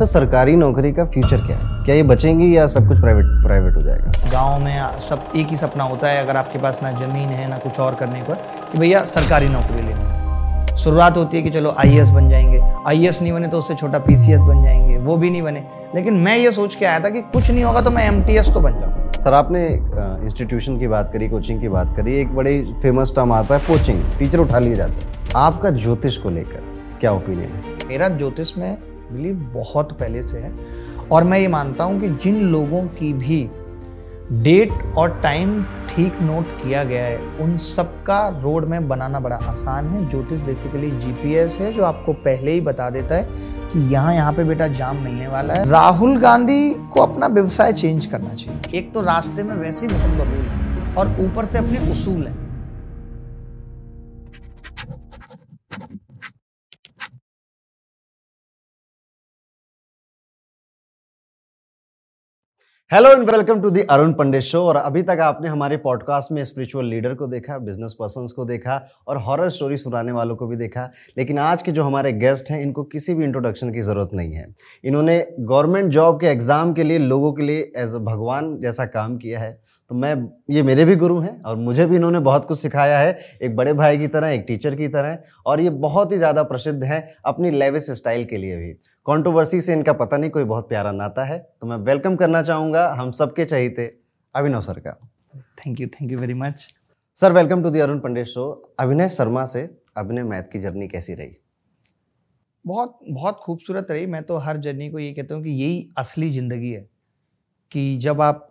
तो सरकारी नौकरी का फ्यूचर क्या है? क्या ये बचेंगी या सब कुछ प्राइवेट प्राइवेट हो जाएगा? गाँव में सब एक ही सपना होता है अगर आपके पास ना ज़मीन है ना कुछ और करने को कि भैया सरकारी नौकरी लेनी शुरुआत होती है कि चलो आईएएस बन जाएँगे। आईएएस नहीं बने तो उससे छोटा पीसीएस बन जाएँगे वो भी नहीं बने। लेकिन मैं ये सोच के आया था कि कुछ नहीं होगा तो मैं एमटीएस तो बन जाऊँ। सर आपने इंस्टीट्यूशन की बात करी कोचिंग की बात करी एक बड़ी फ़ेमस टर्म आता है कोचिंग टीचर उठा लिए जाते है। आपका ज्योतिष को लेकर क्या ओपिनियन है? मेरा ज्योतिष में बिलीव बहुत पहले से है। और मैं ये मानता हूँ कि जिन लोगों की भी डेट और टाइम ठीक नोट किया गया है, उन सबका रोड में बनाना बड़ा आसान है। ज्योतिष बेसिकली जीपीएस है, जो आपको पहले ही बता देता है कि यहाँ यहाँ पे बेटा जाम मिलने वाला है। राहुल गांधी को अपना व्यवसाय चेंज करना चाहिए। एक तो रास्ते में वैसे ही बहुत बबूल है और ऊपर से अपने उसूल हैं। Hello and welcome to the Arun Pandit show और अभी तक आपने हमारे पॉडकास्ट में स्पिरिचुअल लीडर को देखा बिज़नेस पर्सन को देखा और हॉरर स्टोरी सुनाने वालों को भी देखा। लेकिन आज के जो हमारे गेस्ट हैं, इनको किसी भी इंट्रोडक्शन की ज़रूरत नहीं है। इन्होंने गवर्नमेंट जॉब के एग्ज़ाम के लिए, लोगों के लिए एज अ भगवान जैसा काम किया है। तो मैं, ये मेरे भी गुरु हैं और मुझे भी इन्होंने बहुत कुछ सिखाया है। एक बड़े भाई की तरह, एक टीचर की तरह। और ये बहुत ही ज़्यादा प्रसिद्ध है अपनी लेविस स्टाइल के लिए भी। कंट्रोवर्सी से इनका पता नहीं कोई बहुत प्यारा नाता है तो मैं वेलकम करना चाहूँगा हम सबके चाहिए अभिनव सर का। Thank you thank you very much sir welcome to the Arun Pandit show Abhinay Sharma से अभिनय मैथ की जर्नी कैसी रही? बहुत बहुत खूबसूरत रही। मैं तो हर जर्नी को ये कहता हूँ कि यही असली ज़िंदगी है कि जब आप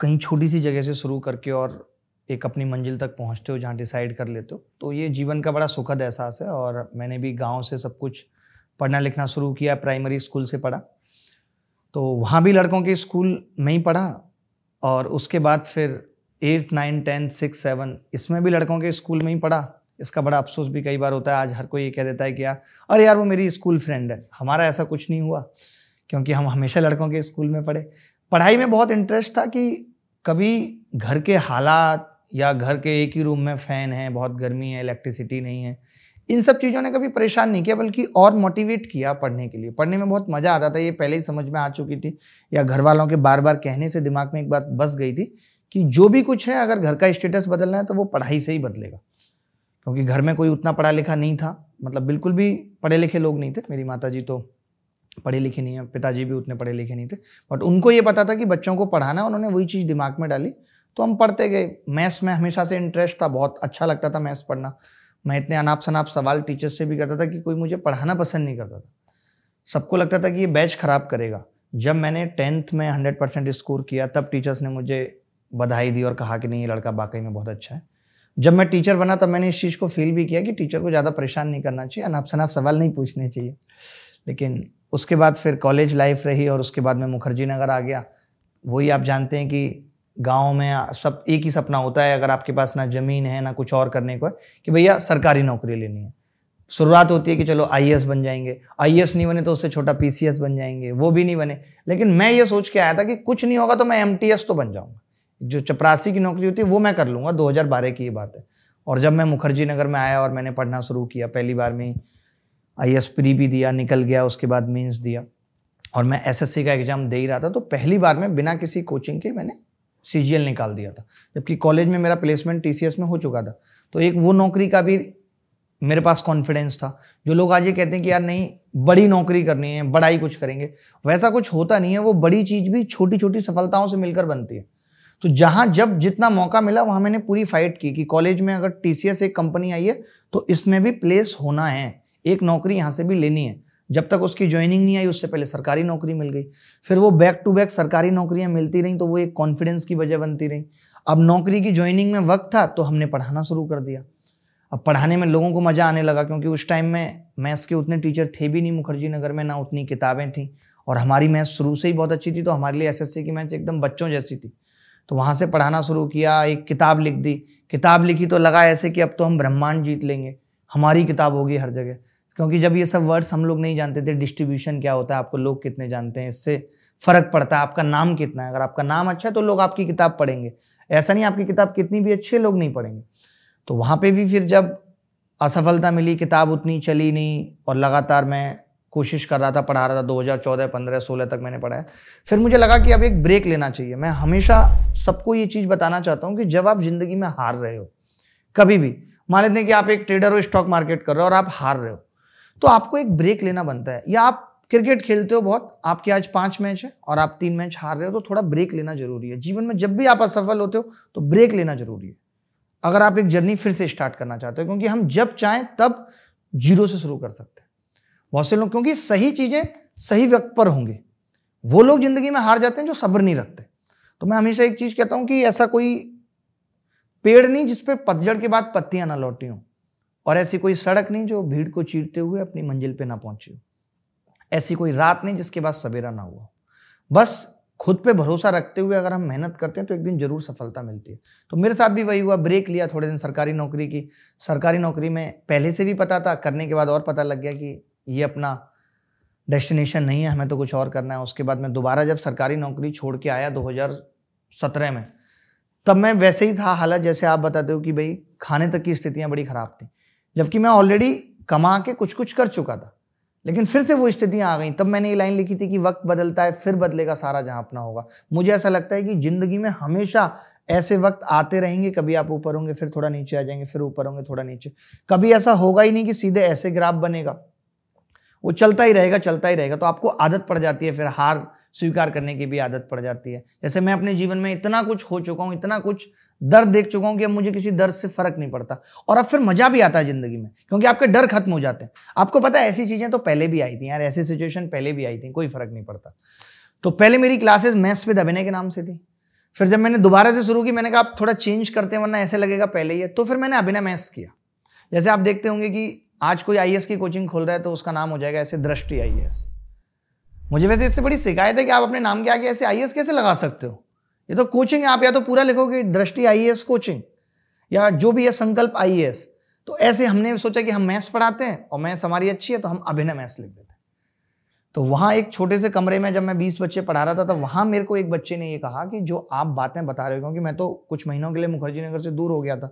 कहीं छोटी सी जगह से शुरू करके और एक अपनी मंजिल तक पहुँचते हो जहाँ डिसाइड कर लेते हो तो ये जीवन का बड़ा सुखद एहसास है और मैंने भी गाँव से सब कुछ पढ़ना लिखना शुरू किया प्राइमरी स्कूल से पढ़ा। तो वहाँ भी लड़कों के स्कूल में ही पढ़ा और उसके बाद फिर eighth nine tenth six seven इसमें भी लड़कों के स्कूल में ही पढ़ा। इसका बड़ा अफसोस भी कई बार होता है। आज हर कोई ये कह देता है कि, यार, अरे यार, वो मेरी स्कूल फ्रेंड है। हमारा ऐसा कुछ नहीं हुआ, क्योंकि हम हमेशा लड़कों के स्कूल में पढ़े। पढ़ाई में बहुत इंटरेस्ट था कि कभी घर के हालात या घर के एक ही रूम में फ़ैन है, बहुत गर्मी है इलेक्ट्रिसिटी नहीं है। इन सब चीज़ों ने कभी परेशान नहीं किया, बल्कि और मोटिवेट किया पढ़ने के लिए। पढ़ने में बहुत मज़ा आता था, ये पहले ही समझ में आ चुकी थी, या घर वालों के बार बार कहने से दिमाग में एक बात बस गई थी कि जो भी कुछ है, अगर घर का स्टेटस बदलना है तो वो पढ़ाई से ही बदलेगा। क्योंकि घर में कोई उतना पढ़ा लिखा नहीं था मतलब बिल्कुल भी पढ़े लिखे लोग नहीं थे। मेरी माता जी तो पढ़े लिखे नहीं है, पिताजी भी उतने पढ़े लिखे नहीं थे। बट उनको ये पता था कि बच्चों को पढ़ाना, उन्होंने वही चीज़ दिमाग में डाली तो हम पढ़ते गए। मैथ्स में हमेशा से इंटरेस्ट था, बहुत अच्छा लगता था मैथ्स पढ़ना। मैं इतने अनाप शनाप सवाल टीचर्स से भी करता था कि कोई मुझे पढ़ाना पसंद नहीं करता था। सबको लगता था कि ये बैच खराब करेगा। जब मैंने टेंथ में हंड्रेड परसेंट स्कोर किया, तब टीचर्स ने मुझे बधाई दी और कहा कि नहीं, ये लड़का वाकई में बहुत अच्छा है। जब मैं टीचर बना, तब मैंने इस चीज़ को फील भी किया कि टीचर को ज़्यादा परेशान नहीं करना चाहिए अनाप शनाप सवाल नहीं पूछने चाहिए। लेकिन उसके बाद फिर कॉलेज लाइफ रही और उसके बाद मैं मुखर्जी नगर आ गया। वही आप जानते हैं कि गाँव में सब एक ही सपना होता है, अगर आपके पास ना ज़मीन है, ना कुछ और करने को है कि भैया सरकारी नौकरी लेनी है। शुरुआत होती है कि चलो आईएएस बन जाएँगे। आईएएस नहीं बने तो उससे छोटा पीसीएस बन जाएँगे, वो भी नहीं बने। लेकिन मैं ये सोच के आया था कि कुछ नहीं होगा तो मैं एमटीएस तो बन जाऊँगा। जो चपरासी की नौकरी होती है, वो मैं कर लूँगा 2012 की ये बात है। और जब मैं मुखर्जी नगर में आया और मैंने पढ़ना शुरू किया, पहली बार में आई एस प्री भी दिया, निकल गया, उसके बाद मीन्स दिया। और मैं एसएससी का एग्ज़ाम दे ही रहा था तो पहली बार में बिना किसी कोचिंग के मैंने CGL निकाल दिया था, जबकि कॉलेज में मेरा प्लेसमेंट टीसीएस में हो चुका था। तो एक वो नौकरी का भी मेरे पास कॉन्फिडेंस था, जो लोग आज ये कहते हैं कि यार नहीं, बड़ी नौकरी करनी है बड़ा ही कुछ करेंगे। वैसा कुछ होता नहीं है, वो बड़ी चीज़ भी छोटी छोटी सफलताओं से मिलकर बनती है। तो जहाँ जब जितना मौका मिला, वहाँ मैंने पूरी फाइट की कि कॉलेज में अगर टीसीएस एक कंपनी आई है तो इसमें भी प्लेस होना है। एक नौकरी यहाँ से भी लेनी है। जब तक उसकी ज्वाइनिंग नहीं आई, उससे पहले सरकारी नौकरी मिल गई। फिर वो बैक टू बैक सरकारी नौकरियाँ मिलती रहीं तो वो एक कॉन्फिडेंस की वजह बनती रही। अब नौकरी की ज्वाइनिंग में वक्त था तो हमने पढ़ाना शुरू कर दिया। अब पढ़ाने में लोगों को मज़ा आने लगा, क्योंकि उस टाइम में मैथ्स के उतने टीचर थे भी नहीं मुखर्जी नगर में, ना उतनी किताबें थी। और हमारी मैथ्स शुरू से ही बहुत अच्छी थी तो हमारे लिए एसएससी की मैथ्स एकदम बच्चों जैसी थी। तो वहाँ से पढ़ाना शुरू किया, एक किताब लिख दी। किताब लिखी तो लगा ऐसे कि अब तो हम ब्रह्मांड जीत लेंगे। हमारी किताब होगी हर जगह। क्योंकि जब ये सब वर्ड्स हम लोग नहीं जानते थे डिस्ट्रीब्यूशन क्या होता है, आपको लोग कितने जानते हैं, इससे फ़र्क पड़ता है, आपका नाम कितना है। अगर आपका नाम अच्छा है तो लोग आपकी किताब पढ़ेंगे। ऐसा नहीं, आपकी किताब कितनी भी अच्छी है, लोग नहीं पढ़ेंगे। तो वहाँ पे भी फिर जब असफलता मिली, किताब उतनी चली नहीं, और लगातार मैं कोशिश कर रहा था, पढ़ा रहा था 2014 15 16 तक मैंने पढ़ाया फिर मुझे लगा कि अब एक ब्रेक लेना चाहिए। मैं हमेशा सबको ये चीज़ बताना चाहता हूँ कि जब आप ज़िंदगी में हार रहे हो, कभी भी, मान लेते हैं कि आप एक ट्रेडर हो स्टॉक मार्केट कर रहे हो, और आप हार रहे हो तो आपको एक ब्रेक लेना बनता है। या आप क्रिकेट खेलते हो बहुत, आपके आज पाँच मैच है और आप तीन मैच हार रहे हो तो थोड़ा ब्रेक लेना ज़रूरी है। जीवन में जब भी आप असफल होते हो तो ब्रेक लेना ज़रूरी है। अगर आप एक जर्नी फिर से स्टार्ट करना चाहते हो, क्योंकि हम जब चाहें तब ज़ीरो से शुरू कर सकते हैं। बहुत से लोग, क्योंकि सही चीज़ें सही वक्त पर होंगे। वो लोग ज़िंदगी में हार जाते हैं जो सब्र नहीं रखते। तो मैं हमेशा एक चीज़ कहता हूँ कि ऐसा कोई पेड़ नहीं जिसपे पतझड़ के बाद पत्तियाँ ना लौटी हों। और ऐसी कोई सड़क नहीं जो भीड़ को चीरते हुए अपनी मंजिल पे ना पहुँची ऐसी कोई रात नहीं जिसके बाद सवेरा ना हुआ बस खुद पे भरोसा रखते हुए अगर हम मेहनत करते हैं तो एक दिन ज़रूर सफलता मिलती है। तो मेरे साथ भी वही हुआ, ब्रेक लिया थोड़े दिन सरकारी नौकरी की। सरकारी नौकरी में पहले से भी पता था, करने के बाद और पता लग गया कि ये अपना डेस्टिनेशन नहीं है, हमें तो कुछ और करना है। उसके बाद मैं दोबारा जब सरकारी नौकरी छोड़ के आया 2017 में, तब मैं वैसे ही था। हालत जैसे आप बताते हो कि भाई, खाने तक की स्थितियाँ बड़ी खराब थी। जबकि मैं ऑलरेडी कमा के कुछ कुछ कर चुका था। लेकिन फिर से वो स्थितियाँ आ गई। तब मैंने ये लाइन लिखी थी कि वक्त बदलता है, फिर बदलेगा सारा जहाँ अपना होगा। मुझे ऐसा लगता है कि ज़िंदगी में हमेशा ऐसे वक्त आते रहेंगे, कभी आप ऊपर होंगे, फिर थोड़ा नीचे आ जाएँगे, फिर ऊपर होंगे, थोड़ा नीचे। कभी ऐसा होगा ही नहीं कि सीधे ऐसे ग्राफ बनेगा। वो चलता ही रहेगा, चलता ही रहेगा। तो आपको आदत पड़ जाती है, फिर हार स्वीकार करने की भी आदत पड़ जाती है। जैसे मैं अपने जीवन में इतना कुछ हो चुका हूँ, इतना कुछ दर्द देख चुका हूँ कि अब मुझे किसी दर्द से फ़र्क नहीं पड़ता। और अब फिर मज़ा भी आता है ज़िंदगी में, क्योंकि आपके डर खत्म हो जाते हैं। आपको पता है, ऐसी चीज़ें तो पहले भी आई थी यार, ऐसी सिचुएशन पहले भी आई थी, कोई फ़र्क नहीं पड़ता। तो पहले मेरी क्लासेस मैथ्स विद अभिनय के नाम से थी। फिर जब मैंने दोबारा से शुरू की, मैंने कहा, आप थोड़ा चेंज करते हैं, वरना ऐसे लगेगा पहले ही है। तो फिर मैंने अभिनय मैथ्स किया। जैसे आप देखते होंगे कि आज कोई आई की कोचिंग खोल रहा है तो उसका नाम हो जाएगा ऐसे दृष्टि आई मुझे वैसे इससे बड़ी शिकायत है कि आप अपने नाम के आगे ऐसे आई कैसे लगा सकते हो? ये तो कोचिंग आप या तो पूरा लिखोगे, दृष्टि आईएएस कोचिंग या जो भी है संकल्प आईएएस तो ऐसे हमने सोचा कि हम मैथ्स पढ़ाते हैं, और मैथ्स हमारी अच्छी है तो हम अभिनय मैथ्स लिख देते हैं। तो वहाँ एक छोटे से कमरे में जब मैं बीस बच्चे पढ़ा रहा था तो वहाँ मेरे को एक बच्चे ने ये कहा कि जो आप बातें बता रहे हो, क्योंकि मैं तो कुछ महीनों के लिए मुखर्जी नगर से दूर हो गया था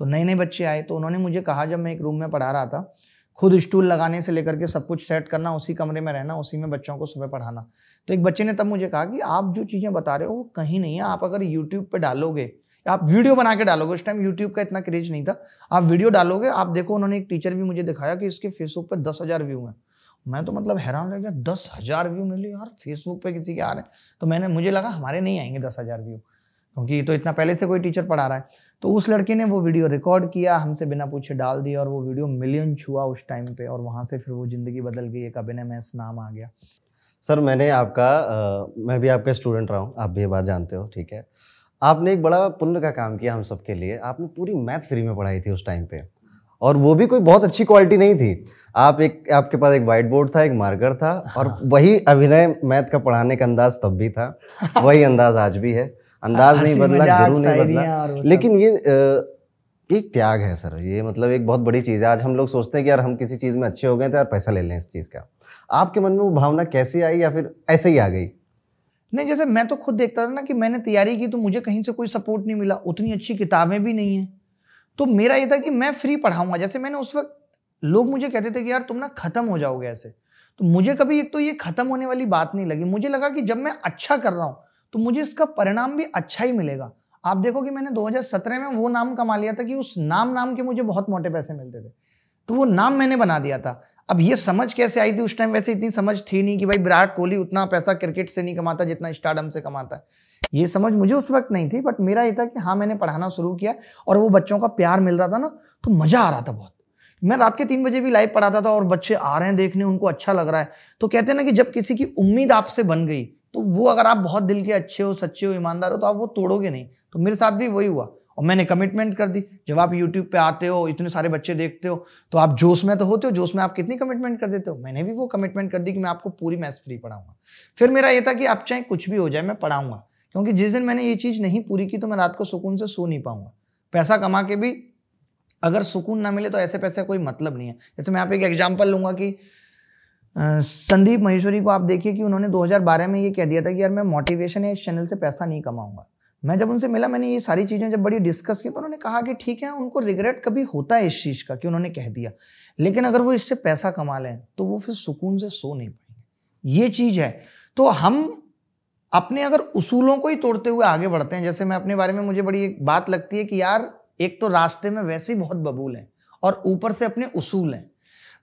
तो नए नए बच्चे आए तो उन्होंने मुझे कहा जब मैं एक रूम में पढ़ा रहा था, खुद स्टूल लगाने से लेकर के सब कुछ सेट करना, उसी कमरे में रहना, उसी में बच्चों को सुबह पढ़ाना। तो एक बच्चे ने तब मुझे कहा कि आप जो चीज़ें बता रहे हो वो कहीं नहीं है, आप अगर यूट्यूब पे डालोगे, आप वीडियो बना के डालोगे, उस टाइम यूट्यूब का इतना क्रेज नहीं था। आप वीडियो डालोगे, आप देखो उन्होंने एक टीचर भी मुझे दिखाया कि इसके फेसबुक पे दस हज़ार व्यू हैं। मैं तो मतलब हैरान रह गया, दस हज़ार व्यू मिले यार फेसबुक पे किसी के आ रहे हैं। तो मैंने, मुझे लगा हमारे नहीं आएँगे दस हज़ार व्यू क्योंकि तो इतना पहले से कोई टीचर पढ़ा रहा है। तो उस लड़के ने वो वीडियो रिकॉर्ड किया, हमसे बिना पूछे डाल दिया और वो वीडियो मिलियन छुआ उस टाइम पे और वहाँ से फिर वो ज़िंदगी बदल गई, एक अभिनय मैस नाम आ गया। सर मैंने आपका आ, मैं भी आपका स्टूडेंट रहा हूँ आप भी ये बात जानते हो ठीक है। आपने एक बड़ा पुण्य का काम किया हम सबके लिए आपने पूरी मैथ फ्री में पढ़ाई थी उस टाइम पे और वो भी कोई बहुत अच्छी क्वालिटी नहीं थी। आप एक आपके पास एक वाइट बोर्ड था एक मार्कर था हाँ। और वही अभिनय मैथ का पढ़ाने का अंदाज तब भी था वही अंदाज आज भी है। अंदाज नहीं बदला गुरु नहीं बदला लेकिन ये एक त्याग है सर ये मतलब एक बहुत बड़ी चीज़ है। आज हम लोग सोचते हैं कि यार हम किसी चीज़ में अच्छे हो गए तो यार पैसा ले लें इस चीज़ का। आपके मन में वो भावना कैसे आई या फिर ऐसे ही आ गई? नहीं, जैसे मैं तो खुद देखता था ना कि मैंने तैयारी की तो मुझे कहीं से कोई सपोर्ट नहीं मिला, उतनी अच्छी किताबें भी नहीं है। तो मेरा ये था कि मैं फ्री पढ़ाऊँगा। जैसे मैंने उस वक्त, लोग मुझे कहते थे कि यार तुम ना खत्म हो जाओगे ऐसे। तो मुझे कभी एक तो ये खत्म होने वाली बात नहीं लगी। मुझे लगा कि जब मैं अच्छा कर रहा हूँ तो मुझे इसका परिणाम भी अच्छा ही मिलेगा। आप देखो कि मैंने 2017 में वो नाम कमा लिया था कि उस नाम नाम के मुझे बहुत मोटे पैसे मिलते थे। तो वो नाम मैंने बना दिया था। अब ये समझ कैसे आई थी? उस टाइम वैसे इतनी समझ थी नहीं कि भाई विराट कोहली उतना पैसा क्रिकेट से नहीं कमाता जितना स्टार्डम से कमाता है। ये समझ मुझे उस वक्त नहीं थी बट मेरा ये था कि हाँ मैंने पढ़ाना शुरू किया और वो बच्चों का प्यार मिल रहा था ना तो मज़ा आ रहा था बहुत। मैं रात के तीन बजे भी लाइव पढ़ाता था और बच्चे आ रहे हैं देखने, उनको अच्छा लग रहा है। तो कहते हैं ना कि जब किसी की उम्मीद आपसे बन गई तो वो अगर आप बहुत दिल के अच्छे हो, सच्चे हो, ईमानदार हो तो आप वो तोड़ोगे नहीं। तो मेरे साथ भी वही हुआ। और मैंने कमिटमेंट कर दी। जब आप यूट्यूब पे आते हो, इतने सारे बच्चे देखते हो तो आप जोश में तो होते हो, जोश में आप कितनी कमिटमेंट कर देते हो? मैंने भी वो कमिटमेंट कर दी कि मैं आपको पूरी मैथ्स फ्री पढ़ाऊँगा। फिर मेरा ये था कि आप चाहे कुछ भी हो जाए, मैं पढ़ाऊँगा। क्योंकि जिस दिन मैंने ये चीज़ नहीं पूरी की तो मैं रात को सुकून से सो नहीं पाऊँगा। पैसा कमा के भी अगर सुकून ना मिले तो ऐसे पैसे कोई मतलब नहीं है। जैसे मैं आप एक एग्ज़ाम्पल लूँगा कि संदीप महेश्वरी को आप देखिए कि उन्होंने 2012 में ये कह दिया था कि यार मैं मोटिवेशन है इस चैनल से पैसा नहीं कमाऊँगा। मैं जब उनसे मिला, मैंने ये सारी चीज़ें जब बड़ी डिस्कस की तो उन्होंने कहा कि ठीक है, उनको रिग्रेट कभी होता है इस चीज़ का कि उन्होंने कह दिया। लेकिन अगर वो इससे पैसा कमा लें तो वो फिर सुकून से सो नहीं पाएँगे। ये चीज़ है। तो हम अपने अगर उसूलों को ही तोड़ते हुए आगे बढ़ते हैं, जैसे मैं अपने बारे में, मुझे बड़ी एक बात लगती है कि यार, एक तो रास्ते में वैसे ही बहुत बबूल हैं और ऊपर से अपने उसूल हैं।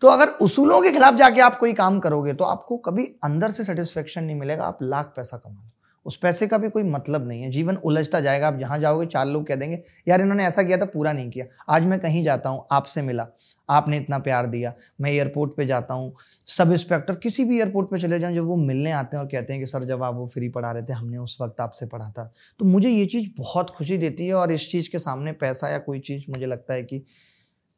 तो अगर उसूलों के खिलाफ जाके आप कोई काम करोगे तो आपको कभी अंदर से सेटिस्फेक्शन नहीं मिलेगा, आप लाख पैसा कमा लो। उस पैसे का भी कोई मतलब नहीं है। जीवन उलझता जाएगा, आप जहाँ जाओगे, चार लोग कह देंगे, यार, इन्होंने ऐसा किया था, पूरा नहीं किया। आज मैं कहीं जाता हूँ, आपसे मिला, आपने इतना प्यार दिया, मैं एयरपोर्ट पे जाता हूँ। सब इंस्पेक्टर किसी भी एयरपोर्ट पे चले जाएँ जब वो मिलने आते हैं और कहते हैं कि, सर, जब आप वो फ्री पढ़ा रहे थे, हमने उस वक्त आपसे पढ़ा था। तो मुझे ये चीज़ बहुत खुशी देती है और इस चीज़ के सामने पैसा या कोई चीज़ मुझे लगता है कि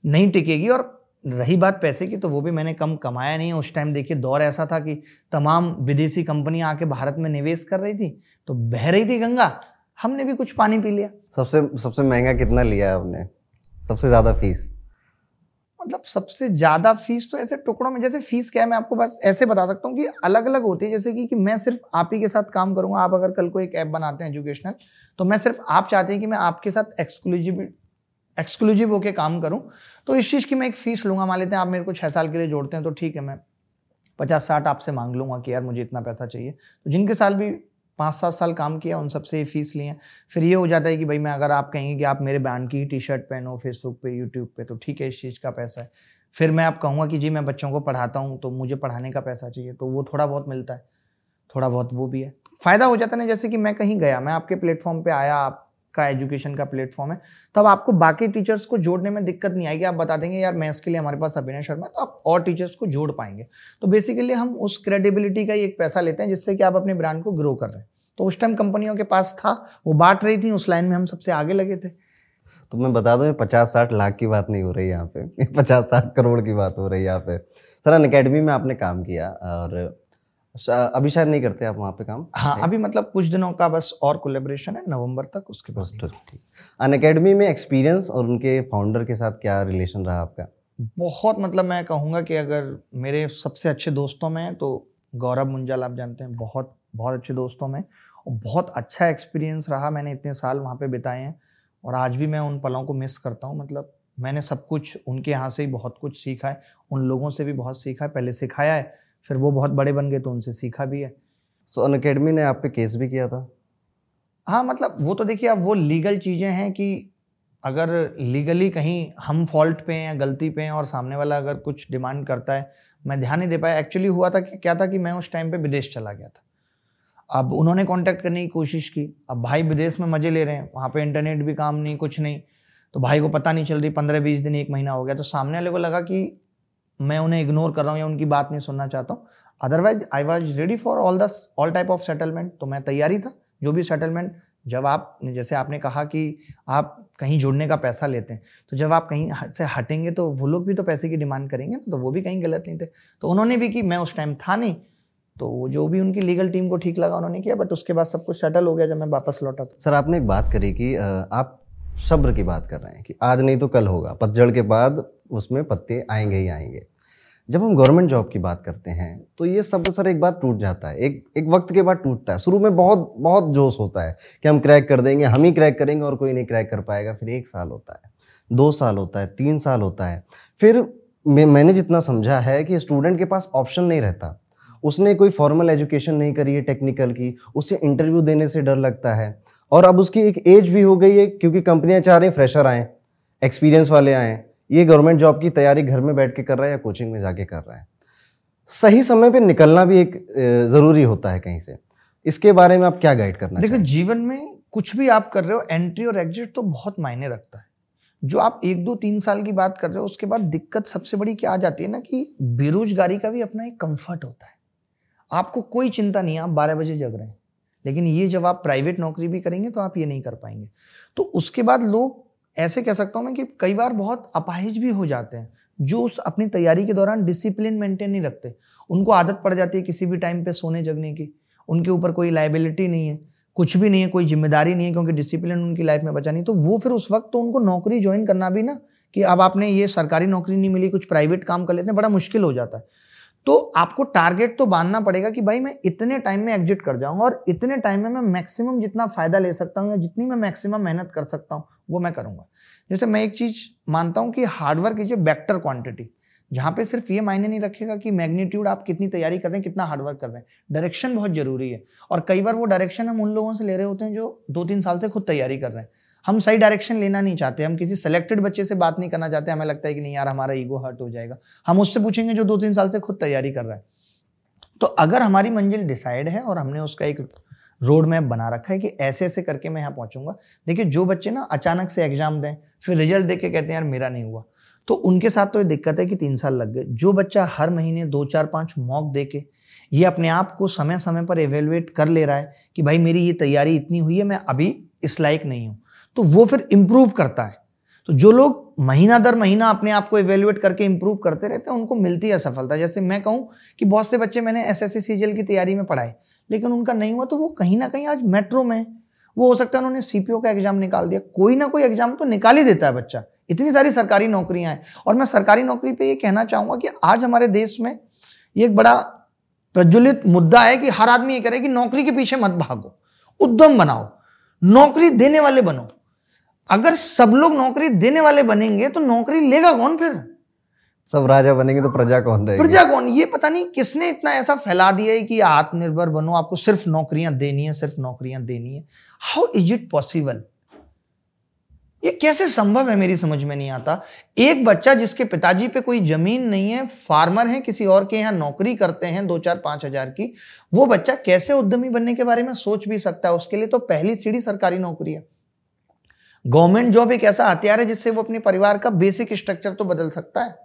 नहीं टिकेगी और रही बात पैसे की तो वो भी मैंने कम कमाया नहीं। उस टाइम देखिए दौर ऐसा था कि तमाम विदेशी कंपनियाँ आके भारत में निवेश कर रही थी तो बह रही थी गंगा। हमने भी कुछ पानी पी लिया। सबसे सबसे महँगा कितना लिया है आपने? सबसे ज़्यादा फ़ीस मतलब सबसे ज़्यादा फ़ीस तो ऐसे टुकड़ों में जैसे फ़ीस क्या है मैं आपको बस ऐसे बता सकता हूँ कि अलग अलग होती है। जैसे कि, कि मैं सिर्फ़ आप ही के साथ काम करूँगा। आप अगर कल को एक ऐप बनाते हैं एजुकेशनल तो मैं सिर्फ़ आप चाहते हैं कि मैं आपके साथ एक्सक्लूसिव एक्सक्लूसिव होकर काम करूँ तो इस चीज़ की मैं एक फ़ीस लूँगा। मान लेते हैं आप मेरे को छः साल के लिए जोड़ते हैं तो ठीक है, मैं पचास साठ आपसे मांग लूँगा कि यार मुझे इतना पैसा चाहिए। तो जिनके साल भी पाँच सात साल काम किया, उन सबसे ये फ़ीस लिए फिर ये हो जाता है कि भाई मैं अगर आप कहेंगे कि आप मेरे ब्रांड की टी शर्ट पहनो फेसबुक पे यूट्यूब पे तो ठीक है, इस चीज़ का पैसा है। फिर मैं आप कहूँगा कि जी, मैं बच्चों को पढ़ाता हूँ तो मुझे पढ़ाने का पैसा चाहिए तो वो थोड़ा बहुत मिलता है, थोड़ा बहुत वो भी है। फ़ायदा हो जाता है ना, जैसे कि मैं कहीं गया, मैं आपके प्लेटफॉर्म पे आया, आप का एजुकेशन का प्लेटफॉर्म है। तब आपको बाकी टीचर्स को जोड़ने में दिक्कत नहीं आएगी। आप बता देंगे, यार, मैं इसके लिए हमारे पास अभिनय शर्मा तो आप और टीचर्स को जोड़ पाएँगे। तो बेसिकली हम उस क्रेडिबिलिटी का ही एक पैसा लेते हैं, जिससे कि आप अपने ब्रांड को ग्रो कर रहे हैं। तो उस टाइम कंपनियों के पास था, वो बांट रही थी, उस लाइन में हम सबसे आगे लगे थे। तो मैं बता दूँ पचास साठ लाख की बात नहीं हो रही यहाँ पे। पचास साठ करोड़ की बात हो रही है यहाँ पे। सर, अन अकेडमी में आपने काम किया और अभी शायद नहीं करते आप वहाँ पे काम? हाँ अभी मतलब कुछ दिनों का बस और कोलेब्रेशन है नवंबर तक उसके बाद ठीक अन अकेडमी में एक्सपीरियंस और उनके फाउंडर के साथ क्या रिलेशन रहा आपका? बहुत मतलब मैं कहूँगा कि अगर मेरे सबसे अच्छे दोस्तों में तो गौरव मुंजाल आप जानते हैं बहुत बहुत अच्छे दोस्तों में। और बहुत अच्छा एक्सपीरियंस रहा मैंने इतने साल वहाँ पे बिताए हैं। और आज भी मैं उन पलों को मिस करता हूँ मतलब मैंने सब कुछ उनके यहाँ से ही बहुत कुछ सीखा है उन लोगों से भी बहुत सीखा है पहले सिखाया है फिर वो बहुत बड़े बन गए तो उनसे सीखा भी है। सो अन अकेडमी ने आप पे केस भी किया था? हाँ मतलब वो तो देखिए अब वो लीगल चीज़ें हैं कि अगर लीगली कहीं हम फॉल्ट पे हैं या गलती पे हैं और सामने वाला अगर कुछ डिमांड करता है मैं ध्यान नहीं दे पाया। एक्चुअली हुआ था कि क्या था कि मैं उस टाइम पे विदेश चला गया था। अब उन्होंने कांटेक्ट करने की कोशिश की। अब भाई विदेश में मज़े ले रहे हैं वहाँ पे इंटरनेट भी काम नहीं कुछ नहीं। तो भाई को पता नहीं चल रही पंद्रह बीस दिन एक महीना हो गया। तो सामने वाले को लगा कि मैं उन्हें इग्नोर कर रहा हूँ या उनकी बात नहीं सुनना चाहता हूँ। Otherwise I was ready for all the all type of settlement तो मैं तैयारी था, जो भी सेटलमेंट जब आप, जैसे आपने कहा कि आप कहीं जुड़ने का पैसा लेते हैं तो जब आप कहीं से हटेंगे तो वो लोग भी तो पैसे की डिमांड करेंगे ना तो वो भी कहीं गलत नहीं थे। तो उन्होंने भी की मैं उस टाइम था नहीं तो वो जो भी उनकी लीगल टीम को ठीक लगा उन्होंने किया बट उसके बाद सब कुछ सेटल हो गया जब मैं वापस लौटा सर, आपने एक बात करी कि आप सब्र की बात कर रहे हैं कि आज नहीं तो कल होगा, पतझड़ के बाद उसमें पत्ते आएँगे ही आएँगे। जब हम गवर्नमेंट जॉब की बात करते हैं तो ये सब सर एक बार टूट जाता है, एक एक वक्त के बाद टूटता है। शुरू में बहुत बहुत जोश होता है कि हम क्रैक कर देंगे, हम ही क्रैक करेंगे और कोई नहीं क्रैक कर पाएगा। फिर एक साल होता है, दो साल होता है, तीन साल होता है। फिर मैंने जितना समझा है कि स्टूडेंट के पास ऑप्शन नहीं रहता। उसने कोई फॉर्मल एजुकेशन नहीं करी है टेक्निकल की, उसे इंटरव्यू देने से डर लगता है। और अब उसकी एक एज भी हो गई है क्योंकि कंपनियाँ चाह रही हैं फ्रेशर आए एक्सपीरियंस वाले आए। ये गवर्नमेंट जॉब की तैयारी घर में बैठ के कर रहा है या कोचिंग में जाके कर रहा है? सही समय पे निकलना भी एक ज़रूरी होता है कहीं से। इसके बारे में आप क्या गाइड करना देखो जीवन में कुछ भी आप कर रहे हो एंट्री और एग्जिट तो बहुत मायने रखता है। जो आप एक दो तीन साल की बात कर रहे हो उसके बाद दिक्कत सबसे बड़ी क्या आ जाती है ना कि बेरोजगारी का भी अपना एक कंफर्ट होता है। आपको कोई चिंता नहीं है आप बारह बजे जग रहे हैं। लेकिन ये जब आप प्राइवेट नौकरी भी करेंगे तो आप ये नहीं कर पाएँगे। तो उसके बाद लोग ऐसे कह सकता हूँ मैं कि कई बार बहुत अपाहिज भी हो जाते हैं, जो उस अपनी तैयारी के दौरान डिसिप्लिन मेंटेन नहीं रखते। उनको आदत पड़ जाती है किसी भी टाइम पे सोने जगने की, उनके ऊपर कोई लाइबिलिटी नहीं है, कुछ भी नहीं है, कोई ज़िम्मेदारी नहीं है, क्योंकि डिसिप्लिन उनकी लाइफ में बचा नहीं। तो वो फिर उस वक्त तो उनको नौकरी ज्वाइन करना भी ना, कि अब आपने ये सरकारी नौकरी नहीं मिली, कुछ प्राइवेट काम कर लेते हैं, बड़ा मुश्किल हो जाता है। तो आपको टारगेट तो बांधना पड़ेगा कि भाई मैं इतने टाइम में एग्जिट कर जाऊँगा और इतने टाइम में मैं मैक्सिमम जितना फ़ायदा ले सकता हूँ या जितनी मैं मैक्सिमम मेहनत कर सकता हूँ, वो मैं करूँगा। जैसे मैं एक चीज़ मानता हूँ कि hard work is a vector quantity जहाँ पे सिर्फ़ ये मायने नहीं रखेगा कि मैग्नीट्यूड आप कितनी तैयारी कर रहे हैं, कितना हार्डवर्क कर रहे हैं। डायरेक्शन बहुत ज़रूरी है और कई बार वो डायरेक्शन हम उन लोगों से ले रहे होते हैं जो दो तीन साल से खुद तैयारी कर रहे हैं। हम सही डायरेक्शन लेना नहीं चाहते, हम किसी सेलेक्टेड बच्चे से बात नहीं करना चाहते, हमें लगता है कि नहीं यार, हमारा ईगो हर्ट हो जाएगा। हम उससे पूछेंगे जो दो तीन साल से खुद तैयारी कर रहा है। तो अगर हमारी मंजिल डिसाइड है और हमने उसका एक रोड मैप बना रखा है कि ऐसे ऐसे करके मैं यहाँ पहुंचूँगा, देखिए जो बच्चे ना अचानक से एग्ज़ाम दें, फिर रिज़ल्ट देख के कहते हैं, यार, मेरा नहीं हुआ। तो उनके साथ तो ये दिक्कत है कि तीन साल लग गए। जो बच्चा हर महीने दो, चार, पाँच मॉक दे के, ये अपने आप को समय समय पर एवेलुएट कर ले रहा है कि भाई मेरी ये तैयारी इतनी हुई है, मैं अभी इस लायक नहीं हूँ। तो वो फिर इम्प्रूव करता है। तो जो लोग महीना दर महीना अपने आप को इवेल्युएट करके इंप्रूव करते रहते हैं, उनको मिलती है सफलता। जैसे मैं कहूँ कि बहुत से बच्चे मैंने एस एस की तैयारी में पढ़ाए, लेकिन उनका नहीं हुआ तो वो कहीं ना कहीं आज मेट्रो में वो हो सकता है उन्होंने सीपीओ का एग्ज़ाम निकाल दिया, कोई ना कोई एग्ज़ाम तो निकाल ही देता है बच्चा। इतनी सारी सरकारी नौकरियाँ हैं। और मैं सरकारी नौकरी पे ये कहना चाहूँगा कि आज हमारे देश में ये एक बड़ा प्रज्वलित मुद्दा है कि हर आदमी ये करे कि नौकरी के पीछे मत भागो, उद्यम बनाओ, नौकरी देने वाले बनो। अगर सब लोग नौकरी देने वाले बनेंगे तो नौकरी लेगा कौन फिर? सब राजा बनेंगे तो प्रजा कौन रहेगी प्रजा कौन? ये पता नहीं किसने इतना ऐसा फैला दिया है कि आत्मनिर्भर बनो आपको सिर्फ़ नौकरियाँ देनी है सिर्फ़ नौकरियाँ देनी है। हाउ इज़ इट पॉसिबल ये कैसे संभव है मेरी समझ में नहीं आता। एक बच्चा जिसके पिताजी पे कोई ज़मीन नहीं है फार्मर है किसी और के यहाँ नौकरी करते हैं दो चार पाँच हज़ार की वो बच्चा कैसे उद्यमी बनने के बारे में सोच भी सकता है? उसके लिए तो पहली सीढ़ी सरकारी नौकरी है। गवर्नमेंट जॉब एक ऐसा हथियार है जिससे वो अपने परिवार का बेसिक स्ट्रक्चर तो बदल सकता है।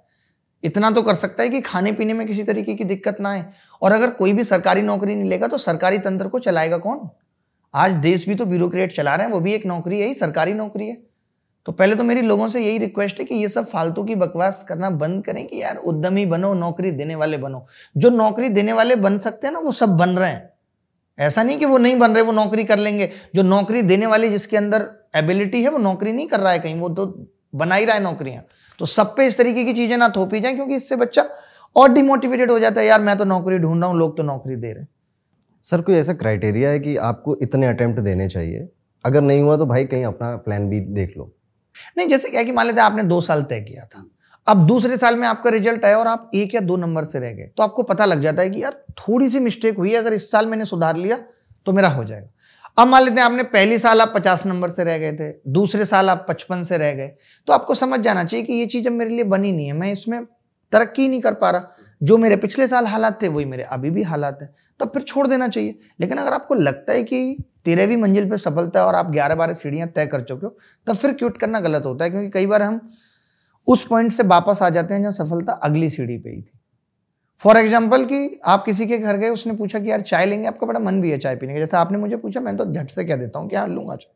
इतना तो कर सकता है कि खाने पीने में किसी तरीके की दिक्कत ना आए। और अगर कोई भी सरकारी नौकरी नहीं लेगा तो सरकारी तंत्र को चलाएगा कौन? आज देश भी तो ब्यूरोक्रेट चला रहे हैं, वो भी एक नौकरी है, ही सरकारी नौकरी है। तो पहले तो मेरी लोगों से यही रिक्वेस्ट है कि ये सब फालतू की बकवास करना बंद करें कि यार उद्यमी बनो, नौकरी देने वाले बनो। जो नौकरी देने वाले बन सकते हैं ना, वो सब बन रहे हैं। ऐसा नहीं कि वो नहीं बन रहे, वो नौकरी कर लेंगे। जो नौकरी देने वाले जिसके अंदर एबिलिटी है वो नौकरी नहीं कर रहा है कहीं वो तो बना ही रहा है नौकरियाँ। तो सब पे इस तरीके की चीज़ें ना थोपी जाए क्योंकि इससे बच्चा और डिमोटिवेटेड हो जाता है यार मैं तो नौकरी ढूंढ रहा हूँ लोग तो नौकरी दे रहे सर कोई ऐसा क्राइटेरिया है कि आपको इतने अटेम्प्ट देने चाहिए? अगर नहीं हुआ तो भाई कहीं अपना प्लान भी देख लो। नहीं जैसे क्या कि मान लेते आपने दो साल तय किया था। अब दूसरे साल में आपका रिज़ल्ट आया और आप एक या दो नंबर से रह गए तो आपको पता लग जाता है कि यार थोड़ी सी मिस्टेक हुई अगर इस साल मैंने सुधार लिया तो मेरा हो जाएगा। अब मान लेते हैं आपने पहली साल आप पचास नंबर से रह गए थे, दूसरे साल आप पचपन से रह गए तो आपको समझ जाना चाहिए कि ये चीज़ अब मेरे लिए बनी नहीं है, मैं इसमें तरक्की नहीं कर पा रहा। जो मेरे पिछले साल हालात थे, वही मेरे अभी भी हालात है, तब फिर छोड़ देना चाहिए। लेकिन अगर आपको लगता है कि तेरहवीं मंजिल पर सफलता है और आप ग्यारह बारह सीढ़ियाँ तय कर चुके हो, तब फिर क्यूट करना गलत होता है, क्योंकि कई बार हम उस पॉइंट से वापस आ जाते हैं जहाँ सफलता अगली सीढ़ी पे ही थी। फॉर एग्ज़ाम्पल कि आप किसी के घर गए, उसने पूछा कि यार चाय लेंगे? आपका बड़ा मन भी है चाय पीने का। जैसे आपने मुझे पूछा, मैं तो झट से कह देता हूँ कि हाँ लूँगा चाय।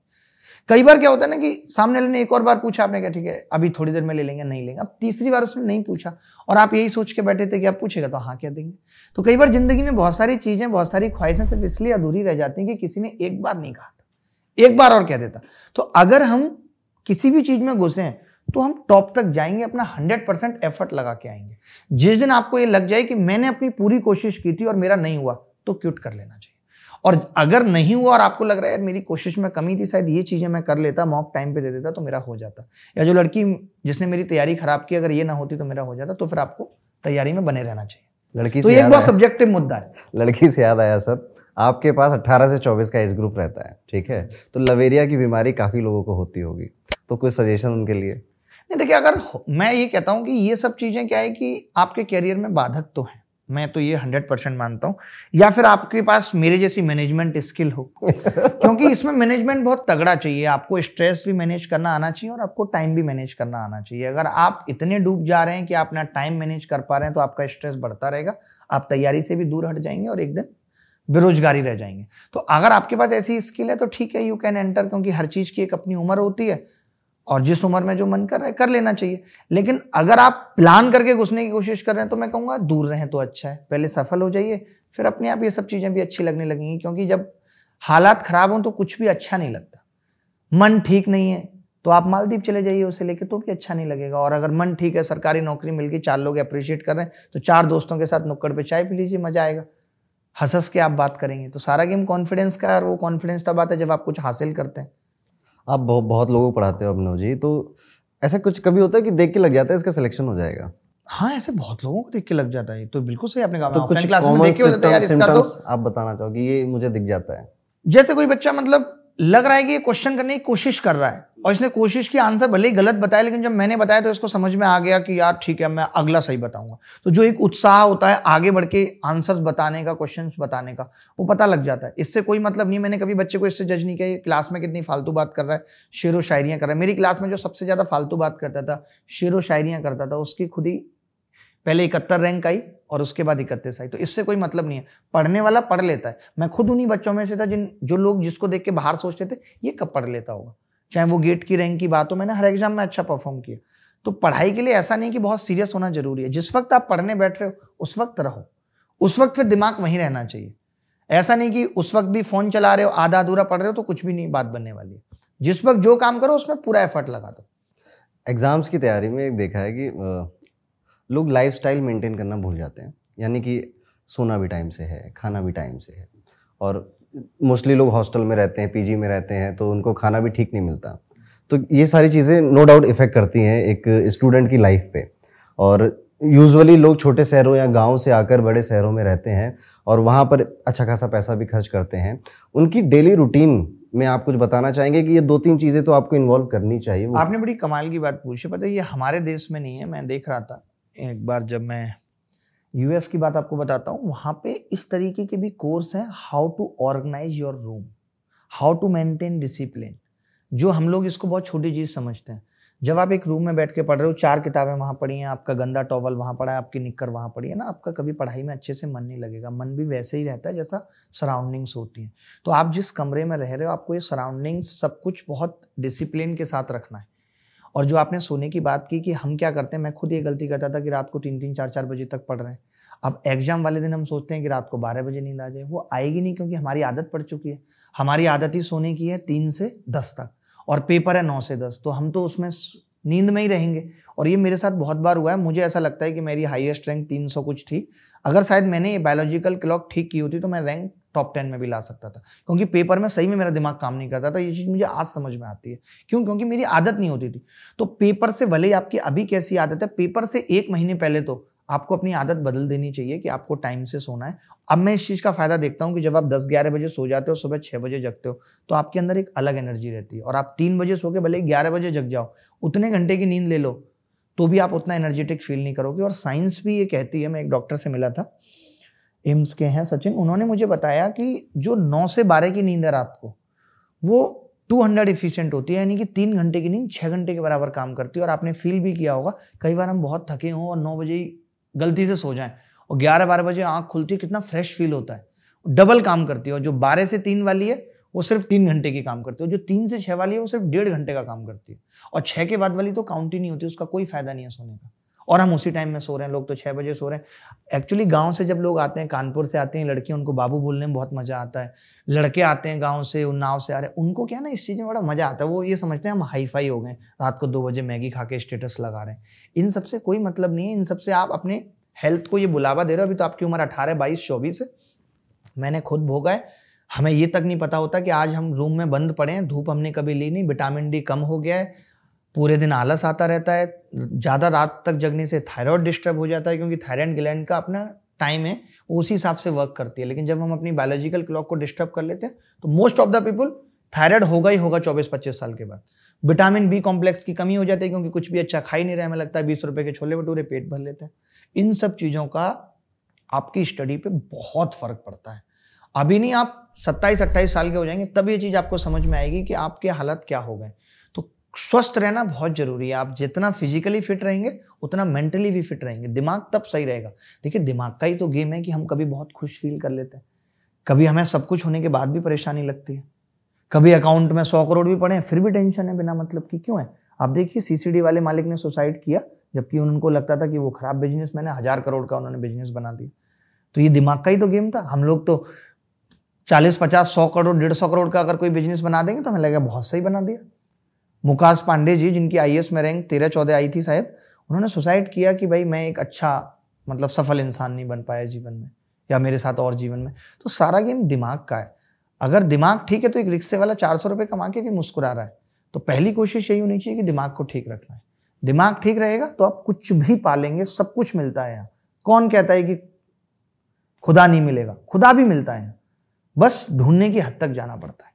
कई बार क्या होता है ना कि सामने वाले ने एक और बार पूछा, आपने क्या ठीक है, अभी थोड़ी देर में ले लेंगे, नहीं लेंगे? अब तीसरी बार उसने नहीं पूछा और आप यही सोच के बैठे थे कि आप पूछेगा तो हाँ क्या देंगे। तो कई बार ज़िंदगी में बहुत सारी चीज़ें, बहुत सारी ख्वाहिशें सिर्फ़ इसलिए अधूरी रह जाती हैं कि किसी ने एक बार नहीं कहा था। एक बार और कह देता। तो अगर हम किसी भी चीज़ में घुसे हैं तो हम टॉप तक जाएँगे अपना हंड्रेड परसेंट एफर्ट लगा के आएँगे। जिस दिन आपको ये लग जाए कि मैंने अपनी पूरी कोशिश की थी और मेरा नहीं हुआ तो क्यूट कर लेना चाहिए। और अगर नहीं हुआ और आपको लग रहा है यार मेरी कोशिश में कमी थी शायद ये चीज़ें मैं कर लेता मॉक टाइम पे दे देता तो मेरा हो जाता। या जो लड़की जिसने मेरी तैयारी खराब की अगर ये ना होती तो मेरा हो जाता तो फिर आपको तैयारी में बने रहना चाहिए। लड़की तो से एक बहुत सब्जेक्टिव मुद्दा है। लड़की से याद आया सर। आपके पास 18 से 24 का एज ग्रुप रहता है ठीक है? तो लवेरिया की बीमारी काफ़ी लोगों को होती होगी। तो कोई सजेशन उनके लिए? नहीं देखिए अगर मैं ये कहता हूँ कि ये सब चीज़ें क्या है कि आपके करियर में बाधक तो है। मैं तो ये हंड्रेड परसेंट मानता हूँ। या फिर आपके पास मेरे जैसी मैनेजमेंट स्किल हो। क्योंकि इसमें मैनेजमेंट बहुत तगड़ा चाहिए। आपको स्ट्रेस भी मैनेज करना आना चाहिए और आपको टाइम भी मैनेज करना आना चाहिए। अगर आप इतने डूब जा रहे हैं कि आप अपना टाइम मैनेज कर पा रहे हैं तो आपका स्ट्रेस बढ़ता रहेगा। आप तैयारी से भी दूर हट जाएँगे और एक दिन बेरोजगारी रह जाएँगे। तो अगर आपके पास ऐसी स्किल है तो ठीक है यू कैन एंटर क्योंकि हर चीज़ की एक अपनी उम्र होती है। और जिस उम्र में जो मन कर रहा है, कर लेना चाहिए। लेकिन अगर आप प्लान करके घुसने की कोशिश कर रहे हैं तो मैं कहूँगा दूर रहें तो अच्छा है। पहले सफल हो जाइए, फिर अपने आप ये सब चीज़ें भी अच्छी लगने लगेंगी, क्योंकि जब हालात खराब हों तो कुछ भी अच्छा नहीं लगता। मन ठीक नहीं है तो आप मालदीप चले जाइए उसे लेके तो उनके अच्छा नहीं लगेगा। और अगर मन ठीक है, सरकारी नौकरी मिल गई, चार लोग अप्रिशिएट कर रहे हैं तो चार दोस्तों के साथ नुक्कड़ पे चाय पी लीजिए, मज़ा आएगा। हंस हंस के आप बात करेंगे तो सारा गेम कॉन्फिडेंस का और वो कॉन्फिडेंस तब आता है जब आप कुछ हासिल करते हैं। आप बहुत बहुत लोगों को पढ़ाते हो अभिनव जी तो ऐसा कुछ कभी होता है कि देख के लग जाता है इसका सिलेक्शन हो जाएगा? हाँ ऐसे बहुत लोगों को देख के लग जाता है तो बिल्कुल सही आपने कहा। तो कुछ क्लास में देख के होते है यार इसका तो आप बताना चाहोगे ये मुझे दिख जाता है? जैसे कोई बच्चा मतलब लग रहा है कि ये क्वेश्चन करने की कोशिश कर रहा है और इसने कोशिश की, आंसर भले ही गलत बताया, लेकिन जब मैंने बताया तो इसको समझ में आ गया कि यार ठीक है, मैं अगला सही बताऊँगा। तो जो एक उत्साह होता है आगे बढ़ के आंसर्स बताने का क्वेश्चन बताने का, वो पता लग जाता है। इससे कोई मतलब नहीं, मैंने कभी बच्चे को इससे जज नहीं किया क्लास में कितनी फालतू बात कर रहा है, शेर व शायरियाँ कर रहा है। मेरी क्लास में जो सबसे ज़्यादा फालतू बात करता था, शेर व शायरियाँ करता था, उसकी खुद ही पहले इकहत्तर रैंक आई और उसके बाद इकतीस आई। तो इससे कोई मतलब नहीं है। पढ़ने वाला पढ़ लेता है। मैं खुद उन्हीं बच्चों में से था जिन, जो लोग जिसको देख के बाहर सोचते थे, ये कब पढ़ लेता होगा? चाहे वो गेट की रैंक की बात हो मैंने हर एग्ज़ाम में अच्छा परफॉर्म किया। तो पढ़ाई के लिए ऐसा नहीं कि बहुत सीरियस होना ज़रूरी है। जिस वक्त आप पढ़ने बैठ रहे हो, उस वक्त रहो। उस वक्त फिर दिमाग वहीं रहना चाहिए। ऐसा नहीं कि उस वक्त भी फ़ोन चला रहे हो आधा अधूरा पढ़ रहे हो तो कुछ भी नहीं बात बनने वाली है। जिस वक्त जो काम करो, उसमें पूरा एफर्ट लगा दो। एग्ज़ाम्स की तैयारी में देखा है कि लोग लाइफ स्टाइल मेंटेन करना भूल जाते हैं। यानी कि सोना भी टाइम से है, खाना भी टाइम से है। और मोस्टली लोग हॉस्टल में रहते हैं, पीजी में रहते हैं तो उनको खाना भी ठीक नहीं मिलता। तो ये सारी चीज़ें नो डाउट इफ़ेक्ट करती हैं एक स्टूडेंट की लाइफ पे। और यूजुअली लोग छोटे शहरों या गाँव से आकर बड़े शहरों में रहते हैं और वहाँ पर अच्छा खासा पैसा भी खर्च करते हैं। उनकी डेली रूटीन में आप कुछ बताना चाहेंगे कि ये दो तीन चीज़ें तो आपको इन्वॉल्व करनी चाहिए आपने बड़ी कमाल की बात पूछी। पता ये हमारे देश में नहीं है, मैं देख रहा था। एक बार जब मैं यूएस की बात आपको बताता हूँ, वहाँ पे इस तरीके के भी कोर्स हैं how to organise your room how to maintain discipline जो हम लोग इसको बहुत छोटी चीज़ समझते हैं। जब आप एक रूम में बैठ के पढ़ रहे हो, चार किताबें वहाँ पढ़ी हैं, आपका गंदा टॉवल वहाँ पड़ा है, आपकी निक्कर वहाँ पड़ी है ना, आपका कभी पढ़ाई में अच्छे से मन नहीं लगेगा, मन भी वैसे ही रहता है जैसा सराउंडिंग्स होती हैं। तो आप जिस कमरे में रह रहे हो, आपको ये सराउंडिंग्स सब कुछ बहुत डिसिप्लिन के साथ रखना है। और जो आपने सोने की बात की कि हम क्या करते हैं, मैं खुद ये गलती करता था कि रात को तीन तीन चार चार बजे तक पढ़ रहे हैं। अब एग्ज़ाम वाले दिन हम सोचते हैं कि रात को बारह बजे नींद आ जाए। वो आएगी नहीं क्योंकि हमारी आदत पड़ चुकी है। हमारी आदत ही सोने की है तीन से दस तक और पेपर है नौ से दस। तो हम तो उसमें नींद में ही रहेंगे। और ये मेरे साथ बहुत बार हुआ है। मुझे ऐसा लगता है कि मेरी हाईएस्ट रैंक तीन सौ कुछ थी। अगर शायद मैंने ये बायोलॉजिकल क्लॉक ठीक की होती तो मैं रैंक टॉप टेन में भी ला सकता था। क्योंकि पेपर में सही में मेरा दिमाग काम नहीं करता था, ये चीज़ मुझे आज समझ में आती है। क्यों? क्योंकि मेरी आदत नहीं होती थी। तो पेपर से भले ही आपकी अभी कैसी आदत है पेपर से एक महीने पहले तो आपको अपनी आदत बदल देनी चाहिए कि आपको टाइम से सोना है। अब मैं इस चीज़ का फ़ायदा देखता हूँ कि जब आप 10-11 बजे सो जाते हो, सुबह छः बजे जगते हो तो आपके अंदर एक अलग एनर्जी रहती है। और आप तीन बजे सो के भले ग्यारह बजे जग जाओ, उतने घंटे की नींद ले लो तो भी आप उतना एनर्जेटिक फील नहीं करोगे। और साइंस भी ये कहती है, मैं एक डॉक्टर से मिला था एम्स के हैं, सचिन, उन्होंने मुझे बताया कि जो नौ से बारह की नींद है रात को, वो टू हंड्रेड इफिशियंट होती है, यानी कि तीन घंटे की नींद छः घंटे के बराबर काम करती है, और आपने फील भी किया होगा, कई बार हम बहुत थके हों और नौ बजे गलती से सो जाएँ, और ग्यारह बारह बजे आँख खुलती है, कितना फ्रेश फील होता है, डबल काम करती है, और जो बारह से तीन वाली है, वो सिर्फ़ तीन घंटे की काम करती है जो तीन से छः वाली है, वो सिर्फ़ डेढ़ घंटे का काम करती है, और छः के बाद वाली तो काउंट ही नहीं होती, उसका कोई फ़ायदा नहीं है सोने का। और हम उसी टाइम में सो रहे हैं, लोग तो छः बजे सो रहे हैं। एक्चुअली गाँव से जब लोग आते हैं, कानपुर से आते हैं लड़कियाँ उनको बाबू बोलने में बहुत मज़ा आता है। लड़के आते हैं गाँव से उन्नाव से आ रहे हैं। उनको क्या ना, इस चीज़ में बड़ा मज़ा आता है। वो ये समझते हैं, हम हाई फाई हो गए रात को दो बजे मैगी खा के स्टेटस लगा रहे हैं। इन सबसे कोई मतलब नहीं है। इन सबसे आप अपने हेल्थ को ये बुलावा दे रहे हो। अभी तो आपकी उम्र अठारह, बाईस, चौबीस है। मैंने खुद भोगा है। हमें ये तक नहीं पता होता कि आज हम रूम में बंद पड़े हैं। धूप हमने कभी ली नहीं। विटामिन डी कम हो गया है। पूरे दिन आलस आता रहता है, ज़्यादा रात तक जगने से थायराइड डिस्टर्ब हो जाता है, क्योंकि थायराइड ग्लैंड का अपना टाइम है उसी हिसाब से वर्क करती है। लेकिन जब हम अपनी बायोलॉजिकल क्लॉक को डिस्टर्ब कर लेते हैं तो most of the people thyroid होगा ही होगा चौबीस पच्चीस साल के बाद। विटामिन बी कॉम्प्लेक्स की कमी हो जाती है, क्योंकि कुछ भी अच्छा खा ही नहीं रहा हमें लगता है बीस रुपए के छोले भटूरे पेट भर लेते हैं। इन सब चीज़ों का आपकी स्टडी पे बहुत फ़र्क पड़ता है। अभी नहीं, आप सत्ताईस अट्ठाईस साल के हो जाएँगे, तब ये चीज़ आपको समझ में आएगी कि आपके हालत क्या हो गए। स्वस्थ रहना बहुत ज़रूरी है। आप जितना फिजिकली फिट रहेंगे, उतना मेंटली भी फिट रहेंगे। दिमाग तब सही रहेगा। देखिए, दिमाग का ही तो गेम है कि हम कभी बहुत खुश फील कर लेते हैं। कभी हमें सब कुछ होने के बाद भी परेशानी लगती है। कभी अकाउंट में सौ करोड़ भी पड़े हैं, फिर भी टेंशन है बिना मतलब की क्यों है? आप देखिए सीसीडी वाले मालिक ने सुसाइड किया, जबकि उनको लगता था कि वो खराब बिज़नेस मैंने, हज़ार करोड़ का उन्होंने बिज़नेस बना दिया। तो ये दिमाग का ही तो गेम था। हम लोग तो चालीस, पचास, सौ करोड़, डेढ़ सौ करोड़ का अगर कोई बिज़नेस बना देंगे तो हमें लगेगा बहुत सही बना दिया। मुकाश पांडे जी, जिनकी आईएस में रैंक तेरह चौदह आई थी शायद, उन्होंने सुसाइड किया कि भाई मैं एक अच्छा मतलब सफल इंसान नहीं बन पाया जीवन में, या मेरे साथ और जीवन में। तो सारा गेम दिमाग का है। अगर दिमाग ठीक है तो एक रिक्शे वाला चार सौ रुपये कमा के भी मुस्कुरा रहा है। तो पहली कोशिश यही होनी चाहिए कि दिमाग को ठीक रखना है। दिमाग ठीक रहेगा तो आप कुछ भी पालेंगे, सब कुछ मिलता है यहाँ। कौन कहता है कि खुदा नहीं मिलेगा? खुदा भी मिलता है बस ढूँढने की हद तक जाना पड़ता है।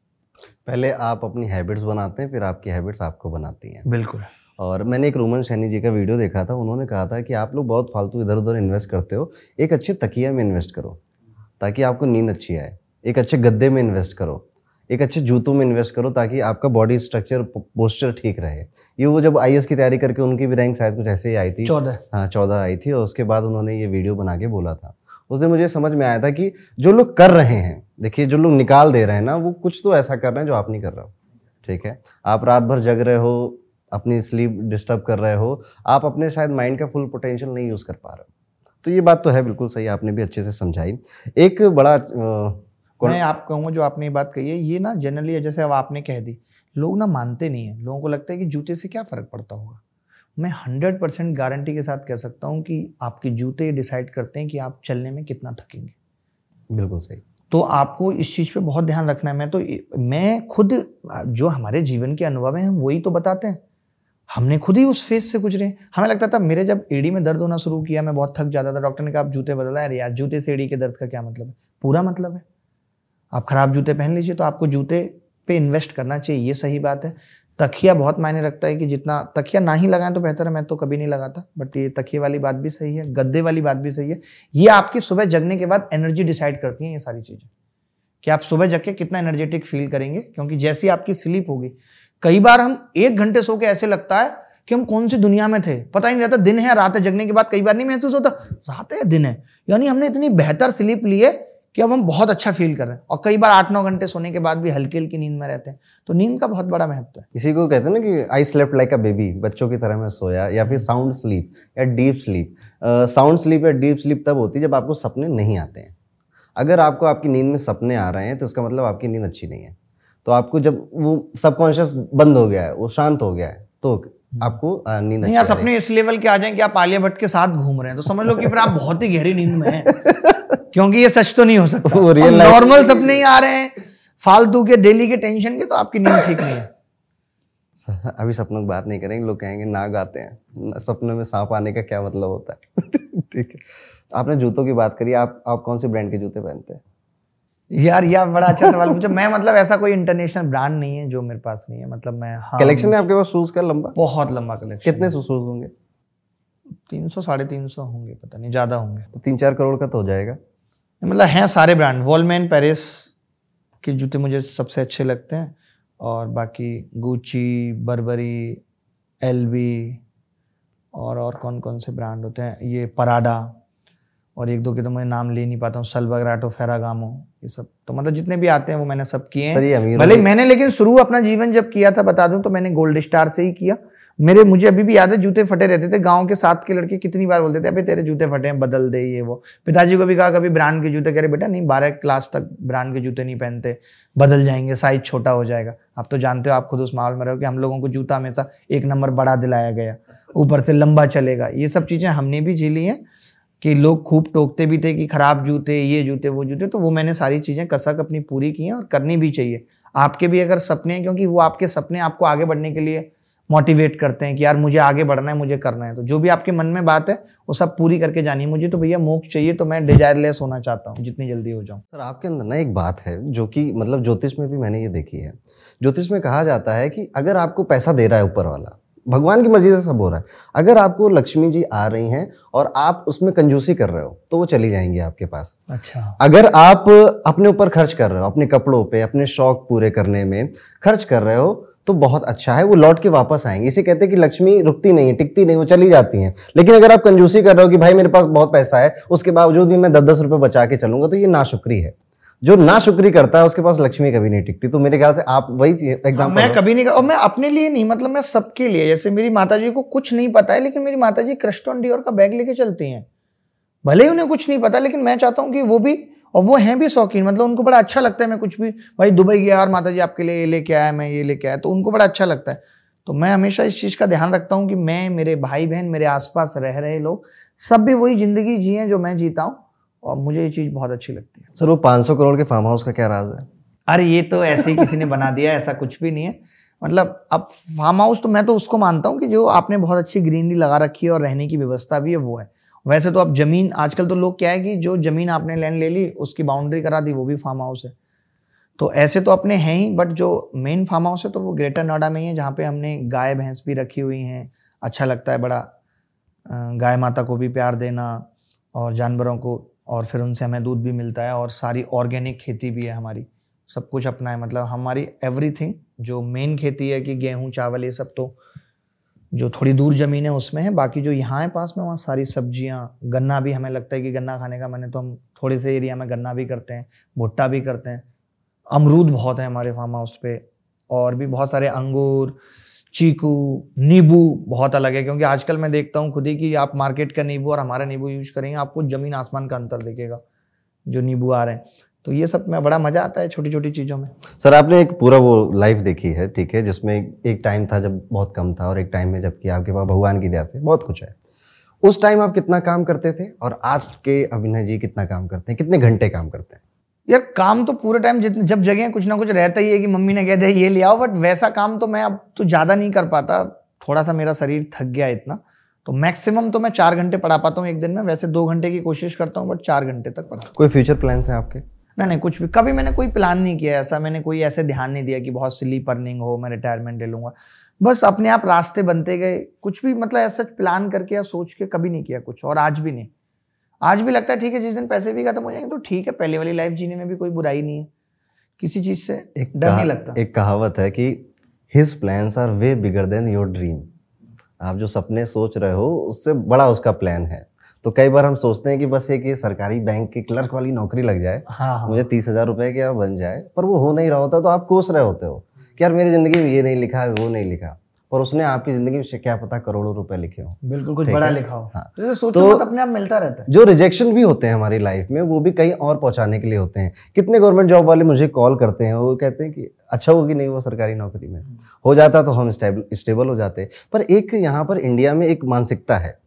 पहले आप अपनी हैबिट्स बनाते हैं फिर आपकी हैबिट्स आपको बनाती हैं। बिल्कुल। और मैंने एक रोमन सैनी जी का वीडियो देखा था उन्होंने कहा था कि आप लोग बहुत फालतू इधर उधर इन्वेस्ट करते हो एक अच्छे तकिया में इन्वेस्ट करो ताकि आपको नींद अच्छी आए। एक अच्छे गद्दे में इन्वेस्ट करो एक अच्छे जूतों में इन्वेस्ट करो ताकि आपका बॉडी स्ट्रक्चर पोस्चर ठीक रहे। ये वो जब आई की तैयारी करके उनकी भी रैंक शायद कुछ ऐसे ही आई थी। चौदह। हाँ चौदह आई थी और उसके बाद उन्होंने ये वीडियो बना के बोला था। उस दिन मुझे समझ में आया था कि जो लोग कर रहे हैं देखिए जो लोग निकाल दे रहे हैं ना वो कुछ तो ऐसा कर रहे हैं जो आप नहीं कर रहे हो। ठीक है? आप रात भर जग रहे हो अपनी स्लीप डिस्टर्ब कर रहे हो आप अपने शायद माइंड का फुल पोटेंशियल नहीं यूज़ कर पा रहे हो। तो ये बात तो है बिल्कुल सही आपने भी अच्छे से समझाई। एक बड़ा मैं आप कहूँगा जो आपने ये बात कही है ये ना जनरली जैसे अब आपने कह दी लोग ना मानते नहीं है। लोगों को लगता है कि जूते से क्या फ़र्क पड़ता होगा? मैं हंड्रेड परसेंट गारंटी के साथ कह सकता हूँ कि आपके जूते डिसाइड करते हैं कि आप चलने में कितना थकेंगे। बिल्कुल सही। तो आपको इस चीज़ पे बहुत ध्यान रखना है। मैं तो मैं खुद, जो हमारे जीवन के अनुभव हैं, हम वही तो बताते हैं। हमने खुद ही उस फ़ेज़ से गुजरे हमें लगता था, मेरे जब एडी में दर्द होना शुरू किया, मैं बहुत थक जाता था। डॉक्टर ने कहा, आप जूते बदला। अरे यार, जूते से एडी के दर्द का क्या मतलब है? पूरा मतलब है। आप खराब जूते पहन लीजिए तो आपको जूते पे इन्वेस्ट करना चाहिए, ये सही बात है। तकिया बहुत मायने रखता है कि जितना तकिया ना ही लगाएँ तो बेहतर है, मैं तो कभी नहीं लगाता। बट ये तकिए वाली बात भी सही है, गद्दे वाली बात भी सही है। ये आपकी सुबह जगने के बाद एनर्जी डिसाइड करती हैं ये सारी चीज़ें। कि आप सुबह जग के कितना एनर्जेटिक फील करेंगे, क्योंकि जैसी आपकी स्लीप होगी। कई बार हम एक घंटे सो के ऐसे लगता है कि हम कौन सी दुनिया में थे? पता ही नहीं रहता, दिन है, रात है, जगने के बाद कई बार नहीं महसूस होता। रात है, दिन है। यानी हमने इतनी बेहतर स्लीप ली है कि अब हम बहुत अच्छा फील कर रहे हैं। और कई बार आठ नौ घंटे सोने के बाद भी हल्की हल्की नींद में रहते हैं। तो नींद का बहुत बड़ा महत्व है। इसी को कहते हैं ना कि I slept like a baby बच्चों की तरह मैं सोया या फिर साउंड स्लीप या डीप स्लीप साउंड स्लीप या डीप स्लीप तब होती है जब आपको सपने नहीं आते हैं। अगर आपको आपकी नींद में सपने आ रहे हैं तो उसका मतलब आपकी नींद अच्छी नहीं है। तो आपको जब वो सबकॉन्शियस बंद हो गया है वो शांत हो गया है तो आपको नींद नहीं सपने इस लेवल के आ जाए कि आप आलिया भट्ट के साथ घूम रहे हैं। तो समझ लो कि फिर आप बहुत ही गहरी नींद में हैं। क्योंकि ये सच तो नहीं हो सकता। नॉर्मल सपने ही। आ रहे हैं। फालतू के डेली के टेंशन के तो आपकी नींद ठीक नहीं है। अभी सपनों की बात नहीं करेंगे लोग कहेंगे नाग आते हैं। सपनों में सांप आने का क्या मतलब होता है? ठीक है। आपने जूतों की बात करी आप आप कौन से ब्रांड के जूते पहनते हैं? यार यार बड़ा अच्छा सवाल पूछा। मैं मतलब ऐसा कोई इंटरनेशनल ब्रांड नहीं है जो मेरे पास नहीं है। मतलब मैं हाँ, कलेक्शन है आपके पास? शूज़ का लंबा? बहुत लंबा कलेक्शन कितने शूज़ होंगे? तीन सौ साढ़े तीन सौ होंगे पता नहीं ज़्यादा होंगे। तो तीन चार करोड़ का तो हो जाएगा। मतलब हैं सारे ब्रांड वॉलमैन पेरिस के जूते मुझे सबसे अच्छे लगते हैं। और बाकी गुची बर्बरी एल और और कौन कौन से ब्रांड होते हैं? ये पराडा और एक दो के तो मैं नाम ले नहीं पाता हूँ। सलबगराटो फेरागामो ये सब। तो मतलब जितने भी आते हैं वो मैंने सब किए हैं। भले मैंने लेकिन शुरू अपना जीवन जब किया था बता दूँ तो मैंने गोल्ड स्टार से ही किया। मेरे, मुझे अभी भी याद है, जूते फटे रहते थे। गाँव के साथ के लड़के कितनी बार बोलते थे अभी तेरे जूते फटे हैं, बदल दे ये वो। पिताजी को भी कहा, कभी ब्रांड के जूते? कह रहे, बेटा, नहीं, बारह क्लास तक ब्रांड के जूते नहीं पहनते। बदल जाएँगे, साइज़ छोटा हो जाएगा। आप तो जानते हो, आप खुद उस माहौल में रहो कि हम लोगों को जूता हमेशा एक नंबर बड़ा दिलाया गया। ऊपर से लंबा चलेगा। ये सब चीज़ें हमने भी झेली हैं कि लोग खूब टोकते भी थे कि खराब जूते, ये जूते, वो जूते तो वो मैंने सारी चीज़ें कसक अपनी पूरी की हैं और करनी भी चाहिए। आपके भी अगर सपने हैं, क्योंकि वो आपके सपने आपको आगे बढ़ने के लिए मोटिवेट करते हैं कि यार मुझे आगे बढ़ना है मुझे करना है। तो जो भी आपके मन में बात है वो सब पूरी करके जानिए मुझे तो भैया मोक्ष चाहिए तो मैं डिजायरलेस होना चाहता हूँ जितनी जल्दी हो जाऊँ। सर आपके अंदर ना एक बात है जो कि मतलब ज्योतिष में भी मैंने ये देखी है। ज्योतिष में कहा जाता है कि अगर आपको पैसा दे रहा है ऊपर वाला भगवान की मर्ज़ी से सब हो रहा है अगर आपको लक्ष्मी जी आ रही हैं और आप उसमें कंजूसी कर रहे हो तो वो चली जाएँगी आपके पास। अच्छा। अगर आप अपने ऊपर खर्च कर रहे हो अपने कपड़ों पे अपने शौक पूरे करने में खर्च कर रहे हो तो बहुत अच्छा है वो लौट के वापस आएँगे। इसे कहते हैं कि लक्ष्मी रुकती नहीं है टिकती नहीं वो चली जाती हैं। लेकिन अगर आप कंजूसी कर रहे हो कि भाई मेरे पास बहुत पैसा है उसके बावजूद भी मैं दस दस रुपये बचा के चलूँगा तो ये नाशुक्री है। जो ना शुक्री करता है उसके पास लक्ष्मी कभी नहीं टिकती। तो मेरे ख्याल से आप वही एग्ज़ाम मैं कभी नहीं और मैं अपने लिए नहीं मतलब मैं सबके लिए। जैसे मेरी माता जी को कुछ नहीं पता है लेकिन मेरी माता जी क्रस्टॉन डियोर का बैग लेके चलती हैं। भले ही उन्हें कुछ नहीं पता लेकिन मैं चाहता हूँ कि वो भी और वो हैं भी शौकीन मतलब उनको बड़ा अच्छा लगता है मैं कुछ भी भाई दुबई गया और माता जी आपके लिए ये लेके आया मैं ये लेके आया। तो उनको बड़ा अच्छा लगता है। तो मैं हमेशा इस चीज़ का ध्यान रखता हूँ कि मैं मेरे भाई बहन मेरे आसपास रह रहे लोग सब भी वही ज़िंदगी जिए जो मैं जीता हूँ और मुझे ये चीज़ बहुत अच्छी लगती है। सर वो 500 करोड़ के फार्म हाउस का क्या राज है? अरे ये तो ऐसे ही किसी ने बना दिया ऐसा कुछ भी नहीं है। मतलब अब फार्म हाउस तो मैं तो उसको मानता हूँ कि जो आपने बहुत अच्छी ग्रीनरी लगा रखी है और रहने की व्यवस्था भी है वो है। वैसे तो अब ज़मीन, आजकल तो लोग क्या है कि जो ज़मीन आपने लैंड ले ली, उसकी बाउंड्री करा दी, वो भी फार्म हाउस है। तो ऐसे तो अपने हैं ही बट जो मेन फार्म हाउस है तो वो ग्रेटर नोएडा में ही है, जहाँ पे हमने गाय, भैंस भी रखी हुई हैं। अच्छा लगता है बड़ा गाय माता को भी प्यार देना और जानवरों को, और फिर उनसे हमें दूध भी मिलता है और सारी ऑर्गेनिक खेती भी है हमारी। सब कुछ अपना है मतलब हमारी एवरीथिंग जो मेन खेती है कि गेहूँ, चावल, ये सब तो जो थोड़ी दूर ज़मीन है उसमें है, बाकी जो यहाँ है पास में, वहाँ सारी सब्ज़ियाँ, गन्ना भी हमें लगता है कि गन्ना खाने का मैंने तो हम थोड़े से एरिया में गन्ना भी करते हैं, भुट्टा भी करते हैं। अमरूद बहुत है हमारे फार्म हाउस पे, और भी बहुत सारे अंगूर, चीकू, नींबू बहुत अलग है, क्योंकि आजकल मैं देखता हूँ खुद ही कि आप मार्केट का नींबू और हमारा नींबू यूज़ करेंगे, आपको ज़मीन आसमान का अंतर दिखेगा, जो नींबू आ रहे हैं। तो ये सब में बड़ा मज़ा आता है छोटी छोटी चीज़ों में। सर आपने एक पूरा वो लाइफ देखी है ठीक है जिसमें एक टाइम था जब बहुत कम था और एक टाइम में जबकि आपके पास भगवान की दया से बहुत कुछ है। उस टाइम आप कितना काम करते थे और आज के अभिनय जी कितना काम करते हैं कितने घंटे काम करते हैं? यार काम तो पूरे टाइम जितने जब जगह कुछ ना कुछ रहता ही है कि मम्मी ने कह दिया ये ले आओ बट वैसा काम तो मैं अब तो ज़्यादा नहीं कर पाता। थोड़ा सा मेरा शरीर थक गया इतना तो मैक्सिमम तो मैं चार घंटे पढ़ा पाता हूँ एक दिन में। वैसे दो घंटे की कोशिश करता हूँ बट चार घंटे तक पढ़ा। कोई फ्यूचर प्लान है आपके? नहीं नहीं कुछ भी कभी मैंने कोई प्लान नहीं किया ऐसा मैंने कोई ऐसे ध्यान नहीं दिया कि बहुत स्लीप अर्निंग हो मैं रिटायरमेंट ले लूँगा। बस अपने आप रास्ते बनते गए कुछ भी मतलब ऐसा प्लान करके या सोच के कभी नहीं किया कुछ और आज भी नहीं। आज भी लगता है ठीक है जिस दिन पैसे भी खत्म हो जाएँगे तो ठीक है पहले वाली लाइफ जीने में भी कोई बुराई नहीं है। किसी चीज़ से एक डर नहीं लगता। एक कहावत है कि his plans are way bigger than your dream आप जो सपने सोच रहे हो उससे बड़ा उसका प्लान है। तो कई बार हम सोचते हैं कि बस एक ये सरकारी बैंक की क्लर्क वाली नौकरी लग जाए हाँ, हाँ। मुझे तीस हज़ार रुपए क्या बन जाए पर वो हो नहीं रहा होता तो आप कोस रहे होते हो कि यार मेरी ज़िंदगी में ये नहीं लिखा वो नहीं लिखा पर उसने आपकी ज़िंदगी में क्या पता करोड़ों रुपए लिखे हो। बिल्कुल कुछ बड़ा लिखा हो। हाँ। तो, तो अपने आप मिलता रहता है। जो रिजेक्शन भी होते हैं हमारी लाइफ में वो भी कहीं और पहुँचाने के लिए होते हैं। कितने गवर्नमेंट जॉब वाले मुझे कॉल करते हैं वो कहते हैं कि अच्छा होगी नहीं वो सरकारी नौकरी में। हो जाता तो हम स्टेबल हो जाते। पर एक यहाँ पर इंडिया में एक मानसिकता है।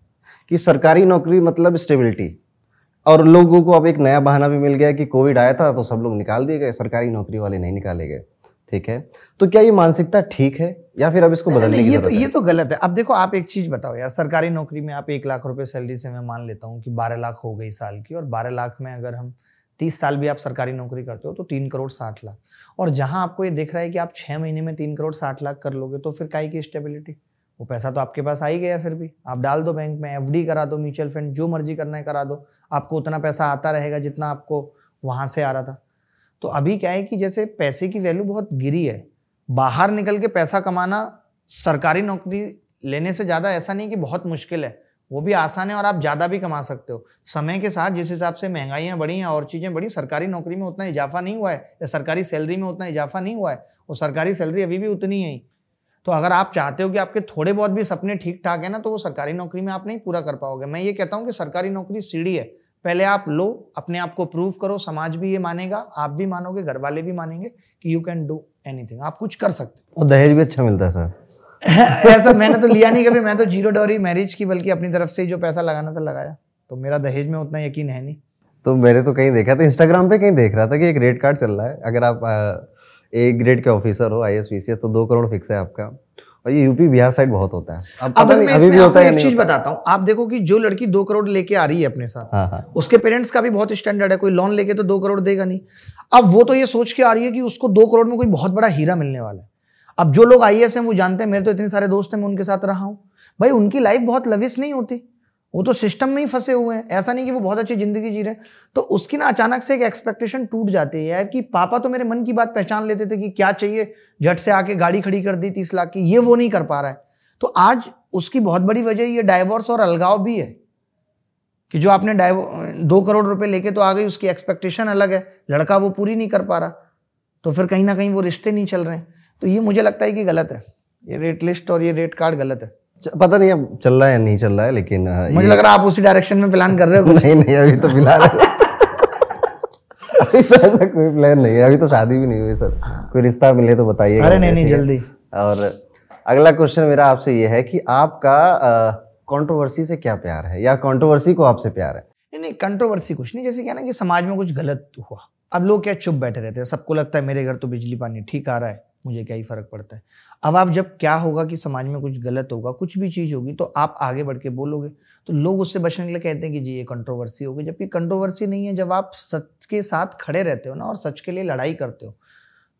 कि सरकारी नौकरी मतलब स्टेबिलिटी और लोगों को अब एक नया बहाना भी मिल गया कि कोविड आया था तो सब लोग निकाल दिए गए सरकारी नौकरी वाले नहीं निकाले गए। ठीक है? तो क्या ये मानसिकता ठीक है या फिर अब इसको बदलने की ये तो ये तो गलत है। अब देखो आप एक चीज़ बताओ यार सरकारी नौकरी में आप एक लाख रुपए सैलरी से मैं मान लेता हूँ कि बारह लाख हो गई साल की और बारह लाख में अगर हम तीस साल भी आप सरकारी नौकरी करते हो तो तीन करोड़ साठ लाख। और जहाँ आपको ये देख रहा है कि आप छह महीने में तीन करोड़ साठ लाख कर लोगे तो फिर काय की स्टेबिलिटी वो पैसा तो आपके पास आ ही गया फिर भी। आप डाल दो बैंक में, एफडी करा दो, म्यूचुअल फंड, जो मर्ज़ी करना है करा दो। आपको उतना पैसा आता रहेगा जितना आपको वहाँ से आ रहा था। तो अभी क्या है कि जैसे पैसे की वैल्यू बहुत गिरी है, बाहर निकल के पैसा कमाना सरकारी नौकरी लेने से ज़्यादा ऐसा नहीं कि बहुत मुश्किल है। वो भी आसान है और आप ज़्यादा भी कमा सकते हो। समय के साथ जिस हिसाब से महंगाइयाँ बढ़ी हैं और चीज़ें बढ़ी, सरकारी नौकरी में उतना इजाफा नहीं हुआ है, या सरकारी सैलरी में उतना इजाफा नहीं हुआ है वो सरकारी सैलरी अभी भी उतनी है। तो अगर आप चाहते हो कि आपके थोड़े बहुत भी सपने ठीक ठाक है ना तो वो सरकारी नौकरी में आप नहीं पूरा कर पाओगे। मैं ये कहता हूँ कि सरकारी नौकरी सीढ़ी है। पहले आप लो अपने आप को प्रूव करो समाज भी ये मानेगा आप भी मानोगे घर वाले भी मानेंगे कि यू कैन डू एनीथिंग आप कुछ कर सकते हो। और दहेज भी अच्छा मिलता है सर। ऐसा मैंने तो लिया नहीं कभी मैं तो ज़ीरो डॉरी मैरिज की बल्कि अपनी तरफ़ से जो पैसा लगाना था लगाया। तो मेरा दहेज में उतना यकीन है नहीं। तो मैंने तो कहीं देखा था इंस्टाग्राम पे कहीं देख रहा था कि एक रेड कार्ड चल रहा है। अगर आप ए ग्रेड के ऑफिसर हो आई एस तो दो करोड़ फिक्स है आपका। और ये यूपी बिहार साइड बहुत होता है। अब अगर मैं अभी भी होता है एक चीज़ बताता हूँ। आप देखो कि जो लड़की दो करोड़ लेके आ रही है अपने साथ हाँ हाँ। उसके पेरेंट्स का भी बहुत स्टैंडर्ड है कोई लोन लेके तो दो करोड़ देगा नहीं। अब वो तो ये सोच के आ रही है कि उसको दो करोड़ में कोई बहुत बड़ा हीरा मिलने वाला है। अब जो लोग आई हैं वो जानते हैं मेरे तो इतने सारे दोस्त हैं मैं उनके साथ रहा हूँ। भाई उनकी लाइफ बहुत लविश नहीं होती। वो तो सिस्टम में ही फंसे हुए हैं। ऐसा नहीं कि वो बहुत अच्छी ज़िंदगी जी रहे तो उसकी ना अचानक से एक एक्सपेक्टेशन टूट जाती है यार कि पापा तो मेरे मन की बात पहचान लेते थे कि क्या चाहिए? झट से आके गाड़ी खड़ी कर दी तीस लाख की। ये वो नहीं कर पा रहा है। तो आज उसकी बहुत बड़ी वजह ये डाइवोर्स और अलगाव भी है कि जो आपने दो करोड़ रुपए लेके तो आ गई, उसकी एक्सपेक्टेशन अलग है। लड़का वो पूरी नहीं कर पा रहा। तो फिर कहीं ना कहीं वो रिश्ते नहीं चल रहे हैं। तो ये मुझे लगता है कि गलत है। ये रेट लिस्ट और ये रेट कार्ड गलत है। पता नहीं अब चल रहा है या नहीं चल रहा है लेकिन मुझे लग रहा है आप उसी डायरेक्शन में प्लान कर रहे हो नहीं नहीं अभी तो फ़िलहाल अभी तो ऐसा कोई प्लान नहीं है अभी तो शादी भी नहीं हुई सर। हाँ। कोई रिश्ता मिले तो बताइए। अरे नहीं नहीं जल्दी। और अगला क्वेश्चन मेरा आपसे ये है कि आपका कंट्रोवर्सी से क्या प्यार है या कंट्रोवर्सी को आपसे प्यार है? नहीं नहीं कंट्रोवर्सी कुछ नहीं जैसे क्या ना कि समाज में कुछ गलत हुआ। अब लोग क्या चुप बैठे रहते हैं सबको लगता है मेरे घर तो बिजली पानी ठीक आ रहा है। मुझे क्या ही फ़र्क पड़ता है। अब आप जब क्या होगा कि समाज में कुछ गलत होगा, कुछ भी चीज़ होगी तो आप आगे बढ़ के बोलोगे। तो लोग उससे बचने के लिए कहते हैं कि जी, ये कंट्रोवर्सी होगी जबकि कंट्रोवर्सी नहीं है, जब आप सच के साथ खड़े रहते हो ना और सच के लिए लड़ाई करते हो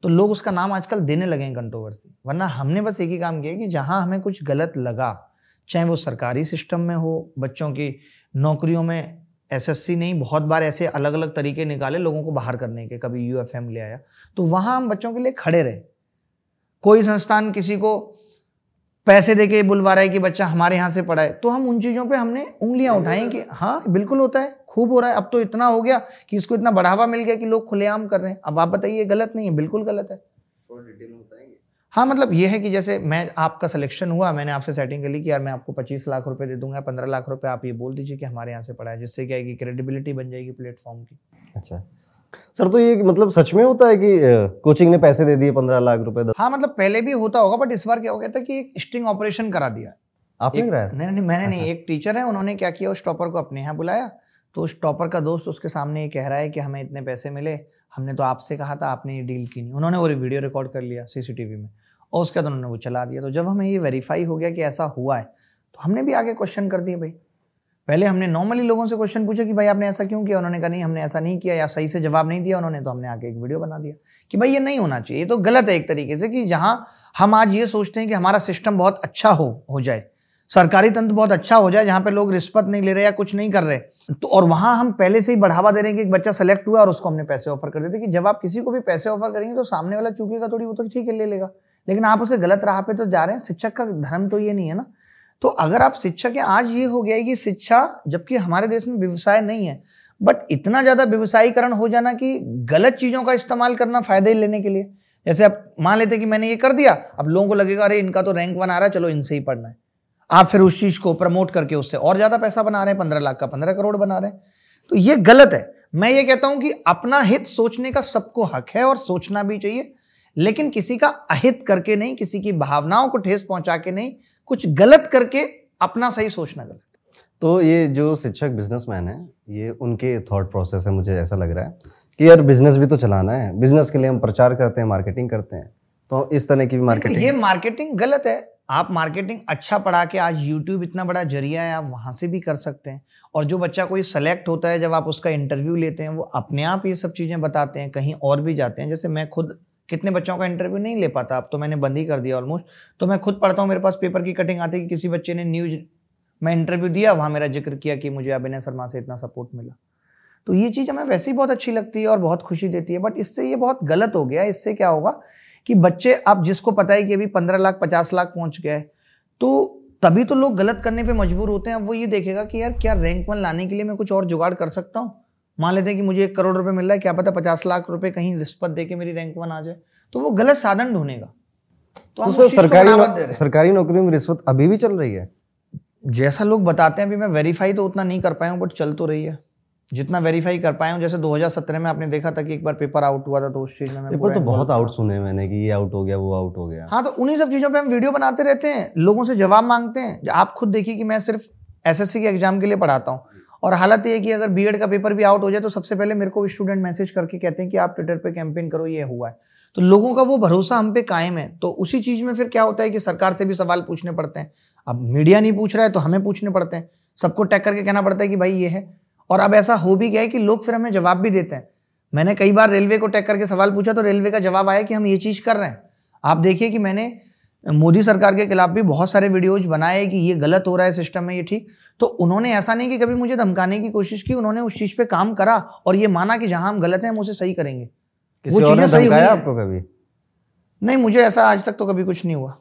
तो लोग उसका नाम आजकल देने लगे हैं कंट्रोवर्सी वरना हमने बस एक ही काम किया कि जहाँ हमें कुछ गलत लगा, चाहे वो सरकारी सिस्टम में हो, बच्चों की नौकरियों में एसएससी नहीं, बहुत बार ऐसे अलग अलग तरीके निकाले लोगों को बाहर करने के, कभी यूएफएम ले आया तो वहाँ हम बच्चों के लिए खड़े रहे। कोई संस्थान किसी को पैसे दे के बुलवा रहा है कि बच्चा हमारे यहाँ से पढ़ाए तो हम उन चीज़ों पे हमने उंगलियाँ उठाई कि हाँ। बिल्कुल होता है खूब हो रहा है। अब तो इतना हो गया कि इसको इतना बढ़ावा मिल गया कि लोग खुलेआम कर रहे हैं। अब आप बताइए गलत नहीं है? बिल्कुल गलत है। हाँ मतलब ये है कि जैसे मैं आपका सिलेक्शन हुआ मैंने आपसे सेटिंग कर ली कि यार मैं आपको पच्चीस लाख रुपए दे दूँगा पंद्रह लाख रुपए आप ये बोल दीजिए कि हमारे यहाँ से पढ़ा है जिससे क्या है कि क्रेडिबिलिटी बन जाएगी प्लेटफॉर्म की। अच्छा। सर तो ये मतलब सच में होता है कि कोचिंग ने पैसे दे दिए पंद्रह लाख रुपए हाँ मतलब पहले भी होता होगा बट इस बार क्या हो गया था कि एक स्टिंग ऑपरेशन करा दिया आपने कराया? नहीं नहीं मैंने नहीं अच्छा। एक टीचर है उन्होंने क्या किया उस टॉपर को अपने यहाँ बुलाया। तो उस टॉपर का दोस्त उसके सामने ये कह रहा है कि हमें इतने पैसे मिले हमने तो आपसे कहा था आपने ये डील की नहीं। उन्होंने वो वीडियो रिकॉर्ड कर लिया सीसीटीवी में और उसके बाद उन्होंने वो चला दिया। तो जब हमें ये वेरीफाई हो गया कि ऐसा हुआ है तो हमने भी आगे क्वेश्चन कर दिए भाई। पहले हमने नॉर्मली लोगों से क्वेश्चन पूछा कि भाई आपने ऐसा क्यों किया? उन्होंने कहा, नहीं, हमने ऐसा नहीं किया या सही से जवाब नहीं दिया, उन्होंने तो हमने आके एक वीडियो बना दिया। कि भाई ये नहीं होना चाहिए, ये तो गलत है एक तरीके से कि जहाँ हम आज ये सोचते हैं कि हमारा सिस्टम बहुत अच्छा हो हो जाए, सरकारी तंत्र बहुत अच्छा हो जाए, जहाँ पे लोग रिश्वत नहीं ले रहे या कुछ नहीं कर रहे। तो और वहाँ हम पहले से ही बढ़ावा दे रहे हैं कि एक बच्चा सेलेक्ट हुआ और उसको हमने पैसे ऑफ़र कर देते कि जब आप किसी को भी पैसे ऑफ़र करेंगे तो सामने वाला चूकेगा थोड़ी, वो तो ठीक है, ले लेगा। लेकिन आप उसे गलत राह पे तो जा रहे हैं। शिक्षक का धर्म तो ये नहीं है ना। तो अगर आप शिक्षक हैं आज ये हो गया है कि शिक्षा, जबकि हमारे देश में व्यवसाय नहीं है बट इतना ज़्यादा व्यवसायीकरण हो जाना कि गलत चीज़ों का इस्तेमाल करना फ़ायदे लेने के लिए। जैसे आप मान लेते कि मैंने ये कर दिया, अब लोगों को लगेगा, अरे, इनका तो रैंक आ रहा है, चलो इनसे ही पढ़ना है। आप फिर उस चीज़ को प्रमोट करके उससे और ज़्यादा पैसा बना रहे हैं, पंद्रह लाख का, पंद्रह करोड़ बना रहे हैं। तो ये गलत है। मैं ये कहता हूँ कि अपना हित सोचने का सबको हक है और सोचना भी चाहिए। लेकिन किसी का अहित करके नहीं किसी की भावनाओं को ठेस पहुँचा के नहीं कुछ गलत करके अपना सही सोचना गलत। तो ये जो शिक्षक बिजनेसमैन है ये उनके थॉट प्रोसेस है मुझे ऐसा लग रहा है कि यार बिज़नेस भी तो चलाना है। बिज़नेस के लिए हम प्रचार करते हैं मार्केटिंग करते हैं। तो इस तरह की भी मार्केटिंग ये मार्केटिंग गलत है। आप मार्केटिंग अच्छा पढ़ा के आज यूट्यूब इतना बड़ा ज़रिया है आप वहाँ से भी कर सकते हैं। और जो बच्चा कोई सेलेक्ट होता है जब आप उसका इंटरव्यू लेते हैं वो अपने आप ये सब चीज़ें बताते हैं कहीं और भी जाते हैं। जैसे मैं खुद कितने बच्चों का इंटरव्यू नहीं ले पाता। अब तो मैंने बंद ही कर दिया ऑलमोस्ट तो मैं खुद पढ़ता हूँ, मेरे पास पेपर की कटिंग आती है कि किसी बच्चे ने न्यूज़ मैं इंटरव्यू दिया, वहाँ मेरा ज़िक्र किया कि मुझे अभिनय शर्मा से इतना सपोर्ट मिला। तो ये चीज़ हमें वैसे ही बहुत अच्छी लगती है और बहुत खुशी देती है। बट इससे ये बहुत गलत हो गया। इससे क्या होगा कि बच्चे, अब जिसको पता है कि अभी पंद्रह लाख, पचास लाख पहुँच गए तो तभी तो लोग गलत करने पे मजबूर होते हैं। अब वो ये देखेगा कि यार, क्या रैंक वन लाने के लिए मैं कुछ और जुगाड़ कर सकता हूँ? मान लेते हैं कि मुझे एक करोड़ रुपए मिल रहा है क्या पता पचास लाख रुपए कहीं रिश्वत दे के मेरी रैंक वन आ जाए। तो वो गलत साधन ढूंढेगा। तो, तो सरकारी नौ, सरकारी नौकरियों में रिश्वत अभी भी चल रही है? जैसा लोग बताते हैं अभी मैं वेरीफाई तो उतना नहीं कर पाया हूँ बट चल तो रही है। जितना वेरीफाई कर पाया हूँ जैसे 2017 में आपने देखा था कि एक बार पेपर आउट हुआ था तो उस चीज़ में पेपर तो बहुत आउट सुने मैंने कि ये आउट हो गया वो आउट हो गया। हाँ तो उन्हीं सब चीज़ों पे हम वीडियो बनाते रहते हैं लोगों से जवाब मांगते हैं। आप खुद देखिए कि मैं सिर्फ़ एसएससी के एग्ज़ाम के लिए पढ़ाता हूँ। और हालत ये कि अगर बीएड का पेपर भी आउट हो जाए तो सबसे पहले मेरे को स्टूडेंट मैसेज करके कहते हैं कि आप ट्विटर पर कैंपेन करो, ये हुआ है। तो लोगों का वो भरोसा हम पे कायम है। तो उसी चीज़ में फिर क्या होता है कि सरकार से भी सवाल पूछने पड़ते हैं। अब मीडिया नहीं पूछ रहा है तो हमें पूछने पड़ते हैं। सबको टैग करके कहना पड़ता है कि भाई ये है। और अब ऐसा हो भी गया है कि लोग फिर हमें जवाब भी देते हैं। मैंने कई बार रेलवे को टैग करके सवाल पूछा तो रेलवे का जवाब आया कि हम ये चीज़ कर रहे हैं। आप देखिए कि मैंने मोदी सरकार के खिलाफ भी बहुत सारे वीडियोज़ बनाए कि ये गलत हो रहा है सिस्टम में ये ठीक। तो उन्होंने ऐसा नहीं कि कभी मुझे धमकाने की कोशिश की उन्होंने उस चीज़ पे काम करा और ये माना कि जहाँ हम गलत हैं हम उसे सही करेंगे। वो चीज़ें सही हुई आपको कभी? नहीं मुझे ऐसा आज तक तो कभी कुछ नहीं हुआ।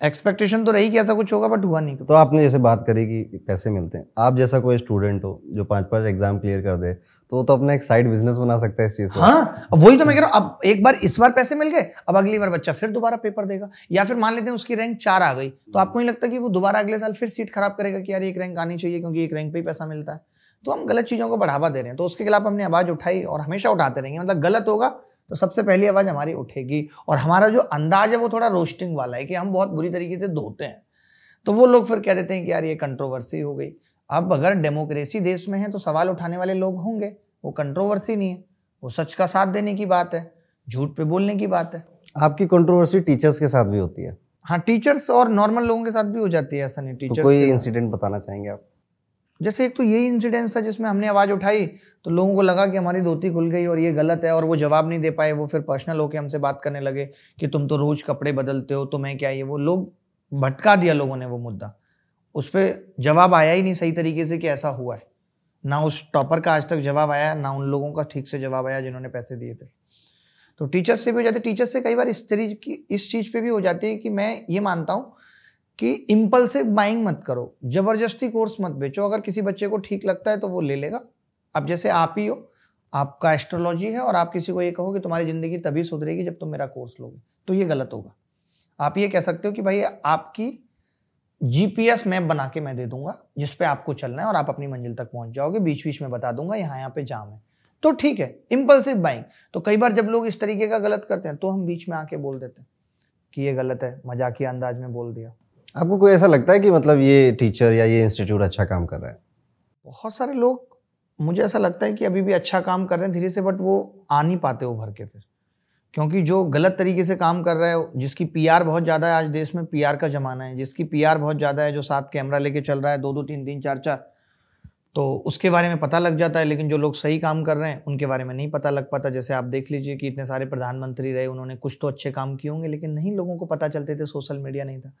एक्सपेक्टेशन तो रही कि ऐसा कुछ होगा बट हुआ नहीं तो आपने जैसे बात करी कि पैसे मिलते हैं। आप जैसा कोई स्टूडेंट हो जो पाँच पाँच एग्ज़ाम क्लियर कर दे तो वो तो अपना एक साइड बिज़नेस बना सकता है इस चीज़ हाँ वही तो मैं कह रहा हूँ अब एक बार इस बार पैसे मिल गए अब अगली बार बच्चा फिर दोबारा पेपर देगा। या फिर मान लेते हैं उसकी रैंक चार आ गई तो आपको नहीं लगता कि वो दोबारा अगले साल फिर सीट खराब करेगा कि यार एक रैंक आनी चाहिए क्योंकि एक रैंक पे ही पैसा मिलता है? तो हम गलत चीज़ों को बढ़ावा दे रहे हैं। तो उसके खिलाफ हमने आवाज़ उठाई और हमेशा उठाते रहेंगे। मतलब गलत होगा तो सबसे पहली आवाज़ हमारी उठेगी और हमारा जो अंदाज है वो थोड़ा रोस्टिंग वाला है कि हम बहुत बुरी तरीके से धोते हैं। तो वो लोग फिर कह देते हैं कि यार ये कंट्रोवर्सी हो गई। अब अगर डेमोक्रेसी देश में है तो सवाल उठाने वाले लोग होंगे। वो कंट्रोवर्सी नहीं है। वो सच का साथ देने की बात है। झूठ पे बोलने की बात है। आपकी कंट्रोवर्सी टीचर्स के साथ भी होती है। हाँ टीचर्स और नॉर्मल लोगों के साथ भी हो जाती है ऐसा नहीं। टीचर्स तो कोई इंसिडेंट बताना चाहेंगे आप? जैसे एक तो यही इंसिडेंस था जिसमें हमने आवाज़ उठाई तो लोगों को लगा कि हमारी धोती खुल गई और ये गलत है और वो जवाब नहीं दे पाए, वो फिर पर्सनल होकर हमसे बात करने लगे कि तुम तो रोज कपड़े बदलते हो तो मैं क्या ये वो लोग भटका दिया लोगों ने वो मुद्दा। उस पर जवाब आया ही नहीं सही तरीके से कि ऐसा हुआ है। ना उस टॉपर का आज तक जवाब आया, ना उन लोगों का ठीक से जवाब आया जिन्होंने पैसे दिए थे। तो टीचर्स से भी हो जाते टीचर्स से कई बार इस तरीके की, इस चीज़ पे भी हो जाती है कि मैं ये मानता हूँ कि इम्पल्सिव बाइंग मत करो, ज़बरदस्ती कोर्स मत बेचो। अगर किसी बच्चे को ठीक लगता है तो वो ले लेगा। अब जैसे आप ही हो, आपका एस्ट्रोलॉजी है और आप किसी को ये कहो कि तुम्हारी ज़िंदगी तभी सुधरेगी जब तुम मेरा कोर्स लोगे तो ये गलत होगा। आप ये कह सकते हो कि भाई, आपकी जीपीएस मैप बना के मैं दे दूँगा, जिस पे आपको चलना है और आप अपनी मंजिल तक पहुँच जाओगे। बीच बीच में बता दूँगा, यहाँ यहाँ पे जाम है। तो ठीक है इम्पल्सिव बाइंग तो कई बार जब लोग इस तरीके का गलत करते हैं तो हम बीच में आके बोल देते हैं कि ये गलत है, मजाकिया अंदाज में बोल दिया। आपको कोई ऐसा लगता है कि मतलब ये टीचर या ये इंस्टीट्यूट अच्छा काम कर रहा है? बहुत सारे लोग, मुझे ऐसा लगता है कि अभी भी अच्छा काम कर रहे हैं धीरे से बट वो आ नहीं पाते उभर के फिर। क्योंकि जो गलत तरीके से काम कर रहा है, जिसकी पीआर बहुत ज़्यादा है आज देश में पीआर का ज़माना है। जिसकी पीआर बहुत ज़्यादा है, जो सात कैमरा लेके चल रहा है, दो दो, तीन तीन, चार चार तो उसके बारे में पता लग जाता है। लेकिन जो लोग सही काम कर रहे हैं, उनके बारे में नहीं पता लग पाता। जैसे आप देख लीजिए कि इतने सारे प्रधानमंत्री रहे, उन्होंने कुछ तो अच्छे काम किए होंगे, लेकिन नहीं लोगों को पता चलते थे सोशल मीडिया नहीं था।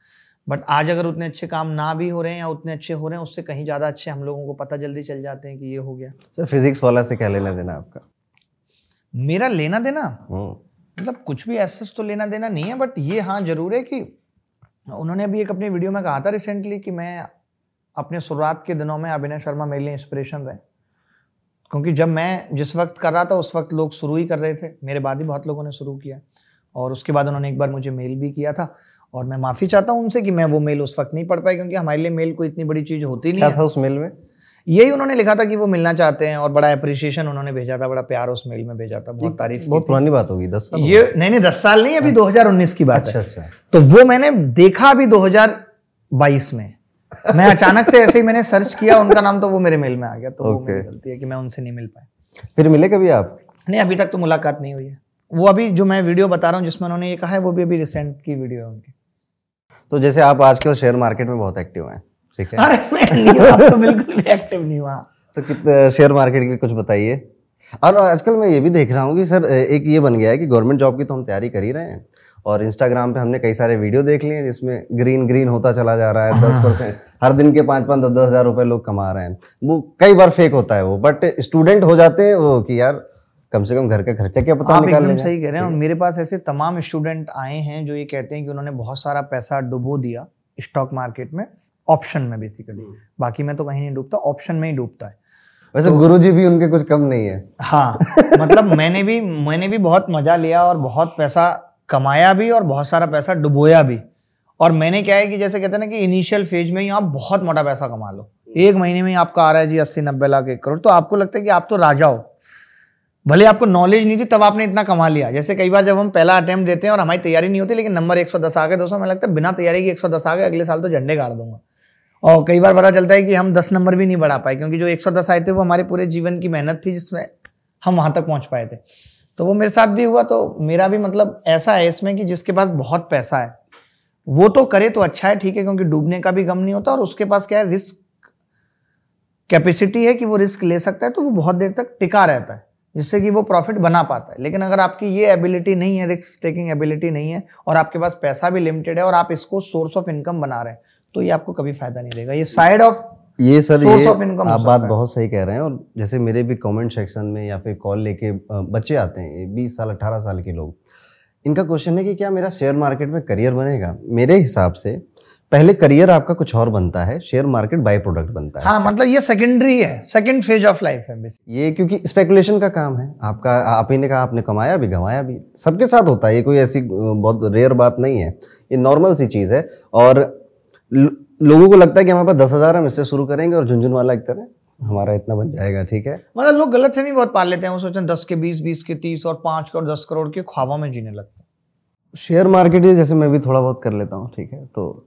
बट आज अगर उतने अच्छे काम ना भी हो रहे हैं या उतने अच्छे हो रहे हैं उससे कहीं ज़्यादा अच्छे हम लोगों को पता जल्दी चल जाते हैं कि ये हो गया। सर फिजिक्स वाला से क्या लेना देना आपका? मेरा लेना देना? हम्म, मतलब कुछ भी ऐसा तो लेना देना नहीं है बट ये हाँ ज़रूर है कि उन्होंने अभी एक अपनी वीडियो में कहा था रिसेंटली कि मैं अपने शुरुआत के दिनों में अभिनय शर्मा मेरे लिए इंस्पिरेशन रहे। क्योंकि जब मैं जिस वक्त कर रहा था उस वक्त लोग शुरू ही कर रहे थे। मेरे बाद ही बहुत लोगों ने शुरू किया। और उसके बाद उन्होंने एक बार मुझे मेल भी किया था। और मैं माफ़ी चाहता हूँ उनसे कि मैं वो मेल उस वक्त नहीं पढ़ पाया क्योंकि हमारे लिए मेल कोई इतनी बड़ी चीज़ होती नहीं क्या था उस मेल में? यही उन्होंने लिखा था कि वो मिलना चाहते हैं और बड़ा अप्रिशिएशन उन्होंने भेजा था बड़ा प्यार उस मेल में भेजा था बहुत तारीफ़ बहुत पुरानी बात होगी दस साल ये नहीं नहीं दस साल नहीं अभी 2019 की बात अच्छा है। अच्छा तो वो मैंने देखा अभी 2022 में। मैं अचानक से ऐसे ही मैंने सर्च किया उनका नाम तो वो मेरे मेल में आ गया तो वो मेरी गलती है कि मैं उनसे नहीं मिल पाया। फिर मिले कभी आप? नहीं अभी तक तो मुलाकात नहीं हुई है। वो अभी जो मैं वीडियो बता रहा हूँ जिसमें उन्होंने ये कहा है वो भी अभी रिसेंट की वीडियो है उनकी। तो जैसे आप आजकल शेयर मार्केट में बहुत एक्टिव हैं ठीक है? अरे मैं नहीं हूँ, तो बिल्कुल भी एक्टिव नहीं हुआ। तो कितने शेयर मार्केट के कुछ बताइए। और आजकल मैं ये भी देख रहा हूँ कि सर एक ये बन गया है कि गवर्नमेंट जॉब की तो हम तैयारी कर ही रहे हैं। और इंस्टाग्राम पे हमने कई सारे वीडियो देख लिए हैं जिसमें ग्रीन ग्रीन होता चला जा रहा है दस परसेंट हर दिन के पाँच पाँच दस दस हज़ार रुपए लोग कमा रहे हैं। वो कई बार फेक होता है वो बट स्टूडेंट हो जाते हैं वो कि यार कम से कम घर का खर्चा क्या पता आप एकदम सही कह रहे हैं और मेरे पास ऐसे तमाम स्टूडेंट आए हैं जो ये कहते हैं कि उन्होंने बहुत सारा पैसा डुबो दिया स्टॉक मार्केट में ऑप्शन में बेसिकली बाकी में तो कहीं नहीं डूबता ऑप्शन में ही डूबता है। वैसे तो, गुरुजी भी उनके कुछ कम नहीं है। हाँ मतलब मैंने भी मैंने भी बहुत मज़ा लिया और बहुत पैसा कमाया भी और बहुत सारा पैसा डुबोया भी। और मैंने क्या है कि जैसे कहते हैं ना कि इनिशियल फ़ेज़ में ही आप बहुत मोटा पैसा कमा लो। एक महीने में ही आपका आ रहा है जी अस्सी नब्बे लाख एक करोड़। तो आपको लगता है कि आप तो राजा हो। भले आपको नॉलेज नहीं थी, तब आपने इतना कमा लिया। जैसे कई बार जब हम पहला अटेम्प्ट देते हैं और हमारी तैयारी नहीं होती, लेकिन नंबर 110 आ गए दोस्तों हमें लगता है, बिना तैयारी के 110 आ गए, अगले साल तो झंडे गाड़ दूँगा। और कई बार पता चलता है कि हम 10 नंबर भी नहीं बढ़ा पाए, क्योंकि जो 110 आए थे, वो हमारे पूरे जीवन की मेहनत थी, जिसमें हम वहाँ तक पहुँच पाए थे। तो वो मेरे साथ भी हुआ तो मेरा भी मतलब ऐसा है इसमें कि जिसके पास बहुत पैसा है। वो तो करे तो अच्छा है, ठीक है, क्योंकि डूबने का भी गम नहीं होता, और उसके पास क्या है रिस्क कैपेसिटी है कि वो रिस्क ले सकता है तो वो बहुत देर तक टिका रहता है। जिससे कि वो प्रॉफिट बना पाता है। लेकिन अगर आपकी ये एबिलिटी नहीं है रिस्क टेकिंग एबिलिटी नहीं है और आपके पास पैसा भी लिमिटेड है और आप इसको सोर्स ऑफ़ इनकम बना रहे हैं तो ये आपको कभी फ़ायदा नहीं देगा। ये साइड ऑफ़ ये सर ये आप बात बहुत सही कह रहे हैं और जैसे मेरे भी कमेंट सेक्शन में या फिर कॉल लेके बच्चे आते हैं बीस साल अठारह साल के लोग इनका क्वेश्चन है कि क्या मेरा शेयर मार्केट में करियर बनेगा? मेरे हिसाब से पहले करियर आपका कुछ और बनता है शेयर मार्केट बाय प्रोडक्ट बनता है। हाँ मतलब ये सेकेंडरी है सेकेंड फ़ेज़ ऑफ़ लाइफ है। ये क्योंकि स्पेकुलेशन का काम है। आपका आप ही ने कहा आपने कमाया भी गंवाया भी। सबके साथ होता है ये कोई ऐसी बहुत रेयर बात नहीं है। ये नॉर्मल सी चीज़ है और लोगों को लगता है कि हमारे पास दस हज़ार हम इससे शुरू करेंगे और झुंझुन वाला एक तरह हमारा इतना बन जाएगा ठीक है? मतलब लोग गलत फहमी बहुत पाल लेते हैं वो सोचते हैं दस के बीस बीस के तीस और पाँच करोड़ दस करोड़ के ख्वाबों में जीने लगते हैं। शेयर मार्केट जैसे मैं भी थोड़ा बहुत कर लेता हूँ ठीक है? तो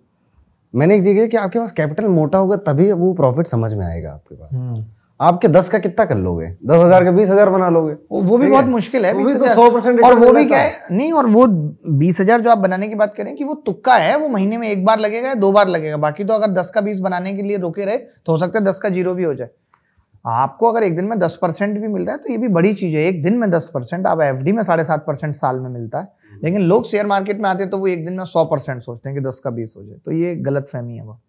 मैंने एक जगह कि आपके पास कैपिटल मोटा होगा तभी वो प्रॉफिट समझ में आएगा आपके पास। आपके दस का कितना कर लोगे? दस हज़ार का बीस हज़ार बना लोगे। वो भी बहुत मुश्किल है वो भी 20,000 तो 100% और वो भी क्या है। नहीं और वो बीस हज़ार जो आप बनाने की बात करें कि वो तुक्का है वो महीने में एक बार लगेगा या दो बार लगेगा। बाकी तो अगर दस का बीस बनाने के लिए रोके रहे तो हो सकता है दस का ज़ीरो भी हो जाए। आपको अगर एक दिन में दस परसेंट भी मिल रहा है तो ये भी बड़ी चीज़ है। एक दिन में दस परसेंट अब एफ़ में साढ़े सात परसेंट साल में मिलता है। लेकिन लोग शेयर मार्केट में आते हैं तो वो एक दिन में सौ परसेंट सोचते हैं कि दस का बीस हो जाए। तो ये गलत फहमी है वो।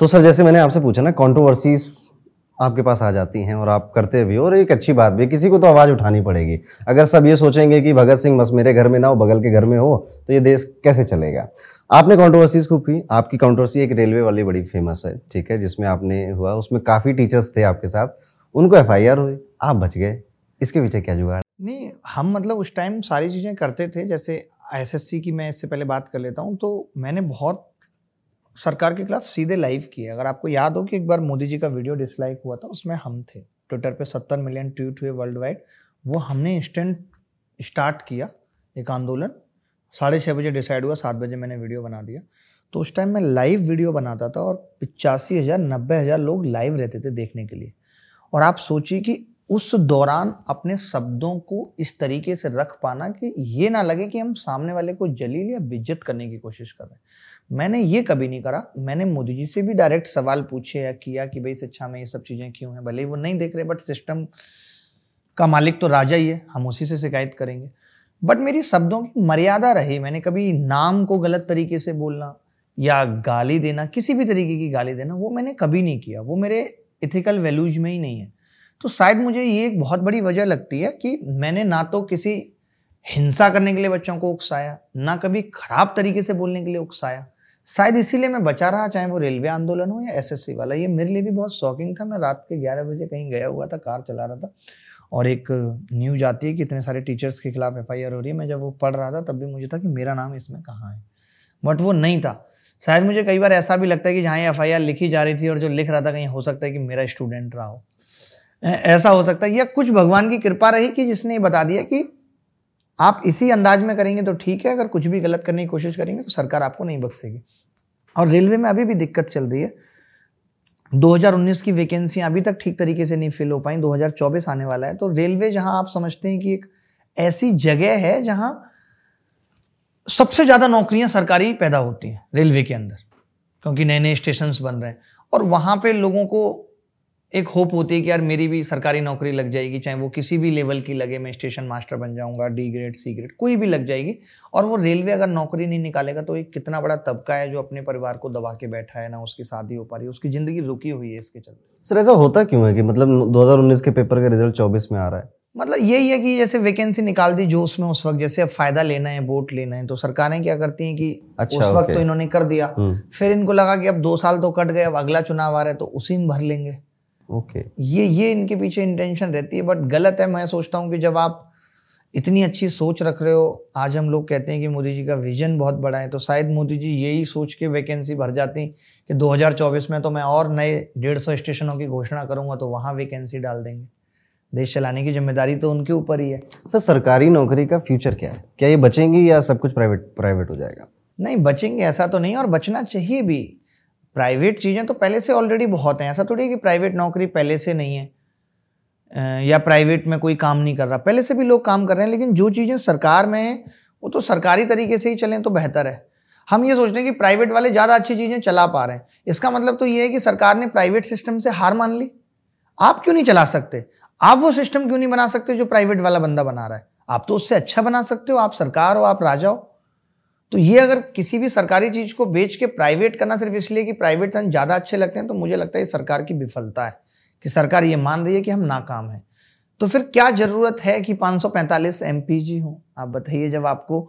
तो सर, जैसे मैंने आपसे पूछा ना कंट्रोवर्सीज आपके पास आ जाती हैं और आप करते भी और एक अच्छी बात भी किसी को तो आवाज़ उठानी पड़ेगी। अगर सब ये सोचेंगे कि भगत सिंह बस मेरे घर में ना हो, बगल के घर में हो तो ये देश कैसे चलेगा? आपने कंट्रोवर्सीज खूब की। आपकी कॉन्ट्रोवर्सी एक रेलवे वाली बड़ी फ़ेमस है, ठीक है, जिसमें आपने हुआ, उसमें काफ़ी टीचर्स थे आपके साथ। उनको एफआईआर हुई, आप बच गए। इसके पीछे क्या जुगाड़ नहीं, हम मतलब उस टाइम सारी चीज़ें करते थे, जैसे एसएससी की मैं इससे पहले बात कर लेता हूँ तो मैंने बहुत सरकार के खिलाफ सीधे लाइव किए। अगर आपको याद हो कि एक बार मोदी जी का वीडियो डिसलाइक हुआ था, उसमें हम थे। ट्विटर पे सत्तर मिलियन ट्वीट हुए वर्ल्ड वाइड वो हमने इंस्टेंट स्टार्ट किया एक आंदोलन। साढ़े छः बजे डिसाइड हुआ, सात बजे मैंने वीडियो बना दिया। तो उस टाइम मैं लाइव वीडियो बनाता था और पिचासी हज़ार, नब्बे हज़ार लोग लाइव रहते थे देखने के लिए। और आप सोचिए कि उस दौरान अपने शब्दों को इस तरीके से रख पाना कि ये ना लगे कि हम सामने वाले को जलील या बेइज्जत करने की कोशिश कर रहे हैं। मैंने ये कभी नहीं करा। मैंने मोदी जी से भी डायरेक्ट सवाल पूछे या किया कि भाई शिक्षा में ये सब चीज़ें क्यों हैं? भले ही वो नहीं देख रहे बट सिस्टम का मालिक तो राजा ही है। हम उसी से शिकायत करेंगे। बट मेरी शब्दों की मर्यादा रही। मैंने कभी नाम को गलत तरीके से बोलना या गाली देना, किसी भी तरीके की गाली देना, वो मैंने कभी नहीं किया। वो मेरे इथिकल वैल्यूज़ में ही नहीं है। तो शायद मुझे ये एक बहुत बड़ी वजह लगती है कि मैंने ना तो किसी हिंसा करने के लिए बच्चों को उकसाया, ना कभी खराब तरीके से बोलने के लिए उकसाया। शायद इसीलिए मैं बचा रहा, चाहे वो रेलवे आंदोलन हो या एसएससी वाला। ये मेरे लिए भी बहुत शॉकिंग था। मैं रात के ग्यारह बजे कहीं गया हुआ था, कार चला रहा था और एक न्यूज़ आती है कि इतने सारे टीचर्स के खिलाफ एफआईआर हो रही है। मैं जब वो पढ़ रहा था, तब भी मुझे था कि मेरा नाम इसमें कहाँ है। बट वो नहीं था। शायद मुझे कई बार ऐसा भी लगता है कि जहाँ एफ़ लिखी जा रही थी और जो लिख रहा था, कहीं हो सकता है कि मेरा स्टूडेंट रहा हो। ऐसा हो सकता है। या कुछ भगवान की कृपा रही कि जिसने बता दिया कि आप इसी अंदाज में करेंगे तो ठीक है, अगर कुछ भी गलत करने की कोशिश करेंगे तो सरकार आपको नहीं बख्शेगी। और रेलवे में अभी भी दिक्कत चल रही है। 2019 की वैकेंसी अभी तक ठीक तरीके से नहीं फिल हो पाई 2024 आने वाला है। तो रेलवे, जहाँ आप समझते हैं कि एक ऐसी जगह है जहाँ सबसे ज़्यादा नौकरियाँ सरकारी पैदा होती हैं रेलवे के अंदर, क्योंकि नए नए स्टेशन बन रहे हैं। और वहाँ पे लोगों को एक होप होती है कि यार मेरी भी सरकारी नौकरी लग जाएगी चाहे वो किसी भी लेवल की लगे मैं स्टेशन मास्टर बन जाऊँगा डी ग्रेड सी ग्रेड कोई भी लग जाएगी। और वो रेलवे अगर नौकरी नहीं निकालेगा तो एक कितना बड़ा तबका है जो अपने परिवार को दबा के बैठा है ना उसकी शादी हो पा रही है उसकी ज़िंदगी रुकी हुई है इसके चलते। सर ऐसा होता क्यों है कि मतलब 2019 के पेपर का रिज़ल्ट 24 में आ रहा है? मतलब यही है कि जैसे वैकेंसी निकाल दी जोश में उस वक्त जैसे अब फ़ायदा लेना है वोट लेना है तो सरकारें क्या करती हैं कि अच्छा, उस वक्त तो इन्होंने कर दिया। हम्म, फिर इनको लगा कि अब दो साल तो कट गए अब अगला चुनाव आ रहा है तो उसी में भर लेंगे। Okay okay. ये ये इनके पीछे इंटेंशन रहती है बट गलत है। मैं सोचता हूँ कि जब आप इतनी अच्छी सोच रख रहे हो आज हम लोग कहते हैं कि मोदी जी का विजन बहुत बड़ा है तो शायद मोदी जी यही सोच के वैकेंसी भर जाती कि 2024 में तो मैं और नए डेढ़ सौ स्टेशनों की घोषणा करूँगा तो वहाँ वैकेंसी डाल देंगे। देश चलाने की ज़िम्मेदारी तो उनके ऊपर ही है। सर सरकारी नौकरी का फ्यूचर क्या है? क्या ये बचेंगी या सब कुछ प्राइवेट प्राइवेट हो जाएगा? नहीं बचेंगे ऐसा तो नहीं और बचना चाहिए भी। प्राइवेट चीज़ें तो पहले से ऑलरेडी बहुत हैं। ऐसा थोड़ी है कि प्राइवेट नौकरी पहले से नहीं है या प्राइवेट में कोई काम नहीं कर रहा। पहले से भी लोग काम कर रहे हैं, लेकिन जो चीज़ें सरकार में हैं, वो तो सरकारी तरीके से ही चलें तो बेहतर है। हम ये सोचते हैं कि प्राइवेट वाले ज़्यादा अच्छी चीज़ें चला पा रहे हैं। इसका मतलब तो ये है कि सरकार ने प्राइवेट सिस्टम से हार मान ली। आप क्यों नहीं चला सकते? आप वो सिस्टम क्यों नहीं बना सकते जो प्राइवेट वाला बंदा बना रहा है? आप तो उससे अच्छा बना सकते हो। आप सरकार हो, आप राजा हो। तो ये अगर किसी भी सरकारी चीज़ को बेच के प्राइवेट करना सिर्फ़ इसलिए कि प्राइवेट धन ज़्यादा अच्छे लगते हैं तो मुझे लगता है ये सरकार की विफलता है कि सरकार ये मान रही है कि हम नाकाम हैं। तो फिर क्या ज़रूरत है कि 545 एमपीजी हो? आप बताइए, जब आपको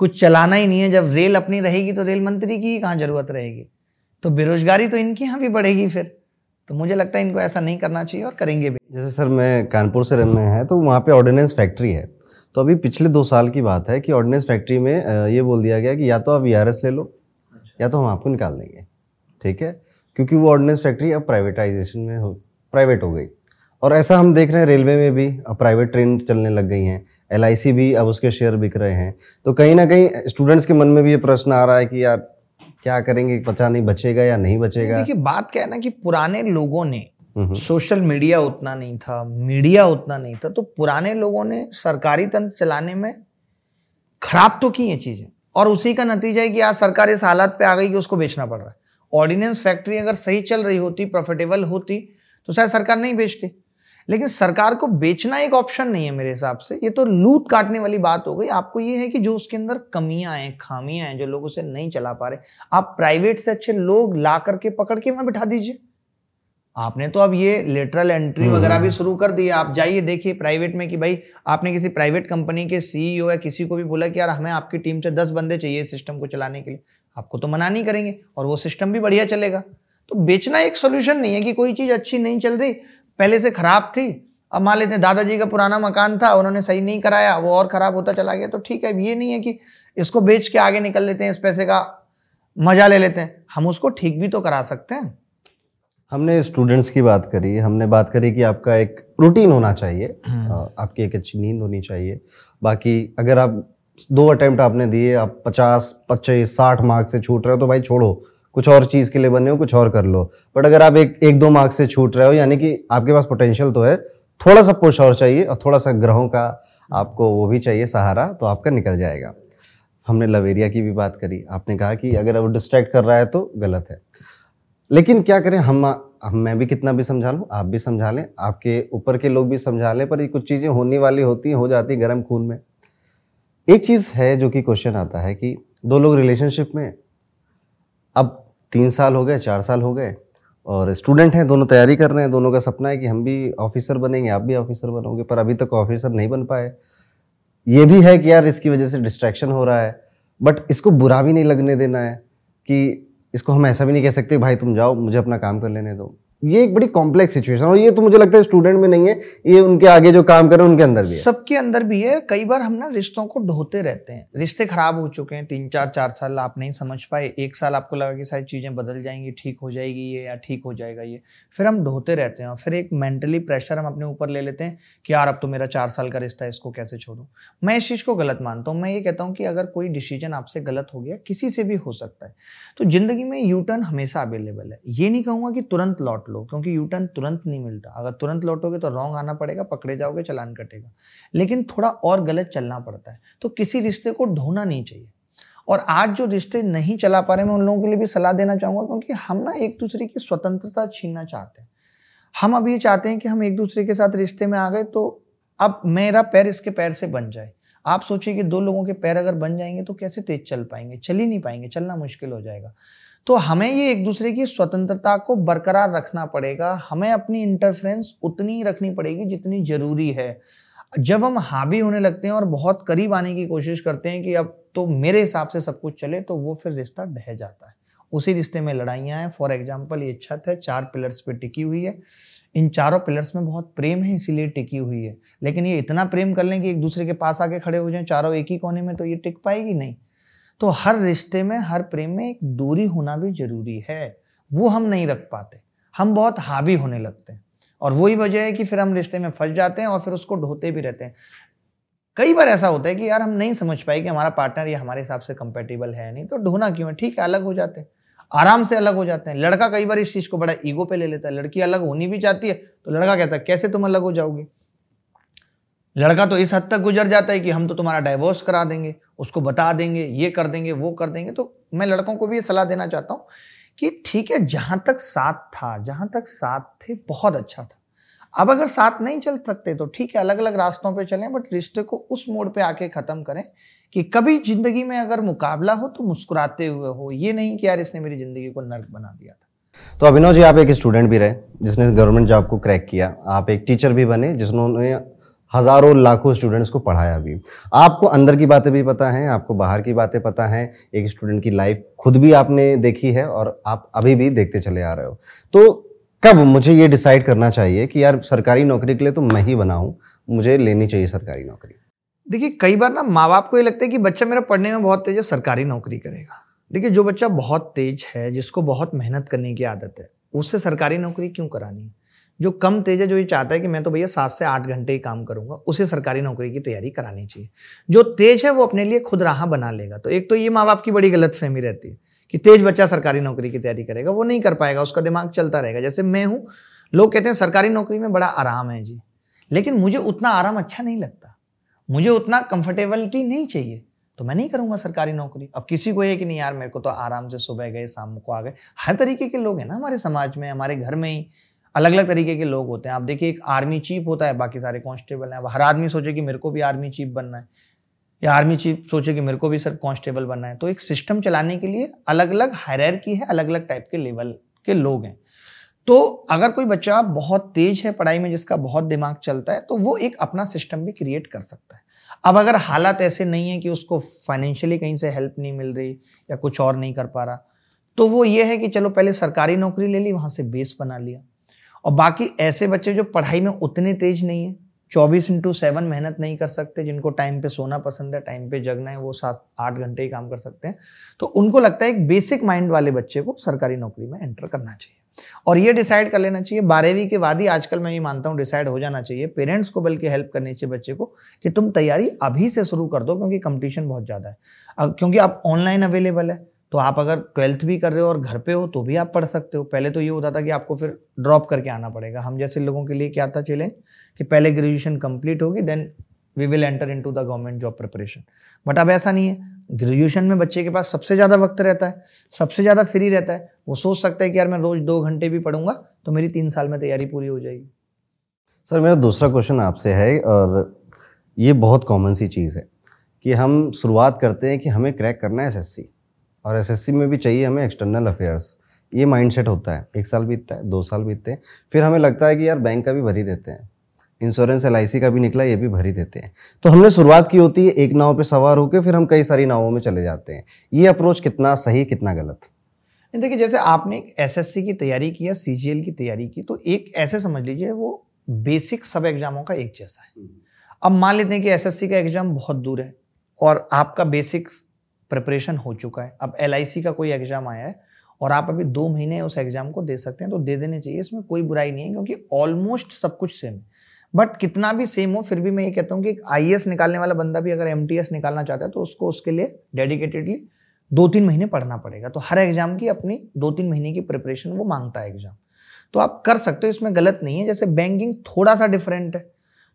कुछ चलाना ही नहीं है, जब रेल अपनी रहेगी तो रेल मंत्री की ही कहाँ ज़रूरत रहेगी? तो बेरोजगारी तो इनके यहाँ भी बढ़ेगी फिर। तो मुझे लगता है इनको ऐसा नहीं करना चाहिए और करेंगे भी। जैसे सर, मैं कानपुर से में है तो वहाँ पे ऑर्डिनेंस फैक्ट्री है। तो अभी पिछले दो साल की बात है कि ऑर्डिनेंस फैक्ट्री में ये बोल दिया गया कि या तो आप वी ले लो या तो हम आपको निकाल देंगे ठीक है? क्योंकि वो ऑर्डिनेंस फैक्ट्री अब प्राइवेटाइजेशन में हो प्राइवेट हो गई। और ऐसा हम देख रहे हैं रेलवे में भी अब प्राइवेट ट्रेन चलने लग गई हैं एल भी अब उसके शेयर बिक रहे हैं। तो कहीं ना कहीं स्टूडेंट्स के मन में भी ये प्रश्न आ रहा है कि यार क्या करेंगे पता नहीं बचेगा या नहीं बचेगा। देखिए बात क्या है ना कि पुराने लोगों ने सोशल मीडिया उतना नहीं था, मीडिया उतना नहीं था तो पुराने लोगों ने सरकारी तंत्र चलाने में खराब तो की है चीज़ें। और उसी का नतीजा है कि आज सरकार इस हालात पे आ गई कि उसको बेचना पड़ रहा है। ऑर्डिनेंस फैक्ट्री अगर सही चल रही होती प्रॉफिटेबल होती तो शायद सरकार नहीं बेचती। लेकिन सरकार को बेचना एक ऑप्शन नहीं है मेरे हिसाब से। ये तो लूट काटने वाली बात हो गई। आपको ये है कि जो उसके अंदर कमियाँ हैं, खामियाँ हैं, जो लोग उसे नहीं चला पा रहे, आप प्राइवेट से अच्छे लोग ला करके पकड़ के वहाँ बिठा दीजिए। आपने तो अब ये लेटरल एंट्री हम्म, वगैरह भी हम्म। शुरू कर दिया आप जाइए देखिए प्राइवेट में कि भाई आपने किसी प्राइवेट कंपनी के सीईओ या किसी को भी बोला कि यार हमें आपकी टीम से दस बंदे चाहिए सिस्टम को चलाने के लिए। आपको तो मना नहीं करेंगे और वो सिस्टम भी बढ़िया चलेगा। तो बेचना एक सोल्यूशन नहीं है कि कोई चीज़ अच्छी नहीं चल रही। पहले से खराब थी। अब मान लेते हैं दादाजी का पुराना मकान था उन्होंने सही नहीं कराया वो और खराब होता चला गया। तो ठीक है अब ये नहीं है कि इसको बेच के आगे निकल लेते हैं इस पैसे का मज़ा ले लेते हैं। हम उसको ठीक भी तो करा सकते हैं। हमने स्टूडेंट्स की बात करी हमने बात करी कि आपका एक रूटीन होना चाहिए हम्म। आपकी एक अच्छी नींद होनी चाहिए। बाकी अगर आप दो अटेम्प्ट आपने दिए आप पचास पच्चीस साठ मार्क्स से छूट रहे हो तो भाई छोड़ो कुछ और चीज़ के लिए बने हो कुछ और कर लो। बट अगर आप एक एक दो मार्क्स से छूट रहे हो यानी कि आपके पास पोटेंशियल तो है थोड़ा सा पुश और चाहिए और थोड़ा सा ग्रहों का आपको वो भी चाहिए सहारा तो आपका निकल जाएगा। हमने लवेरिया की भी बात करी आपने कहा कि अगर वो डिस्ट्रैक्ट कर रहा है तो गलत है। लेकिन क्या करें, हम मैं भी कितना भी समझा लूँ, आप भी समझा लें, आपके ऊपर के लोग भी समझा लें, पर ये कुछ चीज़ें होने वाली होती हैं, हो जाती गर्म खून में। एक चीज़ है जो कि क्वेश्चन आता है कि दो लोग रिलेशनशिप में अब तीन साल हो गए, चार साल हो गए, और स्टूडेंट हैं, दोनों तैयारी कर रहे हैं, दोनों का सपना है कि हम भी ऑफिसर बनेंगे, आप भी ऑफिसर बनोगे, पर अभी तक ऑफिसर नहीं बन पाए। ये भी है कि यार इसकी वजह से डिस्ट्रैक्शन हो रहा है बट इसको बुरा भी नहीं लगने देना है कि इसको हम ऐसा भी नहीं कह सकते, भाई तुम जाओ, मुझे अपना काम कर लेने दो। ये एक बड़ी कॉम्प्लेक्स सिचुएशन और ये तो मुझे लगता है स्टूडेंट में नहीं है, ये उनके आगे जो काम कर उनके अंदर भी है। सबके अंदर भी है। कई बार हम ना रिश्तों को ढोते रहते हैं। रिश्ते खराब हो चुके हैं, तीन, चार चार साल आप नहीं समझ पाए। एक साल आपको लगा कि सारी चीज़ें बदल जाएँगी, ठीक हो जाएगी ये या ठीक हो जाएगा ये। फिर हम ढोते रहते हैं और फिर एक मेंटली प्रेशर हम अपने ऊपर ले लेते हैं कि यार, अब तो मेरा चार साल का रिश्ता है, इसको कैसे छोड़ू? मैं इस चीज़ को गलत मानता हूँ। मैं ये कहता हूँ कि अगर कोई डिसीज़न आपसे गलत हो गया, किसी से भी हो सकता है। तो ज़िंदगी में यू टर्न हमेशा अवेलेबल है। ये नहीं कहूँगा कि तुरंत लौट लो, क्योंकि यू टर्न तुरंत नहीं मिलता। अगर तुरंत लौटोगे तो रॉन्ग आना पड़ेगा, पकड़े जाओगे, चलान कटेगा। लेकिन थोड़ा और गलत चलना पड़ता है। तो किसी रिश्ते को ढोना नहीं चाहिए। और आज जो रिश्ते नहीं चला पा रहे मैं उन लोगों के लिए भी सलाह देना चाहूँगा, क्योंकि हम ना एक दूसरे की स्वतंत्रता छीनना चाहते हैं। हम अब ये चाहते हैं कि हम एक दूसरे के साथ रिश्ते में आ गए तो अब मेरा पैर इसके पैर से बन जाए। आप सोचिए कि दो लोगों के पैर अगर बन जाएँगे तो कैसे तेज चल पाएँगे? चल ही नहीं पाएँगे, चलना मुश्किल हो जाएगा। तो हमें ये एक दूसरे की स्वतंत्रता को बरकरार रखना पड़ेगा। हमें अपनी इंटरफ्रेंस उतनी रखनी पड़ेगी जितनी ज़रूरी है। जब हम हावी होने लगते हैं और बहुत करीब आने की कोशिश करते हैं कि अब तो मेरे हिसाब से सब कुछ चले तो वो फिर रिश्ता ढह जाता है। उसी रिश्ते में लड़ाइयाँ हैं। फॉर एग्ज़ाम्पल ये छत है, चार पिलर्स पे टिकी हुई है। इन चारों पिलर्स में बहुत प्रेम है, इसीलिए टिकी हुई है। लेकिन ये इतना प्रेम कर लें कि एक दूसरे के पास आके खड़े हो जाएँ, चारों एक ही कोने में तो ये टिक पाएगी? नहीं। तो हर रिश्ते में, हर प्रेम में एक दूरी होना भी ज़रूरी है। वो हम नहीं रख पाते। हम बहुत हावी होने लगते हैं। और वही वजह है कि फिर हम रिश्ते में फंस जाते हैं और फिर उसको ढोते भी रहते हैं। कई बार ऐसा होता है कि यार हम नहीं समझ पाए कि हमारा पार्टनर ये हमारे हिसाब से कंपेटेबल है नहीं तो ढोना क्यों है? ठीक है, अलग हो जाते हैं। आराम से अलग हो जाते हैं। लड़का कई बार इस चीज़ को बड़ा ईगो पे ले लेता है। लड़की अलग होनी भी चाहती है तो लड़का कहता है, कैसे तुम अलग हो जाओगे? लड़का तो इस हद तक गुजर जाता है कि हम तो तुम्हारा डाइवोर्स करा देंगे, उसको बता देंगे, ये कर देंगे, वो कर देंगे। तो मैं लड़कों को भी ये सलाह देना चाहता हूँ कि ठीक है, जहाँ तक साथ था, जहाँ तक साथ थे, बहुत अच्छा था। अब अगर साथ नहीं चल सकते तो ठीक है अलग अलग रास्तों पे चलें बट रिश्ते को उस मोड पे आके खत्म करें कि कभी ज़िंदगी में अगर मुकाबला हो तो मुस्कुराते हुए हो। ये नहीं कि यार इसने मेरी ज़िंदगी को नर्क बना दिया था। तो अभिनव जी, आप एक स्टूडेंट भी रहे, जिसने गवर्नमेंट जॉब को क्रैक किया। आप एक टीचर भी बने, जिसने हज़ारों लाखों स्टूडेंट्स को पढ़ाया भी। आपको अंदर की बातें भी पता हैं, आपको बाहर की बातें पता हैं, एक स्टूडेंट की लाइफ खुद भी आपने देखी है और आप अभी भी देखते चले आ रहे हो। तो कब मुझे ये डिसाइड करना चाहिए कि यार सरकारी नौकरी के लिए तो मैं ही बनाऊँ, मुझे लेनी चाहिए सरकारी नौकरी? देखिए, कई बार ना माँ बाप को ये लगता है कि बच्चा मेरा पढ़ने में बहुत तेज है, सरकारी नौकरी करेगा। देखिए, जो बच्चा बहुत तेज है, जिसको बहुत मेहनत करने की आदत है, उससे सरकारी नौकरी क्यों करानी? जो कम तेज है, जो ये चाहता है कि मैं तो भैया सात से आठ घंटे ही काम करूँगा, उसे सरकारी नौकरी की तैयारी करानी चाहिए। जो तेज है, वो अपने लिए खुद राह बना लेगा। तो एक तो ये माँ बाप की बड़ी गलत फहमी रहती है कि तेज बच्चा सरकारी नौकरी की तैयारी करेगा, वो नहीं कर पाएगा, उसका दिमाग चलता रहेगा। जैसे मैं हूँ, लोग कहते हैं सरकारी नौकरी में बड़ा आराम है जी, लेकिन मुझे उतना आराम अच्छा नहीं लगता। मुझे उतना कंफर्टेबिलिटी नहीं चाहिए तो मैं नहीं करूँगा सरकारी नौकरी। अब किसी को ये कि नहीं यार, मेरे को तो आराम से सुबह गए, शाम को आ गए। हर तरीके के लोग हैं ना हमारे समाज में, हमारे घर में ही। अलग अलग तरीके के लोग होते हैं। आप देखिए, एक आर्मी चीफ होता है, बाकी सारे कांस्टेबल हैं। हर आदमी सोचे कि मेरे को भी आर्मी चीफ बनना है, या आर्मी चीफ सोचे कि मेरे को भी सर कांस्टेबल बनना है। तो एक सिस्टम चलाने के लिए अलग अलग हायर की है अलग अलग टाइप के लेवल के लोग हैं। तो अगर कोई बच्चा बहुत तेज है पढ़ाई में, जिसका बहुत दिमाग चलता है तो वो एक अपना सिस्टम भी क्रिएट कर सकता है। अब अगर हालात ऐसे नहीं है कि उसको फाइनेंशियली कहीं से हेल्प नहीं मिल रही या कुछ और नहीं कर पा रहा तो वो ये है कि चलो, पहले सरकारी नौकरी ले ली, वहाँ से बेस बना लिया। और बाकी ऐसे बच्चे जो पढ़ाई में उतने तेज नहीं है, चौबीस इंटू सेवन मेहनत नहीं कर सकते, जिनको टाइम पे सोना पसंद है टाइम पे जगना है, वो सात, आठ घंटे ही काम कर सकते हैं। तो उनको लगता है एक बेसिक माइंड वाले बच्चे को सरकारी नौकरी में एंटर करना चाहिए। और ये डिसाइड कर लेना चाहिए। बारहवीं के बाद ही आजकल मैं ये मानता हूँ डिसाइड हो जाना चाहिए। पेरेंट्स को बल्कि हेल्प करनी चाहिए बच्चे को कि तुम तैयारी अभी से शुरू कर दो, क्योंकि कंपटीशन बहुत ज़्यादा है। क्योंकि आप ऑनलाइन अवेलेबल है। तो आप अगर ट्वेल्थ भी कर रहे हो और घर पे हो तो भी आप पढ़ सकते हो। पहले तो ये होता था कि आपको फिर ड्रॉप करके आना पड़ेगा। हम जैसे लोगों के लिए क्या था चैलेंज कि पहले ग्रेजुएशन कंप्लीट होगी then we will enter in the government job preparation but अब ऐसा नहीं है। ग्रेजुएशन में बच्चे के पास सबसे ज़्यादा वक्त रहता है, सबसे ज़्यादा फ्री रहता है। वो सोच सकता है कि यार मैं रोज़ दो घंटे भी पढ़ूँगा तो मेरी तीन साल में तैयारी पूरी हो जाएगी। सर, मेरा दूसरा क्वेश्चन आपसे है और ये बहुत कॉमन सी चीज़ है कि हम शुरुआत करते हैं कि हमें क्रैक करना है एसएससी और एसएससी में भी चाहिए हमें एक्सटर्नल अफेयर्स ये माइंडसेट होता है। एक साल बीतता है दो साल बीतते हैं। फिर हमें लगता है कि यार बैंक का भी भरी देते हैं। इंश्योरेंस एल का भी निकला ये भी भरी देते हैं। तो हमने शुरुआत की होती है एक नाव पे सवार होकर फिर हम कई सारी नावों में चले जाते हैं। ये अप्रोच कितना सही कितना गलत? देखिए जैसे आपने एक एस की तैयारी की या सी की तैयारी की तो एक ऐसे समझ लीजिए वो बेसिक सब एग्जामों का एक जैसा है। अब मान लेते हैं कि एसएससी का एग्ज़ाम बहुत दूर है और आपका बेसिक प्रिपरेशन हो चुका है। अब एलआईसी का कोई एग्ज़ाम आया है और आप अभी दो महीने उस एग्ज़ाम को दे सकते हैं तो दे देने चाहिए। इसमें कोई बुराई नहीं है क्योंकि ऑलमोस्ट सब कुछ सेम है। बट कितना भी सेम हो, फिर भी मैं ये कहता हूँ कि आई निकालने वाला बंदा भी अगर एमटीएस निकालना चाहता है तो उसको उसके लिए डेडिकेटेडली दो तीन महीने पढ़ना पड़ेगा। तो हर एग्ज़ाम की अपनी दो तीन महीने की प्रिपरेशन वो माँगता है एग्ज़ाम तो आप कर सकते हो, इसमें गलत नहीं है। जैसे बैंकिंग थोड़ा सा डिफरेंट है।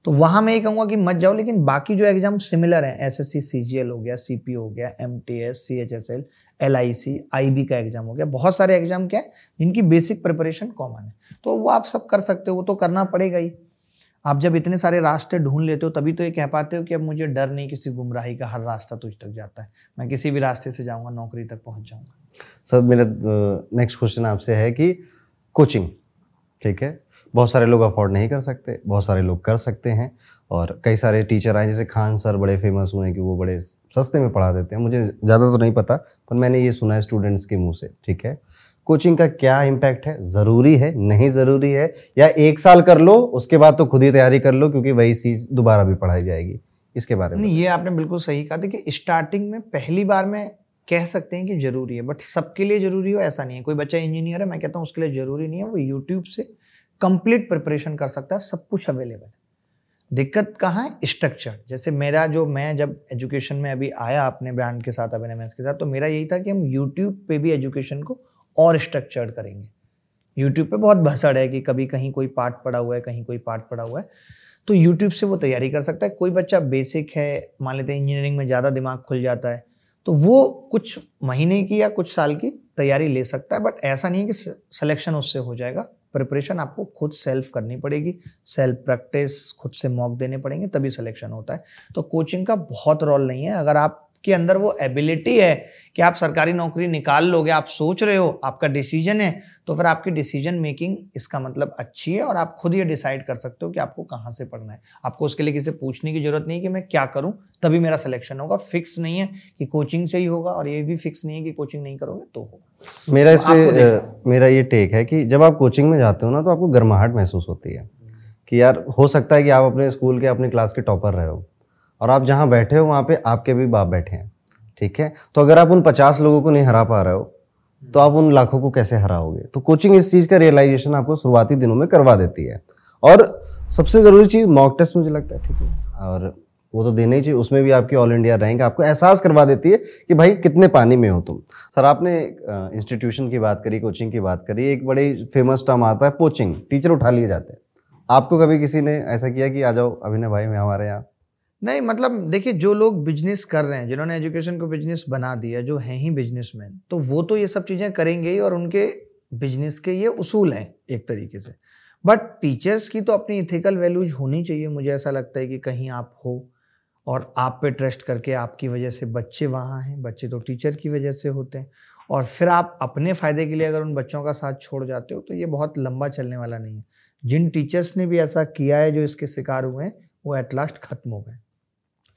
तो वहाँ मैं ये कहूँगा कि मत जाओ, लेकिन बाकी जो एग्ज़ाम सिमिलर है S S C C G L हो गया सी पी हो गया M T S C H S L L I C I B का एग्ज़ाम हो गया, बहुत सारे एग्ज़ाम क्या है जिनकी बेसिक प्रिपरेशन कॉमन है। तो वो आप सब कर सकते हो, वो तो करना पड़ेगा ही। आप जब इतने सारे रास्ते ढूंढ लेते हो, तभी तो ये कह पाते हो कि अब मुझे डर नहीं किसी गुमराही का, हर रास्ता तुझ तक जाता है। मैं किसी भी रास्ते से जाऊँगा, नौकरी तक पहुँच जाऊँगा। सर, मेरा नेक्स्ट क्वेश्चन आपसे है कि कोचिंग ठीक है? बहुत सारे लोग अफोर्ड नहीं कर सकते बहुत सारे लोग कर सकते हैं और कई सारे टीचर आए जैसे खान सर बड़े फ़ेमस हुए हैं कि वो बड़े सस्ते में पढ़ा देते हैं। मुझे ज़्यादा तो नहीं पता पर मैंने ये सुना है स्टूडेंट्स के मुँह से ठीक है? कोचिंग का क्या इम्पैक्ट है? ज़रूरी है? नहीं ज़रूरी है? या एक साल कर लो उसके बाद तो खुद ही तैयारी कर लो क्योंकि वही चीज़ दोबारा भी पढ़ाई जाएगी। इसके बारे में ये आपने बिल्कुल सही कहा। देखिए स्टार्टिंग में पहली बार में कह सकते हैं कि ज़रूरी है बट सबके लिए ज़रूरी हो ऐसा नहीं है। कोई बच्चा इंजीनियर है मैं कहता हूँ उसके लिए ज़रूरी नहीं है वो यूट्यूब से कंप्लीट प्रिपरेशन कर सकता है, सब कुछ अवेलेबल है। दिक्कत कहाँ है? स्ट्रक्चर जैसे मेरा जो मैं जब एजुकेशन में अभी आया अपने ब्रांड के साथ अभिनय के साथ तो मेरा यही था कि हम यूट्यूब पे भी एजुकेशन को और स्ट्रक्चर्ड करेंगे। यूट्यूब पे बहुत भसड़ है कि कभी कहीं कोई पार्ट पड़ा हुआ है, कहीं कोई पार्ट पड़ा हुआ है। तो यूट्यूब से वो तैयारी कर सकता है। कोई बच्चा बेसिक है, मान लेते हैं इंजीनियरिंग में ज़्यादा दिमाग खुल जाता है तो वो कुछ महीने की या कुछ साल की तैयारी ले सकता है बट ऐसा नहीं है कि सिलेक्शन उससे हो जाएगा। प्रिपरेशन आपको खुद सेल्फ करनी पड़ेगी। सेल्फ प्रैक्टिस खुद से मॉक देने पड़ेंगे, तभी सिलेक्शन होता है। तो कोचिंग का बहुत रोल नहीं है। अगर आप के अंदर वो एबिलिटी है कि आप सरकारी नौकरी निकाल लोगे आप सोच रहे हो आपका डिसीज़न है तो फिर आपकी डिसीज़न मेकिंग इसका मतलब अच्छी है और आप खुद ये डिसाइड कर सकते हो कि आपको कहाँ से पढ़ना है। आपको उसके लिए किसी पूछने की ज़रूरत नहीं कि मैं क्या करूँ तभी मेरा सिलेक्शन होगा। फिक्स नहीं है कि कोचिंग से ही होगा और ये भी फिक्स नहीं है कि कोचिंग नहीं करोगे तो होगा। मेरा तो इस मेरा ये टेक है कि जब आप कोचिंग में जाते हो ना तो आपको गर्माहट महसूस होती है कि यार हो सकता है कि आप अपने स्कूल के अपने क्लास के टॉपर रहे हो। और आप जहाँ बैठे हो, वहाँ पे आपके भी बाप बैठे हैं, ठीक है? तो अगर आप उन पचास लोगों को नहीं हरा पा रहे हो तो आप उन लाखों को कैसे हराओगे? तो कोचिंग इस चीज़ का रियलाइजेशन आपको शुरुआती दिनों में करवा देती है। और सबसे ज़रूरी चीज़ मॉक टेस्ट मुझे लगता है, ठीक है? और वो तो देना ही चाहिए, उसमें भी आपकी ऑल इंडिया रैंक आपको एहसास करवा देती है कि भाई कितने पानी में हो तुम। सर, आपने इंस्टीट्यूशन की बात करी कोचिंग की बात करी, एक बड़ी फ़ेमस टर्म आता है कोचिंग टीचर उठा लिए जाते हैं। आपको कभी किसी ने ऐसा किया कि, आ जाओ, अभिनय भाई, मैं हमारे यहाँ नहीं मतलब देखिए, जो लोग बिज़नेस कर रहे हैं, जिन्होंने एजुकेशन को बिज़नेस बना दिया, जो हैं ही बिजनेसमैन तो वो तो ये सब चीज़ें करेंगे ही और उनके बिज़नेस के ये उसूल हैं एक तरीके से। बट टीचर्स की तो अपनी इथिकल वैल्यूज़ होनी चाहिए, मुझे ऐसा लगता है कि कहीं आप हो और आप पे ट्रस्ट करके आपकी वजह से बच्चे वहाँ हैं, बच्चे तो टीचर की वजह से होते हैं। और फिर आप अपने फ़ायदे के लिए अगर उन बच्चों का साथ छोड़ जाते हो तो ये बहुत लंबा चलने वाला नहीं है। जिन टीचर्स ने भी ऐसा किया है, जो इसके शिकार हुए हैं, वो एट लास्ट ख़त्म हो गए।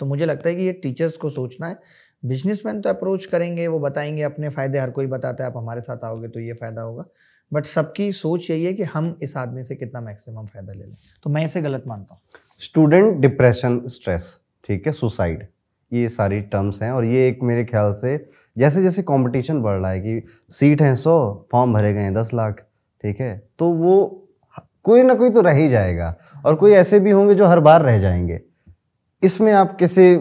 तो मुझे लगता है कि ये टीचर्स को सोचना है। बिजनेसमैन तो अप्रोच करेंगे, वो बताएँगे अपने फ़ायदे, हर कोई बताता है, आप हमारे साथ आओगे तो ये फ़ायदा होगा। बट सबकी सोच यही है कि हम इस आदमी से कितना मैक्सिमम फ़ायदा ले लें। तो मैं इसे गलत मानता हूँ। स्टूडेंट डिप्रेशन, स्ट्रेस, ठीक है, सुसाइड, ये सारी टर्म्स हैं और ये एक मेरे ख्याल से जैसे जैसे कंपटीशन बढ़ रहा है कि सीट है सौ, फॉर्म भरे गए हैं दस लाख, ठीक है तो वो कोई ना कोई तो रह ही जाएगा। और कोई ऐसे भी होंगे जो हर बार रह जाएँगे। इसमें आप कैसे,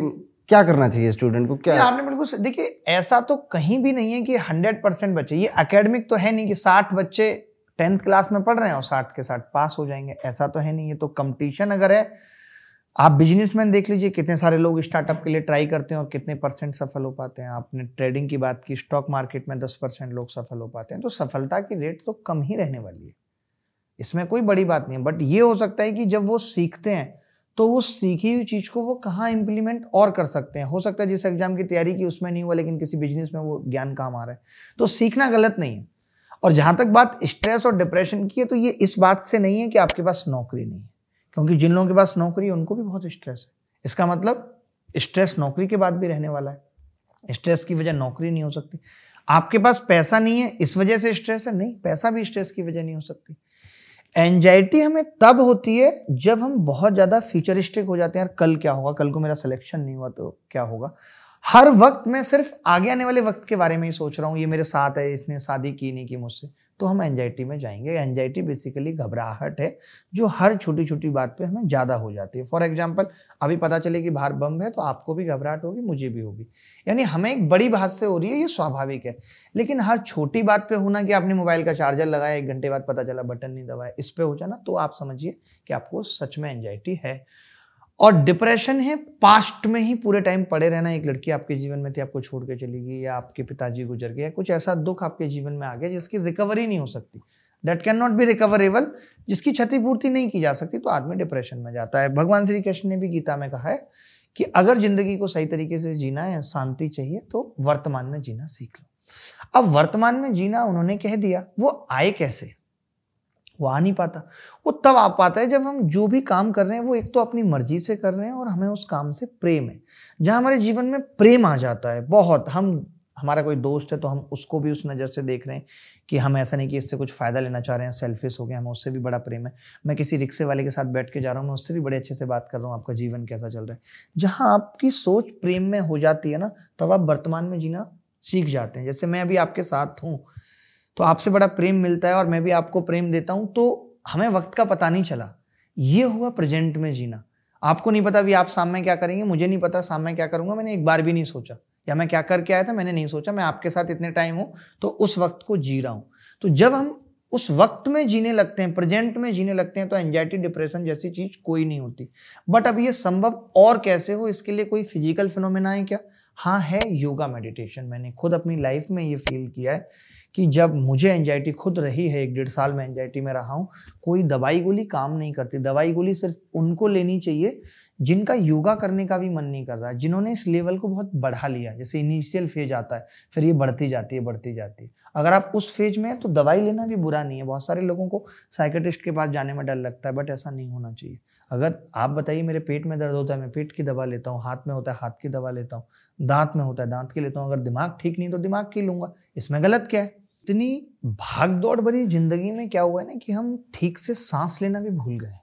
क्या करना चाहिए स्टूडेंट को? क्या? आपने बिल्कुल देखिए, ऐसा तो कहीं भी नहीं है कि हंड्रेड परसेंट बच्चे, ये अकेडमिक तो है नहीं कि साठ बच्चे टेंथ क्लास में पढ़ रहे हैं और साठ के साठ पास हो जाएँगे, ऐसा तो है नहीं ये तो कंपटीशन अगर है, आप बिजनेसमैन देख लीजिए, कितने सारे लोग स्टार्टअप के लिए ट्राई करते हैं और कितने परसेंट सफल हो पाते हैं। आपने ट्रेडिंग की बात की स्टॉक मार्केट में दस परसेंट लोग सफल हो पाते हैं। तो सफलता की रेट तो कम ही रहने वाली है। इसमें कोई बड़ी बात नहीं है। बट ये हो सकता है कि जब वो सीखते हैं तो वो सीखी हुई चीज़ को वो कहाँ इंप्लीमेंट और कर सकते हैं? हो सकता है जिस एग्ज़ाम की तैयारी की उसमें नहीं हुआ, लेकिन किसी बिज़नेस में वो ज्ञान काम आ रहा है। तो सीखना गलत नहीं है। और जहाँ तक बात स्ट्रेस और डिप्रेशन की है तो ये इस बात से नहीं है कि आपके पास नौकरी नहीं है। क्योंकि जिन लोगों के पास नौकरी है, उनको भी बहुत स्ट्रेस है। इसका मतलब स्ट्रेस नौकरी के बाद भी रहने वाला है। स्ट्रेस की वजह नौकरी नहीं हो सकती। आपके पास पैसा नहीं है, इस वजह से स्ट्रेस है? नहीं, पैसा भी स्ट्रेस की वजह नहीं हो सकती। एंजाइटी हमें तब होती है जब हम बहुत ज़्यादा फ्यूचरिस्टिक हो जाते हैं। यार कल क्या होगा? कल को मेरा सिलेक्शन नहीं हुआ तो क्या होगा? हर वक्त मैं सिर्फ़ आगे आने वाले वक्त के बारे में ही सोच रहा हूँ। ये मेरे साथ है, इसने शादी की नहीं की मुझसे। तो हम एंजाइटी में जाएँगे। एंजाइटी बेसिकली घबराहट है, जो हर छोटी छोटी बात पे हमें ज़्यादा हो जाती है। फॉर एग्ज़ाम्पल अभी पता चले कि बाहर बम है तो आपको भी घबराहट होगी, मुझे भी होगी। यानी हमें एक बड़ी बात से हो रही है, ये स्वाभाविक है। लेकिन हर छोटी बात पे होना कि आपने मोबाइल का चार्जर लगाया, एक घंटे बाद पता चला बटन नहीं दबाया, इस पर हो जाना तो आप समझिए कि आपको सच में एंजाइटी है। और डिप्रेशन है, पास्ट में ही पूरे टाइम पड़े रहना, एक लड़की आपके जीवन में थी, आपको छोड़ के चली गई, या आपके पिताजी गुजर गए कुछ ऐसा दुख आपके जीवन में आ गया जिसकी रिकवरी नहीं हो सकती। That can not be recoverable जिसकी क्षतिपूर्ति नहीं की जा सकती तो आदमी डिप्रेशन में जाता है। भगवान श्री कृष्ण ने भी गीता में कहा है कि अगर ज़िंदगी को सही तरीके से जीना है, शांति चाहिए तो वर्तमान में जीना सीख लो। अब वर्तमान में जीना उन्होंने कह दिया, वो आए कैसे? वो आ नहीं पाता। वो तब आ पाता है जब हम जो भी काम कर रहे हैं, वो एक तो अपनी मर्ज़ी से कर रहे हैं और हमें उस काम से प्रेम है। जहाँ हमारे जीवन में प्रेम आ जाता है, बहुत। हम, हमारा कोई दोस्त है तो हम उसको भी उस नज़र से देख रहे हैं कि हम ऐसा नहीं कि इससे कुछ फ़ायदा लेना चाह रहे हैं सेल्फिश हो गया हमें उससे भी बड़ा प्रेम है। मैं किसी रिक्शे वाले के साथ बैठ के जा रहा हूँ, मैं उससे भी बड़े अच्छे से बात कर रहा हूँ, आपका जीवन कैसा चल रहा है। जहाँ आपकी सोच प्रेम में हो जाती है ना, तब आप वर्तमान में जीना सीख जाते हैं। जैसे मैं अभी आपके साथ हूँ तो आपसे बड़ा प्रेम मिलता है और मैं भी आपको प्रेम देता हूँ। तो हमें वक्त का पता नहीं चला। ये हुआ प्रेजेंट में जीना। आपको नहीं पता अभी आप सामने क्या करेंगे, मुझे नहीं पता सामने क्या करूँगा, मैंने एक बार भी नहीं सोचा। या मैं क्या करके आया था, मैंने नहीं सोचा, मैं आपके साथ इतने टाइम हूँ तो उस वक्त को जी रहा हूँ। तो जब हम उस वक्त में जीने लगते हैं, प्रेजेंट में जीने लगते हैं तो एंजाइटी डिप्रेशन जैसी चीज़ कोई नहीं होती। बट अब ये संभव और कैसे हो, इसके लिए कोई फ़िज़िकल फिनोमेना है क्या? हाँ है योगा मेडिटेशन मैंने खुद अपनी लाइफ में ये फील किया है कि जब मुझे एंजाइटी खुद रही है, एक डेढ़ साल में एंजाइटी में रहा हूँ, कोई दवाई गोली काम नहीं करती। दवाई गोली सिर्फ़ उनको लेनी चाहिए जिनका योगा करने का भी मन नहीं कर रहा है जिन्होंने इस लेवल को बहुत बढ़ा लिया जैसे इनिशियल फ़ेज़ आता है, फिर ये बढ़ती जाती है, बढ़ती जाती है। अगर आप उस फ़ेज़ में हैं तो दवाई लेना भी बुरा नहीं है। बहुत सारे लोगों को साइकेटिस्ट के पास जाने में डर लगता है बट ऐसा नहीं होना चाहिए। अगर आप बताइए, मेरे पेट में दर्द होता है, मैं पेट की दवा लेता हूँ, हाथ में होता है, हाथ की दवा लेता हूँ, दांत में होता है, दांत की लेता हूँ, अगर दिमाग ठीक नहीं तो दिमाग की लूँगा। इसमें गलत क्या है? इतनी भाग दौड़ भरी ज़िंदगी में क्या हुआ है ना कि हम ठीक से सांस लेना भी भूल गए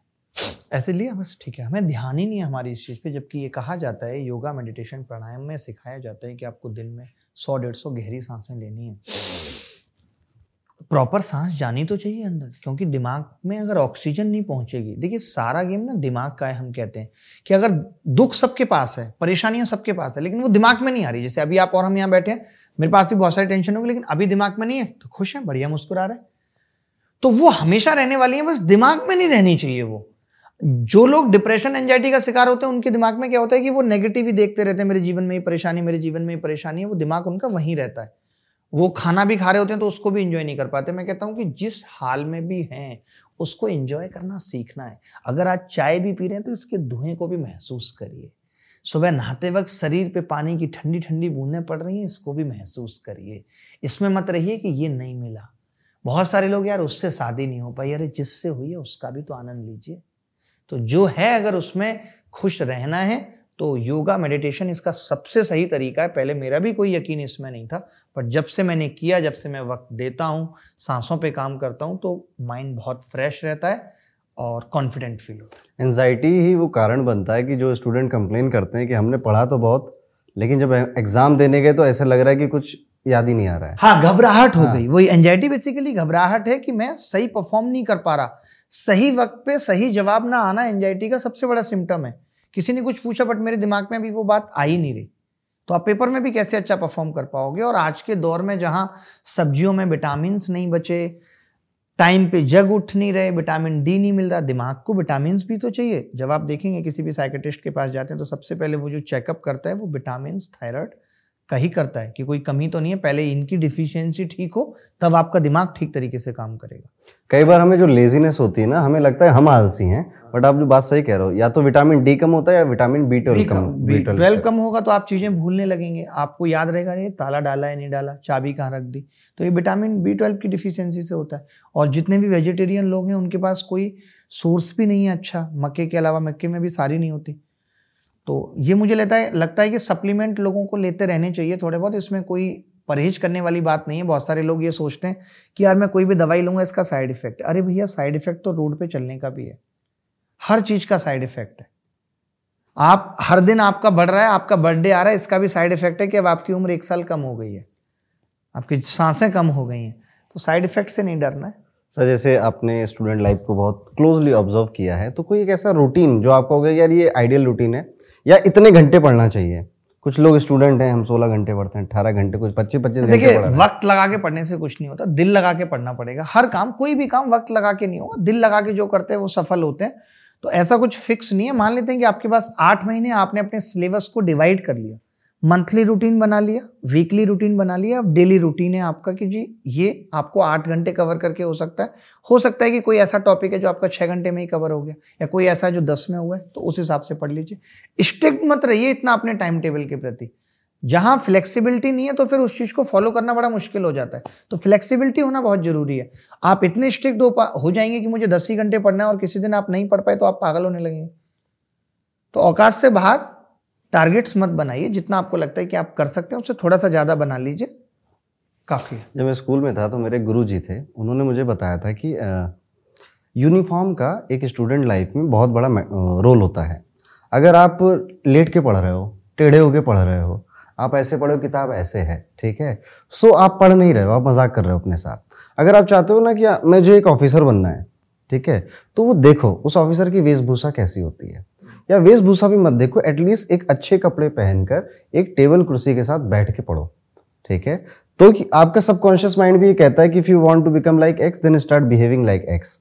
ऐसे लिया बस ठीक है, हमें ध्यान ही नहीं है हमारी इस चीज़ पे, जबकि ये कहा जाता है, योगा मेडिटेशन प्राणायाम में सिखाया जाता है कि आपको दिन में सौ, डेढ़ सौ गहरी साँसें लेनी है। प्रॉपर सांस जानी तो चाहिए अंदर, क्योंकि दिमाग में अगर ऑक्सीजन नहीं पहुंचेगी, देखिए सारा गेम ना दिमाग का है, हम कहते हैं कि अगर दुख सबके पास है, परेशानियाँ सबके पास है, लेकिन वो दिमाग में नहीं आ रही, जैसे अभी आप और हम यहाँ बैठे हैं मेरे पास भी बहुत सारी टेंशन होगी, लेकिन अभी दिमाग में नहीं है तो खुश है, बढ़िया मुस्कुरा रहे तो वो हमेशा रहने वाली है, बस दिमाग में नहीं रहनी चाहिए वो। जो लोग डिप्रेशन एंजाइटी का शिकार होते हैं, उनके दिमाग में क्या होता है कि वो नेगेटिव ही देखते रहते हैं, मेरे जीवन में ही परेशानी, मेरे जीवन में ही परेशानी है, वो दिमाग उनका वहीं रहता है। वो खाना भी खा रहे होते हैं तो उसको भी इंजॉय नहीं कर पाते। मैं कहता हूँ कि जिस हाल में भी हैं, उसको इंजॉय करना सीखना है। अगर आज चाय भी पी रहे हैं तो इसके धुएँ को भी महसूस करिए। सुबह नहाते वक्त शरीर पे पानी की ठंडी ठंडी बूंदें पड़ रही हैं, इसको भी महसूस करिए। इसमें मत रहिए कि ये नहीं मिला। बहुत सारे लोग यार उससे शादी नहीं हो पाई। अरे, जिससे हुई है, उसका भी तो आनंद लीजिए। तो जो है, अगर उसमें खुश रहना है तो योगा, मेडिटेशन इसका सबसे सही तरीका है। पहले मेरा भी कोई यकीन इसमें नहीं था, पर जब से मैंने किया, जब से मैं वक्त देता हूँ, सांसों पे काम करता हूँ तो माइंड बहुत फ्रेश रहता है। और कॉन्फिडेंट फील होता है। एनजाइटी ही वो कारण बनता है कि जो स्टूडेंट कंप्लेन करते हैं कि हमने पढ़ा तो बहुत लेकिन जब एग्ज़ाम देने गए तो ऐसा लग रहा है कि कुछ याद ही नहीं आ रहा है। हाँ घबराहट हो हाँ। गई। वही एंजाइटी बेसिकली घबराहट है कि मैं सही परफॉर्म नहीं कर पा रहा। सही वक्त पे सही जवाब ना आना एंजाइटी का सबसे बड़ा सिम्टम है। किसी ने कुछ पूछा बट मेरे दिमाग में अभी वो बात आ ही नहीं रही। तो आप पेपर में भी कैसे अच्छा परफॉर्म कर पाओगे? और आज के दौर में जहाँ सब्जियों में विटामिन नहीं बचे टाइम पे जग उठ नहीं रहे, विटामिन डी नहीं मिल रहा, दिमाग को विटामिन भी तो चाहिए। जब आप देखेंगे किसी भी साइकेटिस्ट के पास जाते हैं तो सबसे पहले वो जो चेकअप करता है, वो विटामिन थायराइड का ही करता है कि कोई कमी तो नहीं है पहले इनकी डिफिशियंसी ठीक हो तब आपका दिमाग ठीक तरीके से काम करेगा। कई बार हमें जो लेजीनेस होती है ना हमें लगता है हम आलसी हैं बट आप जो बात सही कह रहे हो या तो विटामिन डी कम होता है या विटामिन बी ट्वेल्व कम बी ट्वेल्व कम होगा तो आप चीज़ें भूलने लगेंगे। आपको याद रहेगा ये ताला डाला है नहीं डाला चाबी कहाँ रख दी? तो ये विटामिन बी ट्वेल्व की डिफिशियंसी से होता है। और जितने भी वेजिटेरियन लोग हैं उनके पास कोई सोर्स भी नहीं है अच्छा मक्के के अलावा मक्के में भी सारी नहीं होती। तो ये मुझे लेता है, लगता है कि सप्लीमेंट लोगों को लेते रहने चाहिए थोड़े बहुत इसमें कोई परहेज करने वाली बात नहीं है। बहुत सारे लोग ये सोचते हैं कि यार मैं कोई भी दवाई लूँगा, इसका साइड इफ़ेक्ट अरे भैया साइड इफ़ेक्ट तो रोड पे चलने का भी है। हर चीज़ का साइड इफ़ेक्ट है। आप, हर दिन आपका बढ़ रहा है, आपका बर्थडे आ रहा है, इसका भी साइड इफ़ेक्ट है कि अब आपकी उम्र एक साल कम हो गई है। आपकी साँसें कम हो गई हैं। तो साइड इफ़ेक्ट से नहीं डरना है। सर, जैसे आपने स्टूडेंट लाइफ को बहुत क्लोजली ऑब्ज़र्व किया है तो कोई एक ऐसा रूटीन जो आपको हो गया यार ये आइडियल रूटीन है या इतने घंटे पढ़ना चाहिए। कुछ लोग स्टूडेंट हैं हम सोलह घंटे पढ़ते हैं अठारह घंटे कुछ पच्चीस पच्चीस देखिए वक्त लगा के पढ़ने से कुछ नहीं होता दिल लगा के पढ़ना पड़ेगा। हर काम कोई भी काम वक्त लगा के नहीं होगा। दिल लगा के जो करते हैं वो सफल होते हैं। तो ऐसा कुछ फिक्स नहीं है। मान लेते हैं कि आपके पास आठ महीने आपने अपने सिलेबस को डिवाइड कर लिया। मंथली रूटीन बना लिया, वीकली रूटीन बना लिया, अब डेली रूटीन है आपका कि जी, ये आपको आठ घंटे कवर करके हो सकता है। हो सकता है कि कोई ऐसा टॉपिक है जो आपका छः घंटे में ही कवर हो गया, या कोई ऐसा जो दस में हुआ है तो उस हिसाब से पढ़ लीजिए। स्ट्रिक्ट मत रहिए इतना अपने टाइम टेबल के प्रति। जहाँ फ्लेक्सिबिलिटी नहीं है तो फिर उस चीज़ को फॉलो करना बड़ा मुश्किल हो जाता है। तो फ्लेक्सिबिलिटी होना बहुत ज़रूरी है। आप इतने स्ट्रिक्ट हो हो जाएँगे कि मुझे दस ही घंटे पढ़ना है और किसी दिन आप नहीं पढ़ पाए तो आप पागल होने लगेंगे। तो औकात से बाहर टारगेट्स मत बनाइए, जितना आपको लगता है कि आप कर सकते हैं उससे थोड़ा सा ज़्यादा बना लीजिए। काफ़ी जब मैं स्कूल में था तो मेरे गुरु जी थे, उन्होंने मुझे बताया था कि यूनिफॉर्म का एक स्टूडेंट लाइफ में बहुत बड़ा रोल होता है। अगर आप लेट के पढ़ रहे हो, टेढ़े होके पढ़ रहे हो, आप ऐसे पढ़ो किताब ऐसे है, ठीक है? सो आप पढ़ नहीं रहे हो, आप मज़ाक कर रहे हो अपने साथ। अगर आप चाहते हो ना कि, मुझे एक ऑफिसर बनना है ठीक है? तो वो देखो, उस ऑफिसर की वेशभूषा कैसी होती है। या वेशभूषा भी मत देखो एटलीस्ट एक अच्छे कपड़े पहनकर एक टेबल कुर्सी के साथ बैठ के पढ़ो ठीक है? तो कि आपका सबकॉन्शियस माइंड भी ये कहता है कि if you want to become like X then start behaving like X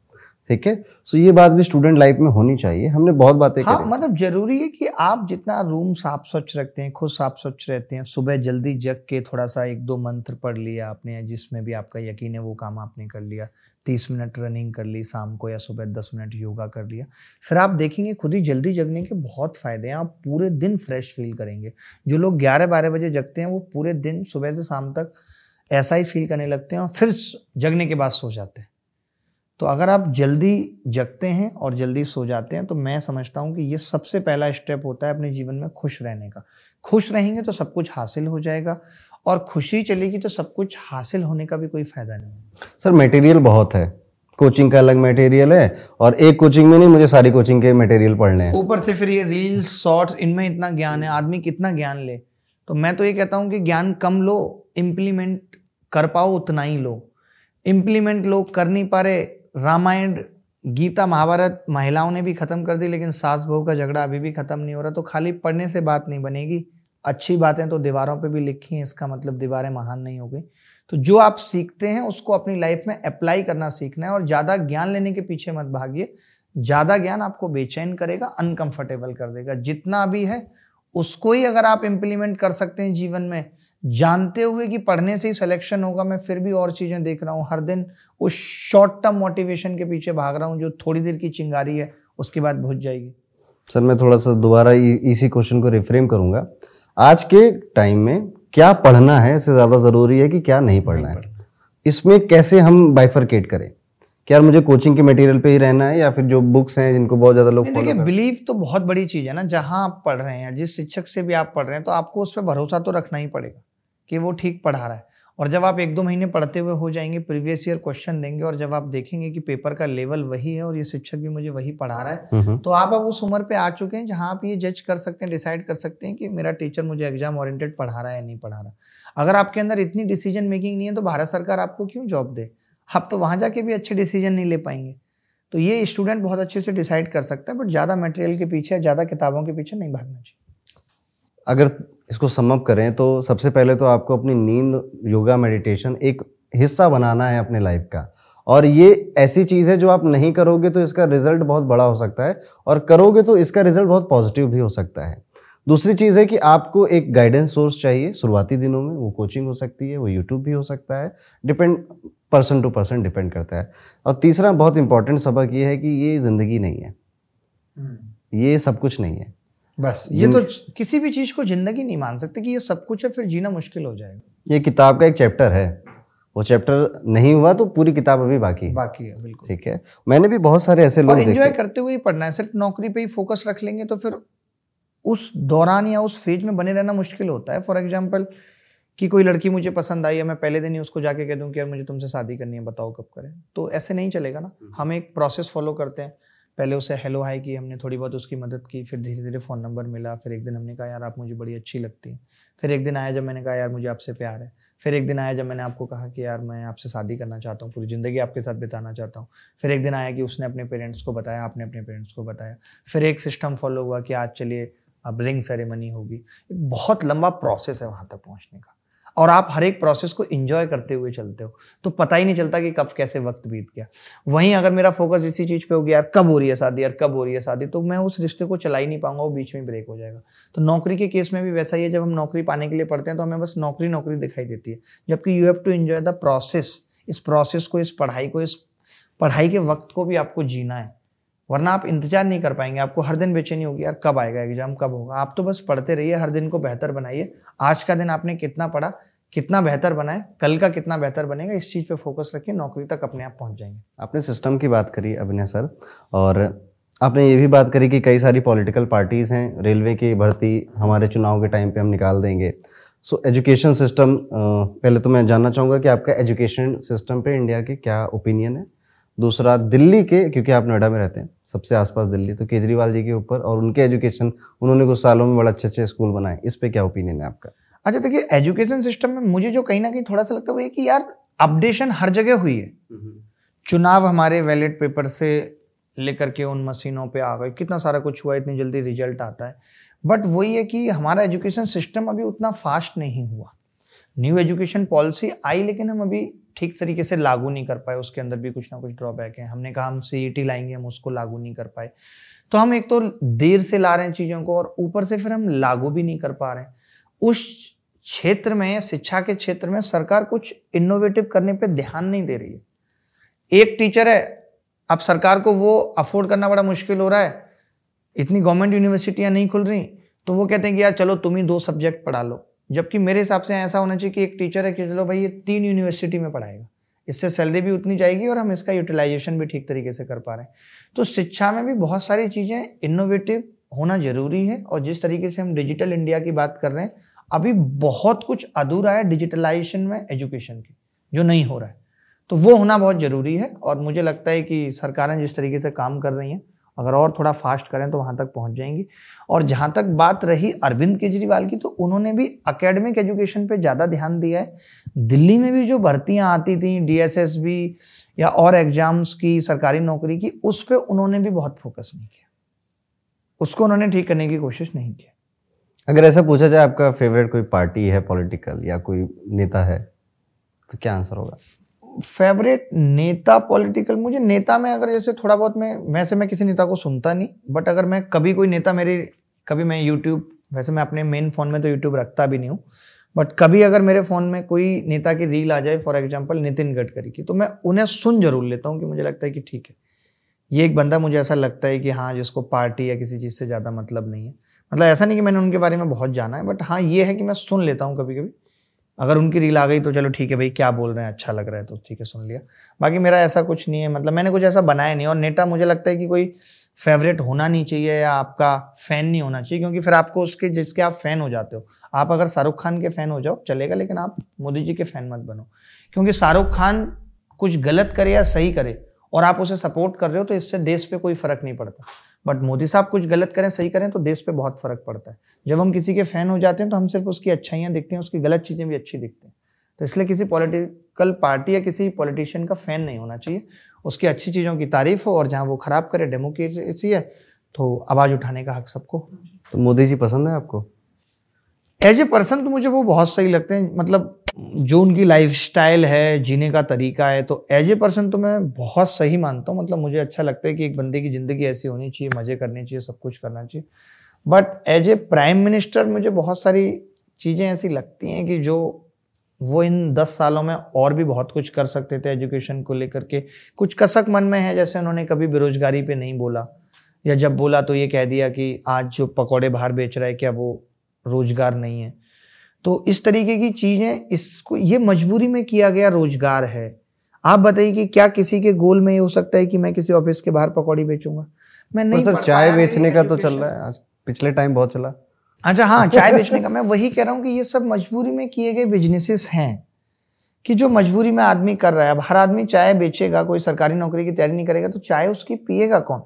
ठीक है? सो ये बात भी स्टूडेंट लाइफ में होनी चाहिए हमने बहुत बातें हाँ, मतलब ज़रूरी है कि आप जितना रूम साफ़ स्वच्छ रखते हैं खुद साफ़ स्वच्छ रहते हैं सुबह जल्दी जग के थोड़ा सा एक दो मंत्र पढ़ लिया आपने जिसमें भी आपका यकीन है वो काम आपने कर लिया। तीस मिनट रनिंग कर ली, शाम को या सुबह दस मिनट योगा कर लिया। फिर आप देखेंगे, खुद ही जल्दी जगने के बहुत फ़ायदे हैं। आप पूरे दिन फ्रेश फील करेंगे। जो लोग ग्यारह बारह बजे जगते हैं, वो पूरे दिन सुबह से शाम तक ऐसा ही फील करने लगते हैं और फिर जगने के बाद सो जाते हैं। तो अगर आप जल्दी जगते हैं और जल्दी सो जाते हैं तो मैं समझता हूँ कि ये सबसे पहला स्टेप होता है अपने जीवन में खुश रहने का। खुश रहेंगे तो सब कुछ हासिल हो जाएगा। और खुशी चलेगी तो सब कुछ हासिल होने का भी कोई फ़ायदा नहीं सर मटेरियल बहुत है। कोचिंग का अलग मटेरियल है और एक कोचिंग में नहीं मुझे सारी कोचिंग के मटेरियल पढ़ने हैं। ऊपर से फिर ये रील्स शॉर्ट्स इनमें इतना ज्ञान है आदमी कितना ज्ञान ले। तो मैं तो ये कहता हूँ कि ज्ञान कम लो इम्प्लीमेंट कर पाओ उतना ही लो। इम्प्लीमेंट लोग कर नहीं पा रहे रामायण गीता महाभारत महिलाओं ने भी खत्म कर दी लेकिन सास बहू का झगड़ा अभी भी खत्म नहीं हो रहा तो खाली पढ़ने से बात नहीं बनेगी। अच्छी बातें तो दीवारों पे भी लिखी हैं, इसका मतलब दीवारें महान नहीं हो गई। तो जो आप सीखते हैं, उसको अपनी लाइफ में अप्लाई करना सीखना है और ज़्यादा ज्ञान लेने के पीछे मत भागिए। ज़्यादा ज्ञान आपको बेचैन करेगा अनकंफर्टेबल कर देगा। जितना भी है, उसको ही अगर आप इम्प्लीमेंट कर सकते हैं जीवन में, जानते हुए कि पढ़ने से ही सिलेक्शन होगा, मैं फिर भी और चीज़ें देख रहा हूँ। हर दिन उस शॉर्ट टर्म मोटिवेशन के पीछे भाग रहा हूँ, जो थोड़ी देर की चिंगारी है, उसके बाद भुज जाएगी। सर, मैं थोड़ा सा दोबारा इसी क्वेश्चन को रिफ्रेम करूँगा। आज के टाइम में क्या पढ़ना है इससे ज़्यादा ज़रूरी है कि क्या नहीं पढ़ना है? इसमें कैसे हम बाइफरकेट करें? यार मुझे कोचिंग के मटेरियल पे ही रहना है या फिर जो बुक्स हैं जिनको बहुत ज़्यादा लोग देखिए बिलीव तो बहुत बड़ी चीज़ है ना। जहाँ आप पढ़ रहे हैं जिस शिक्षक से भी आप पढ़ रहे हैं तो आपको उस पर भरोसा तो रखना ही पड़ेगा कि वो ठीक पढ़ा रहा है। और जब आप एक दो महीने पढ़ते हुए हो जाएँगे प्रीवियस ईयर क्वेश्चन देंगे और जब आप देखेंगे कि पेपर का लेवल वही है और ये शिक्षक भी मुझे वही पढ़ा रहा है हम्म, हम्म। तो आप अब उस उम्र पे आ चुके हैं जहाँ आप ये जज कर सकते हैं डिसाइड कर सकते हैं कि मेरा टीचर मुझे एग्ज़ाम ओरिएंटेड पढ़ा रहा है या नहीं पढ़ा रहा। अगर आपके अंदर इतनी डिसीज़न मेकिंग नहीं है तो भारत सरकार आपको क्यों जॉब दे? आप तो वहाँ जाके भी अच्छे डिसीज़न नहीं ले पाएँगे। तो ये स्टूडेंट बहुत अच्छे से डिसाइड कर सकता है बट ज़्यादा मटेरियल के पीछे ज़्यादा किताबों के पीछे नहीं भागना चाहिए। अगर इसको समअप करें तो सबसे पहले तो आपको अपनी नींद योगा मेडिटेशन एक हिस्सा बनाना है अपने लाइफ का। और ये ऐसी चीज़ है जो आप नहीं करोगे तो इसका रिज़ल्ट बहुत बड़ा हो सकता है और करोगे तो इसका रिज़ल्ट बहुत पॉजिटिव भी हो सकता है। दूसरी चीज़ है कि आपको एक गाइडेंस सोर्स चाहिए शुरुआती दिनों में वो कोचिंग हो सकती है वो यूट्यूब भी हो सकता है depend person to person depend करता है। और तीसरा बहुत इंपॉर्टेंट सबक ये है कि ये ज़िंदगी नहीं है। हम्म। ये सब कुछ नहीं है। बस ये तो किसी भी चीज़ को ज़िंदगी नहीं मान सकते कि ये सब कुछ है फिर जीना मुश्किल हो जाएगा। ये किताब का एक चैप्टर है। वो चैप्टर नहीं हुआ तो पूरी किताब अभी बाकी है। बाकी है बिल्कुल। ठीक है। मैंने भी बहुत सारे ऐसे लोग एंजॉय करते हुए ही पढ़ना है सिर्फ़ नौकरी पे ही फोकस रख लेंगे तो फिर उस दौरान या उस फ़ेज़ में बने रहना मुश्किल होता है। फॉर एग्ज़ाम्पल कि कोई लड़की मुझे पसंद आई है मैं पहले दिन ही उसको जाके कह दूँ कि यार मुझे तुमसे शादी करनी है बताओ कब करें। तो ऐसे नहीं चलेगा ना। हम्म। हम एक प्रोसेस फॉलो करते हैं। पहले उसे हेलो हाई की हमने थोड़ी बहुत उसकी मदद की, फिर धीरे धीरे फ़ोन नंबर मिला, फिर एक दिन हमने कहा, यार, आप मुझे बड़ी अच्छी लगती हैं। फिर एक दिन आया जब मैंने कहा, यार, मुझे आपसे प्यार है। फिर एक दिन आया जब मैंने आपको कहा कि, यार, मैं आपसे शादी करना चाहता हूँ, पूरी ज़िंदगी आपके साथ बिताना चाहता हूँ। फिर एक दिन आया कि उसने अपने पेरेंट्स को बताया, आपने अपने पेरेंट्स को बताया। फिर एक सिस्टम फॉलो हुआ कि आज चलिए अब रिंग सेरेमनी होगी। एक बहुत लंबा प्रोसेस है वहाँ तक पहुँचने का। और आप हर एक प्रोसेस को इंजॉय करते हुए चलते हो। तो पता ही नहीं चलता कि कब कैसे वक्त बीत गया। वहीं अगर मेरा फोकस इसी चीज़ पे हो गया, यार कब हो रही है शादी, यार कब हो रही है शादी तो मैं उस रिश्ते को चला ही नहीं पाऊँगा, वो बीच में ब्रेक हो जाएगा। तो नौकरी के केस में भी वैसा ही है, जब हम नौकरी पाने के लिए पढ़ते हैं तो हमें बस नौकरी नौकरी दिखाई देती है। जबकि you have to enjoy the process इस प्रोसेस को, इस पढ़ाई को, इस पढ़ाई के वक्त को भी आपको जीना है। वरना आप इंतज़ार नहीं कर पाएँगे, आपको हर दिन बेचैनी होगी, यार कब आएगा एग्ज़ाम कब होगा? आप तो बस पढ़ते रहिए, हर दिन को बेहतर बनाइए। आज का दिन आपने कितना पढ़ा, कितना बेहतर बनाए, कल का कितना बेहतर बनेगा, इस चीज़ पे फोकस रखिए, नौकरी तक अपने आप पहुँच जाएँगे। आपने सिस्टम की बात करी, अभिनय सर, और आपने ये भी बात करी कि कई सारी पॉलिटिकल पार्टीज़ हैं रेलवे की भर्ती हमारे चुनाव के टाइम पे हम निकाल देंगे। सो एजुकेशन सिस्टम पहले तो मैं जानना चाहूँगा कि आपका एजुकेशन सिस्टम पे इंडिया के क्या ओपिनियन है? दूसरा दिल्ली के क्योंकि आप नोएडा में रहते हैं सबसे आसपास दिल्ली तो केजरीवाल जी के ऊपर और उनके एजुकेशन उन्होंने कुछ सालों में बड़ा अच्छे अच्छे स्कूल बनाए इस पर क्या ओपिनियन है आपका? अच्छा देखिए एजुकेशन सिस्टम में मुझे जो कहीं ना कहीं थोड़ा सा लगता है कि यार अपडेशन हर जगह हुई है। चुनाव हमारे वैलेट पेपर से लेकर के उन मशीनों पे आ गए कितना सारा कुछ हुआ इतनी जल्दी रिज़ल्ट आता है। बट वही है कि हमारा एजुकेशन सिस्टम अभी उतना फास्ट नहीं हुआ। न्यू एजुकेशन पॉलिसी आई लेकिन हम अभी ठीक तरीके से लागू नहीं कर पाए, उसके अंदर भी कुछ ना कुछ ड्रॉबैक है। हमने कहा हम सी e लाएँगे, हम उसको लागू नहीं कर पाए। तो हम एक तो देर से ला रहे हैं चीज़ों को और ऊपर से फिर हम लागू भी नहीं कर पा रहे उस क्षेत्र में, शिक्षा के क्षेत्र में सरकार कुछ इनोवेटिव करने पे ध्यान नहीं दे रही है। एक टीचर है, अब सरकार को वो अफोर्ड करना बड़ा मुश्किल हो रहा है। इतनी गवर्नमेंट यूनिवर्सिटियाँ नहीं खुल रही तो वो कहते हैं कि यार चलो तुम ही दो सब्जेक्ट पढ़ा लो। जबकि मेरे हिसाब से ऐसा होना चाहिए कि एक टीचर है कि चलो भाई ये तीन यूनिवर्सिटी में पढ़ाएगा। इससे सैलरी भी उतनी जाएगी और हम इसका यूटिलाइजेशन भी ठीक तरीके से कर पा रहे हैं। तो शिक्षा में भी बहुत सारी चीज़ें इनोवेटिव होना ज़रूरी है और जिस तरीके से हम डिजिटल इंडिया की बात कर रहे हैं, अभी बहुत कुछ अधूरा है डिजिटलाइजेशन में एजुकेशन की, जो नहीं हो रहा है। तो वो होना बहुत ज़रूरी है और मुझे लगता है कि सरकारें जिस तरीके से काम कर रही हैं, अगर और थोड़ा फास्ट करें तो वहाँ तक पहुँच जाएँगी। और जहाँ तक बात रही अरविंद केजरीवाल की तो उन्होंने भी अकेडमिक एजुकेशन पे ज़्यादा ध्यान दिया है। दिल्ली में भी जो भर्तियाँ आती थी डी या और एग्ज़ाम्स की सरकारी नौकरी की उस पर उन्होंने भी बहुत फोकस नहीं किया। उसको उन्होंने ठीक करने की कोशिश नहीं की। अगर ऐसा पूछा जाए आपका फेवरेट कोई पार्टी है पॉलिटिकल या कोई नेता है तो क्या आंसर होगा? फेवरेट नेता पॉलिटिकल मुझे नेता में अगर जैसे थोड़ा बहुत मैं वैसे मैं किसी नेता को सुनता नहीं बट अगर मैं कभी कोई नेता मेरे कभी मैं यूट्यूब वैसे मैं अपने मेन फ़ोन में तो यूट्यूब रखता भी नहीं हूँ बट कभी अगर मेरे फ़ोन में कोई नेता की रील आ जाए फॉर एग्ज़ाम्पल नितिन गडकरी की तो मैं उन्हें सुन ज़रूर लेता हूँ कि मुझे लगता है कि ठीक है। ये एक बंदा मुझे ऐसा लगता है कि हाँ जिसको पार्टी या किसी चीज़ से ज़्यादा मतलब नहीं है। मतलब ऐसा नहीं कि मैंने उनके बारे में बहुत जाना है बट हाँ ये है कि मैं सुन लेता हूँ कभी कभी अगर उनकी रील आ गई तो चलो ठीक है भाई, क्या बोल रहे हैं अच्छा लग रहा है तो ठीक है, सुन लिया। बाकी मेरा ऐसा कुछ नहीं है मतलब मैंने कुछ ऐसा बनाया नहीं और नेता मुझे लगता है कि कोई फेवरेट होना नहीं चाहिए या आपका फ़ैन नहीं होना चाहिए, क्योंकि फिर आपको उसके जिसके आप फ़ैन हो जाते हो। आप अगर शाहरुख खान के फ़ैन हो जाओ, चलेगा, लेकिन आप मोदी जी के फ़ैन मत बनो। क्योंकि शाहरुख खान कुछ गलत करे या सही करे, और आप उसे सपोर्ट कर रहे हो तो इससे देश पे कोई फ़र्क नहीं पड़ता। बट मोदी साहब कुछ गलत करें, सही करें तो देश पे बहुत फ़र्क पड़ता है। जब हम किसी के फ़ैन हो जाते हैं तो हम सिर्फ़ उसकी अच्छाइयाँ देखते हैं, उसकी गलत चीज़ें भी अच्छी दिखती हैं। तो इसलिए किसी पॉलिटिकल पार्टी या किसी पॉलिटिशियन का फ़ैन नहीं होना चाहिए। उसकी अच्छी चीज़ों की तारीफ़ हो और जहाँ वो खराब करे डेमोक्रेसी है तो आवाज़ उठाने का हक सबको। तो मोदी जी पसंद है आपको? एज ए पर्सन तो मुझे वो बहुत सही लगते हैं मतलब जो उनकी लाइफ स्टाइल है जीने का तरीका है तो एज ए पर्सन तो मैं बहुत सही मानता हूँ। मतलब मुझे अच्छा लगता है कि एक बंदे की ज़िंदगी ऐसी होनी चाहिए मज़े करने चाहिए सब कुछ करना चाहिए। But as a prime minister मुझे बहुत सारी चीज़ें ऐसी लगती हैं कि जो वो इन दस सालों में और भी बहुत कुछ कर सकते थे एजुकेशन को लेकर के। कुछ कसक मन में है जैसे उन्होंने कभी बेरोजगारी पे नहीं बोला। या जब बोला तो ये कह दिया कि आज जो पकौड़े बाहर बेच रहा है क्या वो रोज़गार नहीं है? तो इस तरीके की चीज़ें इसको ये मजबूरी में किया गया रोज़गार है। आप बताइए कि क्या किसी के गोल में ये हो सकता है कि मैं किसी ऑफ़िस के बाहर पकौड़ी बेचूँगा? मैं नहीं सर चाय बेचने का तो चल रहा है। आज पिछले टाइम बहुत चला। अच्छा हाँ चाय बेचने का मैं वही कह रहा हूँ कि ये सब मजबूरी में किए गए बिजनेसेस हैं कि जो मजबूरी में आदमी कर रहा है। अब हर आदमी चाय बेचेगा कोई सरकारी नौकरी की तैयारी नहीं करेगा तो चाय उसकी पिएगा कौन?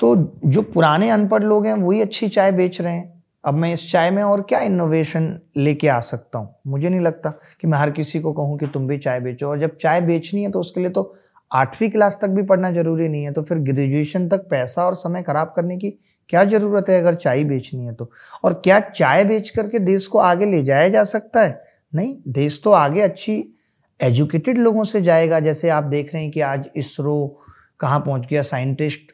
तो जो पुराने अनपढ़ लोग हैं वही अच्छी चाय बेच रहे हैं। अब मैं इस चाय में और क्या इनोवेशन लेके आ सकता हूँ? मुझे नहीं लगता कि मैं हर किसी को कहूँ कि तुम भी चाय बेचो। और जब चाय बेचनी है तो उसके लिए तो आठवीं क्लास तक भी पढ़ना ज़रूरी नहीं है। तो फिर ग्रेजुएशन तक पैसा और समय खराब करने की क्या ज़रूरत है अगर चाय बेचनी है तो? और क्या चाय बेच करके देश को आगे ले जाया जा सकता है? नहीं देश तो आगे अच्छी एजुकेटेड लोगों से जाएगा। जैसे आप देख रहे हैं कि आज इसरो कहाँ पहुँच गया? साइंटिस्ट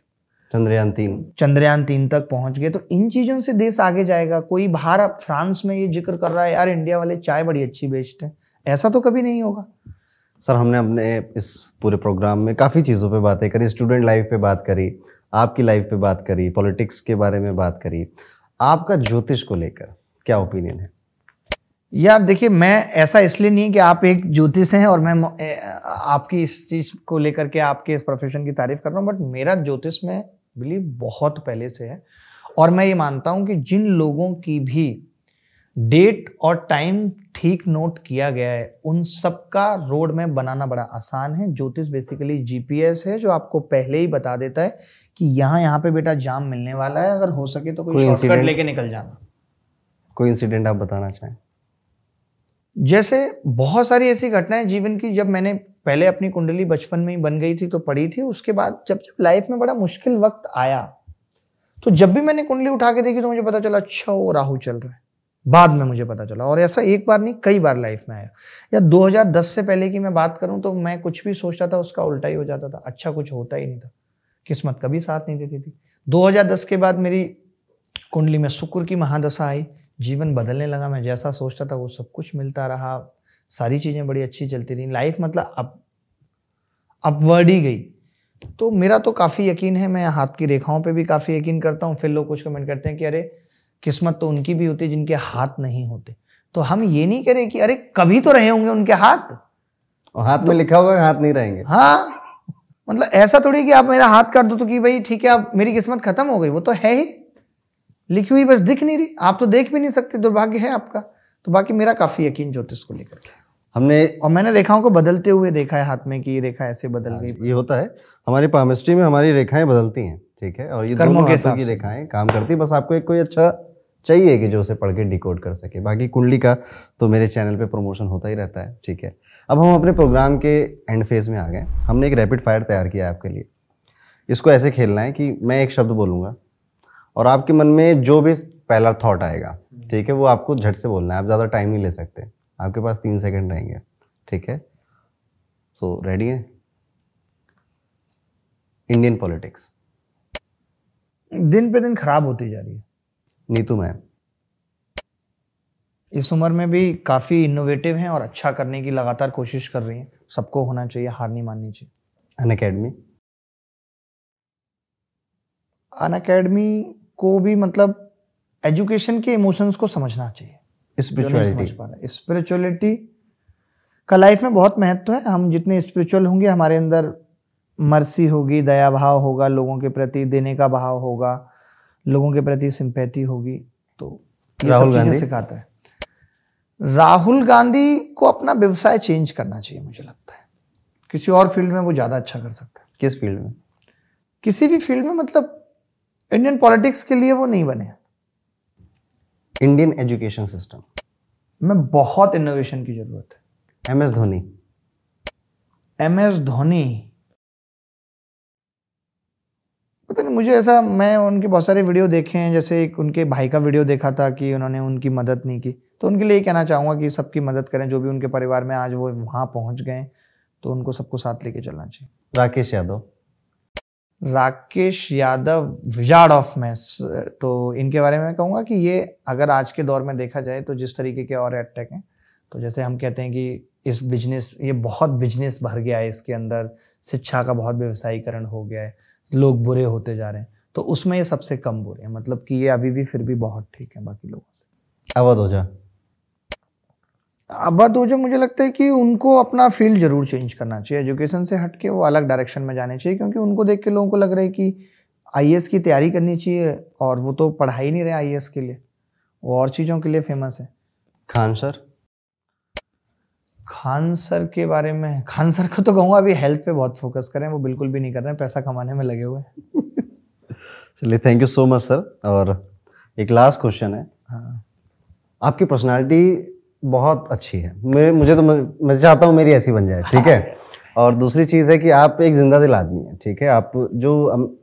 चंद्रयान तीन। चंद्रयान तीन तक पहुँच गए। तो इन चीज़ों से देश आगे जाएगा। कोई बाहर फ्रांस में ये ज़िक्र कर रहा है यार इंडिया वाले चाय बड़ी अच्छी बेचते हैं। ऐसा तो कभी नहीं होगा। सर हमने अपने इस पूरे प्रोग्राम में काफ़ी चीज़ों पे बातें करी स्टूडेंट लाइफ पे बात करी। आपकी लाइफ पे बात करी पॉलिटिक्स के बारे में बात करी। आपका ज्योतिष को लेकर क्या ओपिनियन है? यार देखिए, मैं ऐसा इसलिए नहीं कि आप एक ज्योतिष हैं और मैं आपकी इस चीज़ को लेकर के आपके इस प्रोफेशन की तारीफ़ कर रहा हूँ बट मेरा ज्योतिष में बिलीव बहुत पहले से है। और मैं ये मानता हूँ कि जिन लोगों की भी डेट और टाइम ठीक नोट किया गया है, उन सबका रोड में बनाना बड़ा आसान है। ज्योतिष बेसिकली जीपीएस है, जो आपको पहले ही बता देता है कि यहाँ यहाँ पे बेटा जाम मिलने वाला है अगर हो सके तो कोई शॉर्टकट लेके निकल जाना। कोई इंसिडेंट आप बताना चाहें? जैसे बहुत सारी ऐसी घटनाएँ जीवन की जब मैंने पहले अपनी कुंडली बचपन में ही बन गई थी तो पढ़ी थी उसके बाद जब जब लाइफ में बड़ा मुश्किल वक्त आया तो जब भी मैंने कुंडली उठा के देखी तो मुझे पता चला अच्छा वो राहु चल रहा है। बाद में मुझे पता चला और ऐसा एक बार नहीं कई बार लाइफ में आया। या 2010 से पहले की मैं बात करूँ तो मैं कुछ भी सोचता था उसका उल्टा ही हो जाता था अच्छा कुछ होता ही नहीं था। किस्मत कभी साथ नहीं देती थी। 2010 के बाद मेरी कुंडली में शुक्र की महादशा आई जीवन बदलने लगा। मैं जैसा सोचता था वो सब कुछ मिलता रहा सारी चीज़ें बड़ी अच्छी चलती रही। लाइफ मतलब अब अपवर्ड ही गई। तो मेरा तो काफ़ी यकीन है मैं हाथ की रेखाओं पे भी काफ़ी यकीन करता हूँ। फिर लोग कुछ कमेंट करते हैं कि अरे किस्मत तो उनकी भी होती है जिनके हाथ नहीं होते। तो हम ये नहीं करें कि अरे कभी तो रहे होंगे उनके हाथ। और हाथ में लिखा हुआ हाथ नहीं रहेंगे। हाँ। मतलब ऐसा थोड़ी कि आप मेरा हाथ काट दो तो कि भाई ठीक है अब मेरी किस्मत खत्म हो गई। वो तो है ही। लिखी हुई बस दिख नहीं रही। आप तो देख भी नहीं सकते दुर्भाग्य है आपका। तो बाकी मेरा काफ़ी यकीन ज्योतिष को लेकर। हमने और मैंने रेखाओं को बदलते हुए देखा है हाथ में कि ये रेखा ऐसे बदल हाँ गई। ये होता है। हमारी पामिस्ट्री में हमारी रेखाएँ बदलती हैं ठीक है? और ये कर्मों के हिसाब की रेखाएँ काम करती है। बस आपको एक कोई अच्छा चाहिए कि जो उसे पढ़ के डिकोड कर सके। बाकी कुंडली का तो मेरे चैनल पे प्रमोशन होता ही रहता है ठीक है? अब हम अपने प्रोग्राम के एंड फ़ेज़ में आ गए हमने एक रैपिड फायर तैयार किया है आपके लिए। इसको ऐसे खेलना है कि मैं एक शब्द बोलूँगा और आपके मन में जो भी पहला थॉट आएगा ठीक है वो आपको झट से बोलना है। आप ज़्यादा टाइम नहीं ले सकते। आपके पास तीन सेकंड रहेंगे ठीक है? सो रेडी है? इंडियन पॉलिटिक्स दिन पे दिन खराब होती जा रही है। नीतू मैम। इस उम्र में भी काफ़ी इनोवेटिव हैं और अच्छा करने की लगातार कोशिश कर रही हैं। सबको होना चाहिए हार नहीं माननी चाहिए। अन अकेडमी अन अकेडमी को भी मतलब एजुकेशन के इमोशंस को समझना चाहिए। स्पिरिचुअलिटी स्पिरिचुअलिटी का लाइफ में बहुत महत्व है। हम जितने स्पिरिचुअल होंगे हमारे अंदर मर्सी होगी दया भाव होगा लोगों के प्रति देने का भाव होगा लोगों के प्रति सिंपैथी होगी। तो राहुल गांधी? सिखाता है। राहुल गांधी को अपना व्यवसाय चेंज करना चाहिए मुझे लगता है। किसी और फ़ील्ड में वो ज़्यादा अच्छा कर सकता है। किस फ़ील्ड में? किसी भी फ़ील्ड में मतलब इंडियन पॉलिटिक्स के लिए वो नहीं बने। इंडियन एजुकेशन सिस्टम में बहुत इनोवेशन की ज़रूरत है। M S Dhoni M S Dhoni पता नहीं मुझे ऐसा मैं उनके बहुत सारे वीडियो देखे हैं जैसे एक उनके भाई का वीडियो देखा था कि उन्होंने उनकी मदद नहीं की। तो उनके लिए ये कहना चाहूँगा कि सबकी मदद करें जो भी उनके परिवार में आज वो वहाँ पहुँच गए तो उनको सबको साथ लेके चलना चाहिए। Rakesh Yadav. Rakesh Yadav wizard of maths तो इनके बारे में कहूँगा कि ये अगर आज के दौर में देखा जाए तो जिस तरीके के और अटैक हैं तो जैसे हम कहते हैं कि इस बिज़नेस ये बहुत बिज़नेस भर गया है इसके अंदर शिक्षा का बहुत व्यवसायीकरण हो गया है लोग बुरे होते जा रहे हैं तो उसमें ये सबसे कम बुरे हैं। मतलब कि ये अभी भी फिर भी बहुत ठीक है बाकी लोगों से। अवध हो अब बात जाए मुझे लगता है कि उनको अपना फ़ील्ड ज़रूर चेंज करना चाहिए। एजुकेशन से हट के वो अलग डायरेक्शन में जाने चाहिए क्योंकि उनको देख के लोगों को लग रहा है कि आई की तैयारी करनी चाहिए और वो तो पढ़ा ही नहीं रहे आई के लिए। वो और चीज़ों के लिए फ़ेमस है। खान सर? खान सर के बारे में खान सर को तो कहूँगा अभी हेल्थ पे बहुत फोकस करें वो बिल्कुल भी नहीं कर रहे हैं पैसा कमाने में लगे हुए हैं। चलिए thank you so much sir और एक लास्ट क्वेश्चन है। हाँ। आपकी पर्सनालिटी बहुत अच्छी है। मैं मुझे तो मैं, चाहता हूँ मेरी ऐसी बन जाए ठीक है? और दूसरी चीज़ है कि आप एक ज़िंदा दिल आदमी है ठीक है? आप जो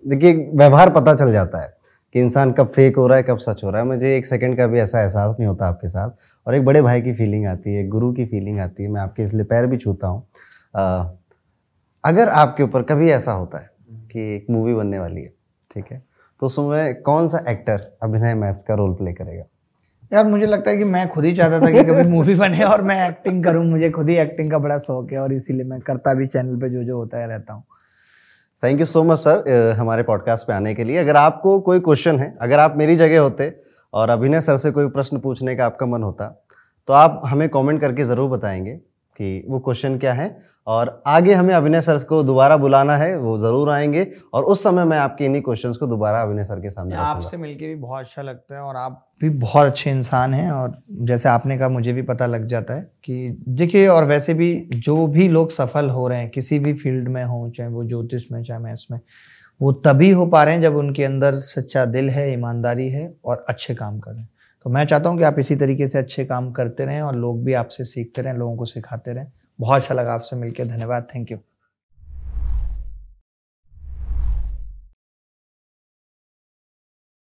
देखिए व्यवहार पता चल जाता है कि इंसान कब फेक हो रहा है कब सच हो रहा है। मुझे एक सेकंड का भी ऐसा एहसास नहीं होता आपके साथ। और एक बड़े भाई की फीलिंग आती है गुरु की फीलिंग आती है मैं आपके इसलिए पैर भी छूता हूँ। अगर आपके ऊपर कभी ऐसा होता है कि एक मूवी बनने वाली है ठीक है? तो उसमें कौन सा एक्टर अभिनय मैथ का रोल प्ले करेगा? यार मुझे लगता है कि मैं खुद ही चाहता था कि कभी मूवी बने और मैं एक्टिंग करूँ। मुझे खुद ही एक्टिंग का बड़ा शौक है और इसीलिए मैं करता भी चैनल पे जो जो होता है रहता हूँ। Thank you so much sir हमारे पॉडकास्ट पे आने के लिए। अगर आपको कोई क्वेश्चन है अगर आप मेरी जगह होते और अभिनय सर से कोई प्रश्न पूछने का आपका मन होता तो आप हमें कमेंट करके ज़रूर बताएँगे। कि वो क्वेश्चन क्या है? और आगे हमें अभिनय सर को दोबारा बुलाना है वो ज़रूर आएँगे। और उस समय मैं आपके इन्हीं क्वेश्चंस को दोबारा अभिनय सर के सामने आपसे मिलके भी बहुत अच्छा लगता है और आप भी बहुत अच्छे इंसान हैं और जैसे आपने कहा मुझे भी पता लग जाता है कि देखिए और वैसे भी जो भी लोग सफल हो रहे हैं किसी भी फ़ील्ड में हों चाहे वो ज्योतिष में चाहे मैथ्स में वो तभी हो पा रहे हैं जब उनके अंदर सच्चा दिल है ईमानदारी है और अच्छे काम कर रहे हैं। तो मैं चाहता हूँ कि आप इसी तरीके से अच्छे काम करते रहें और लोग भी आपसे सीखते रहें, लोगों को सिखाते रहें। बहुत अच्छा लगा आपसे मिलकर धन्यवाद, थैंक यू।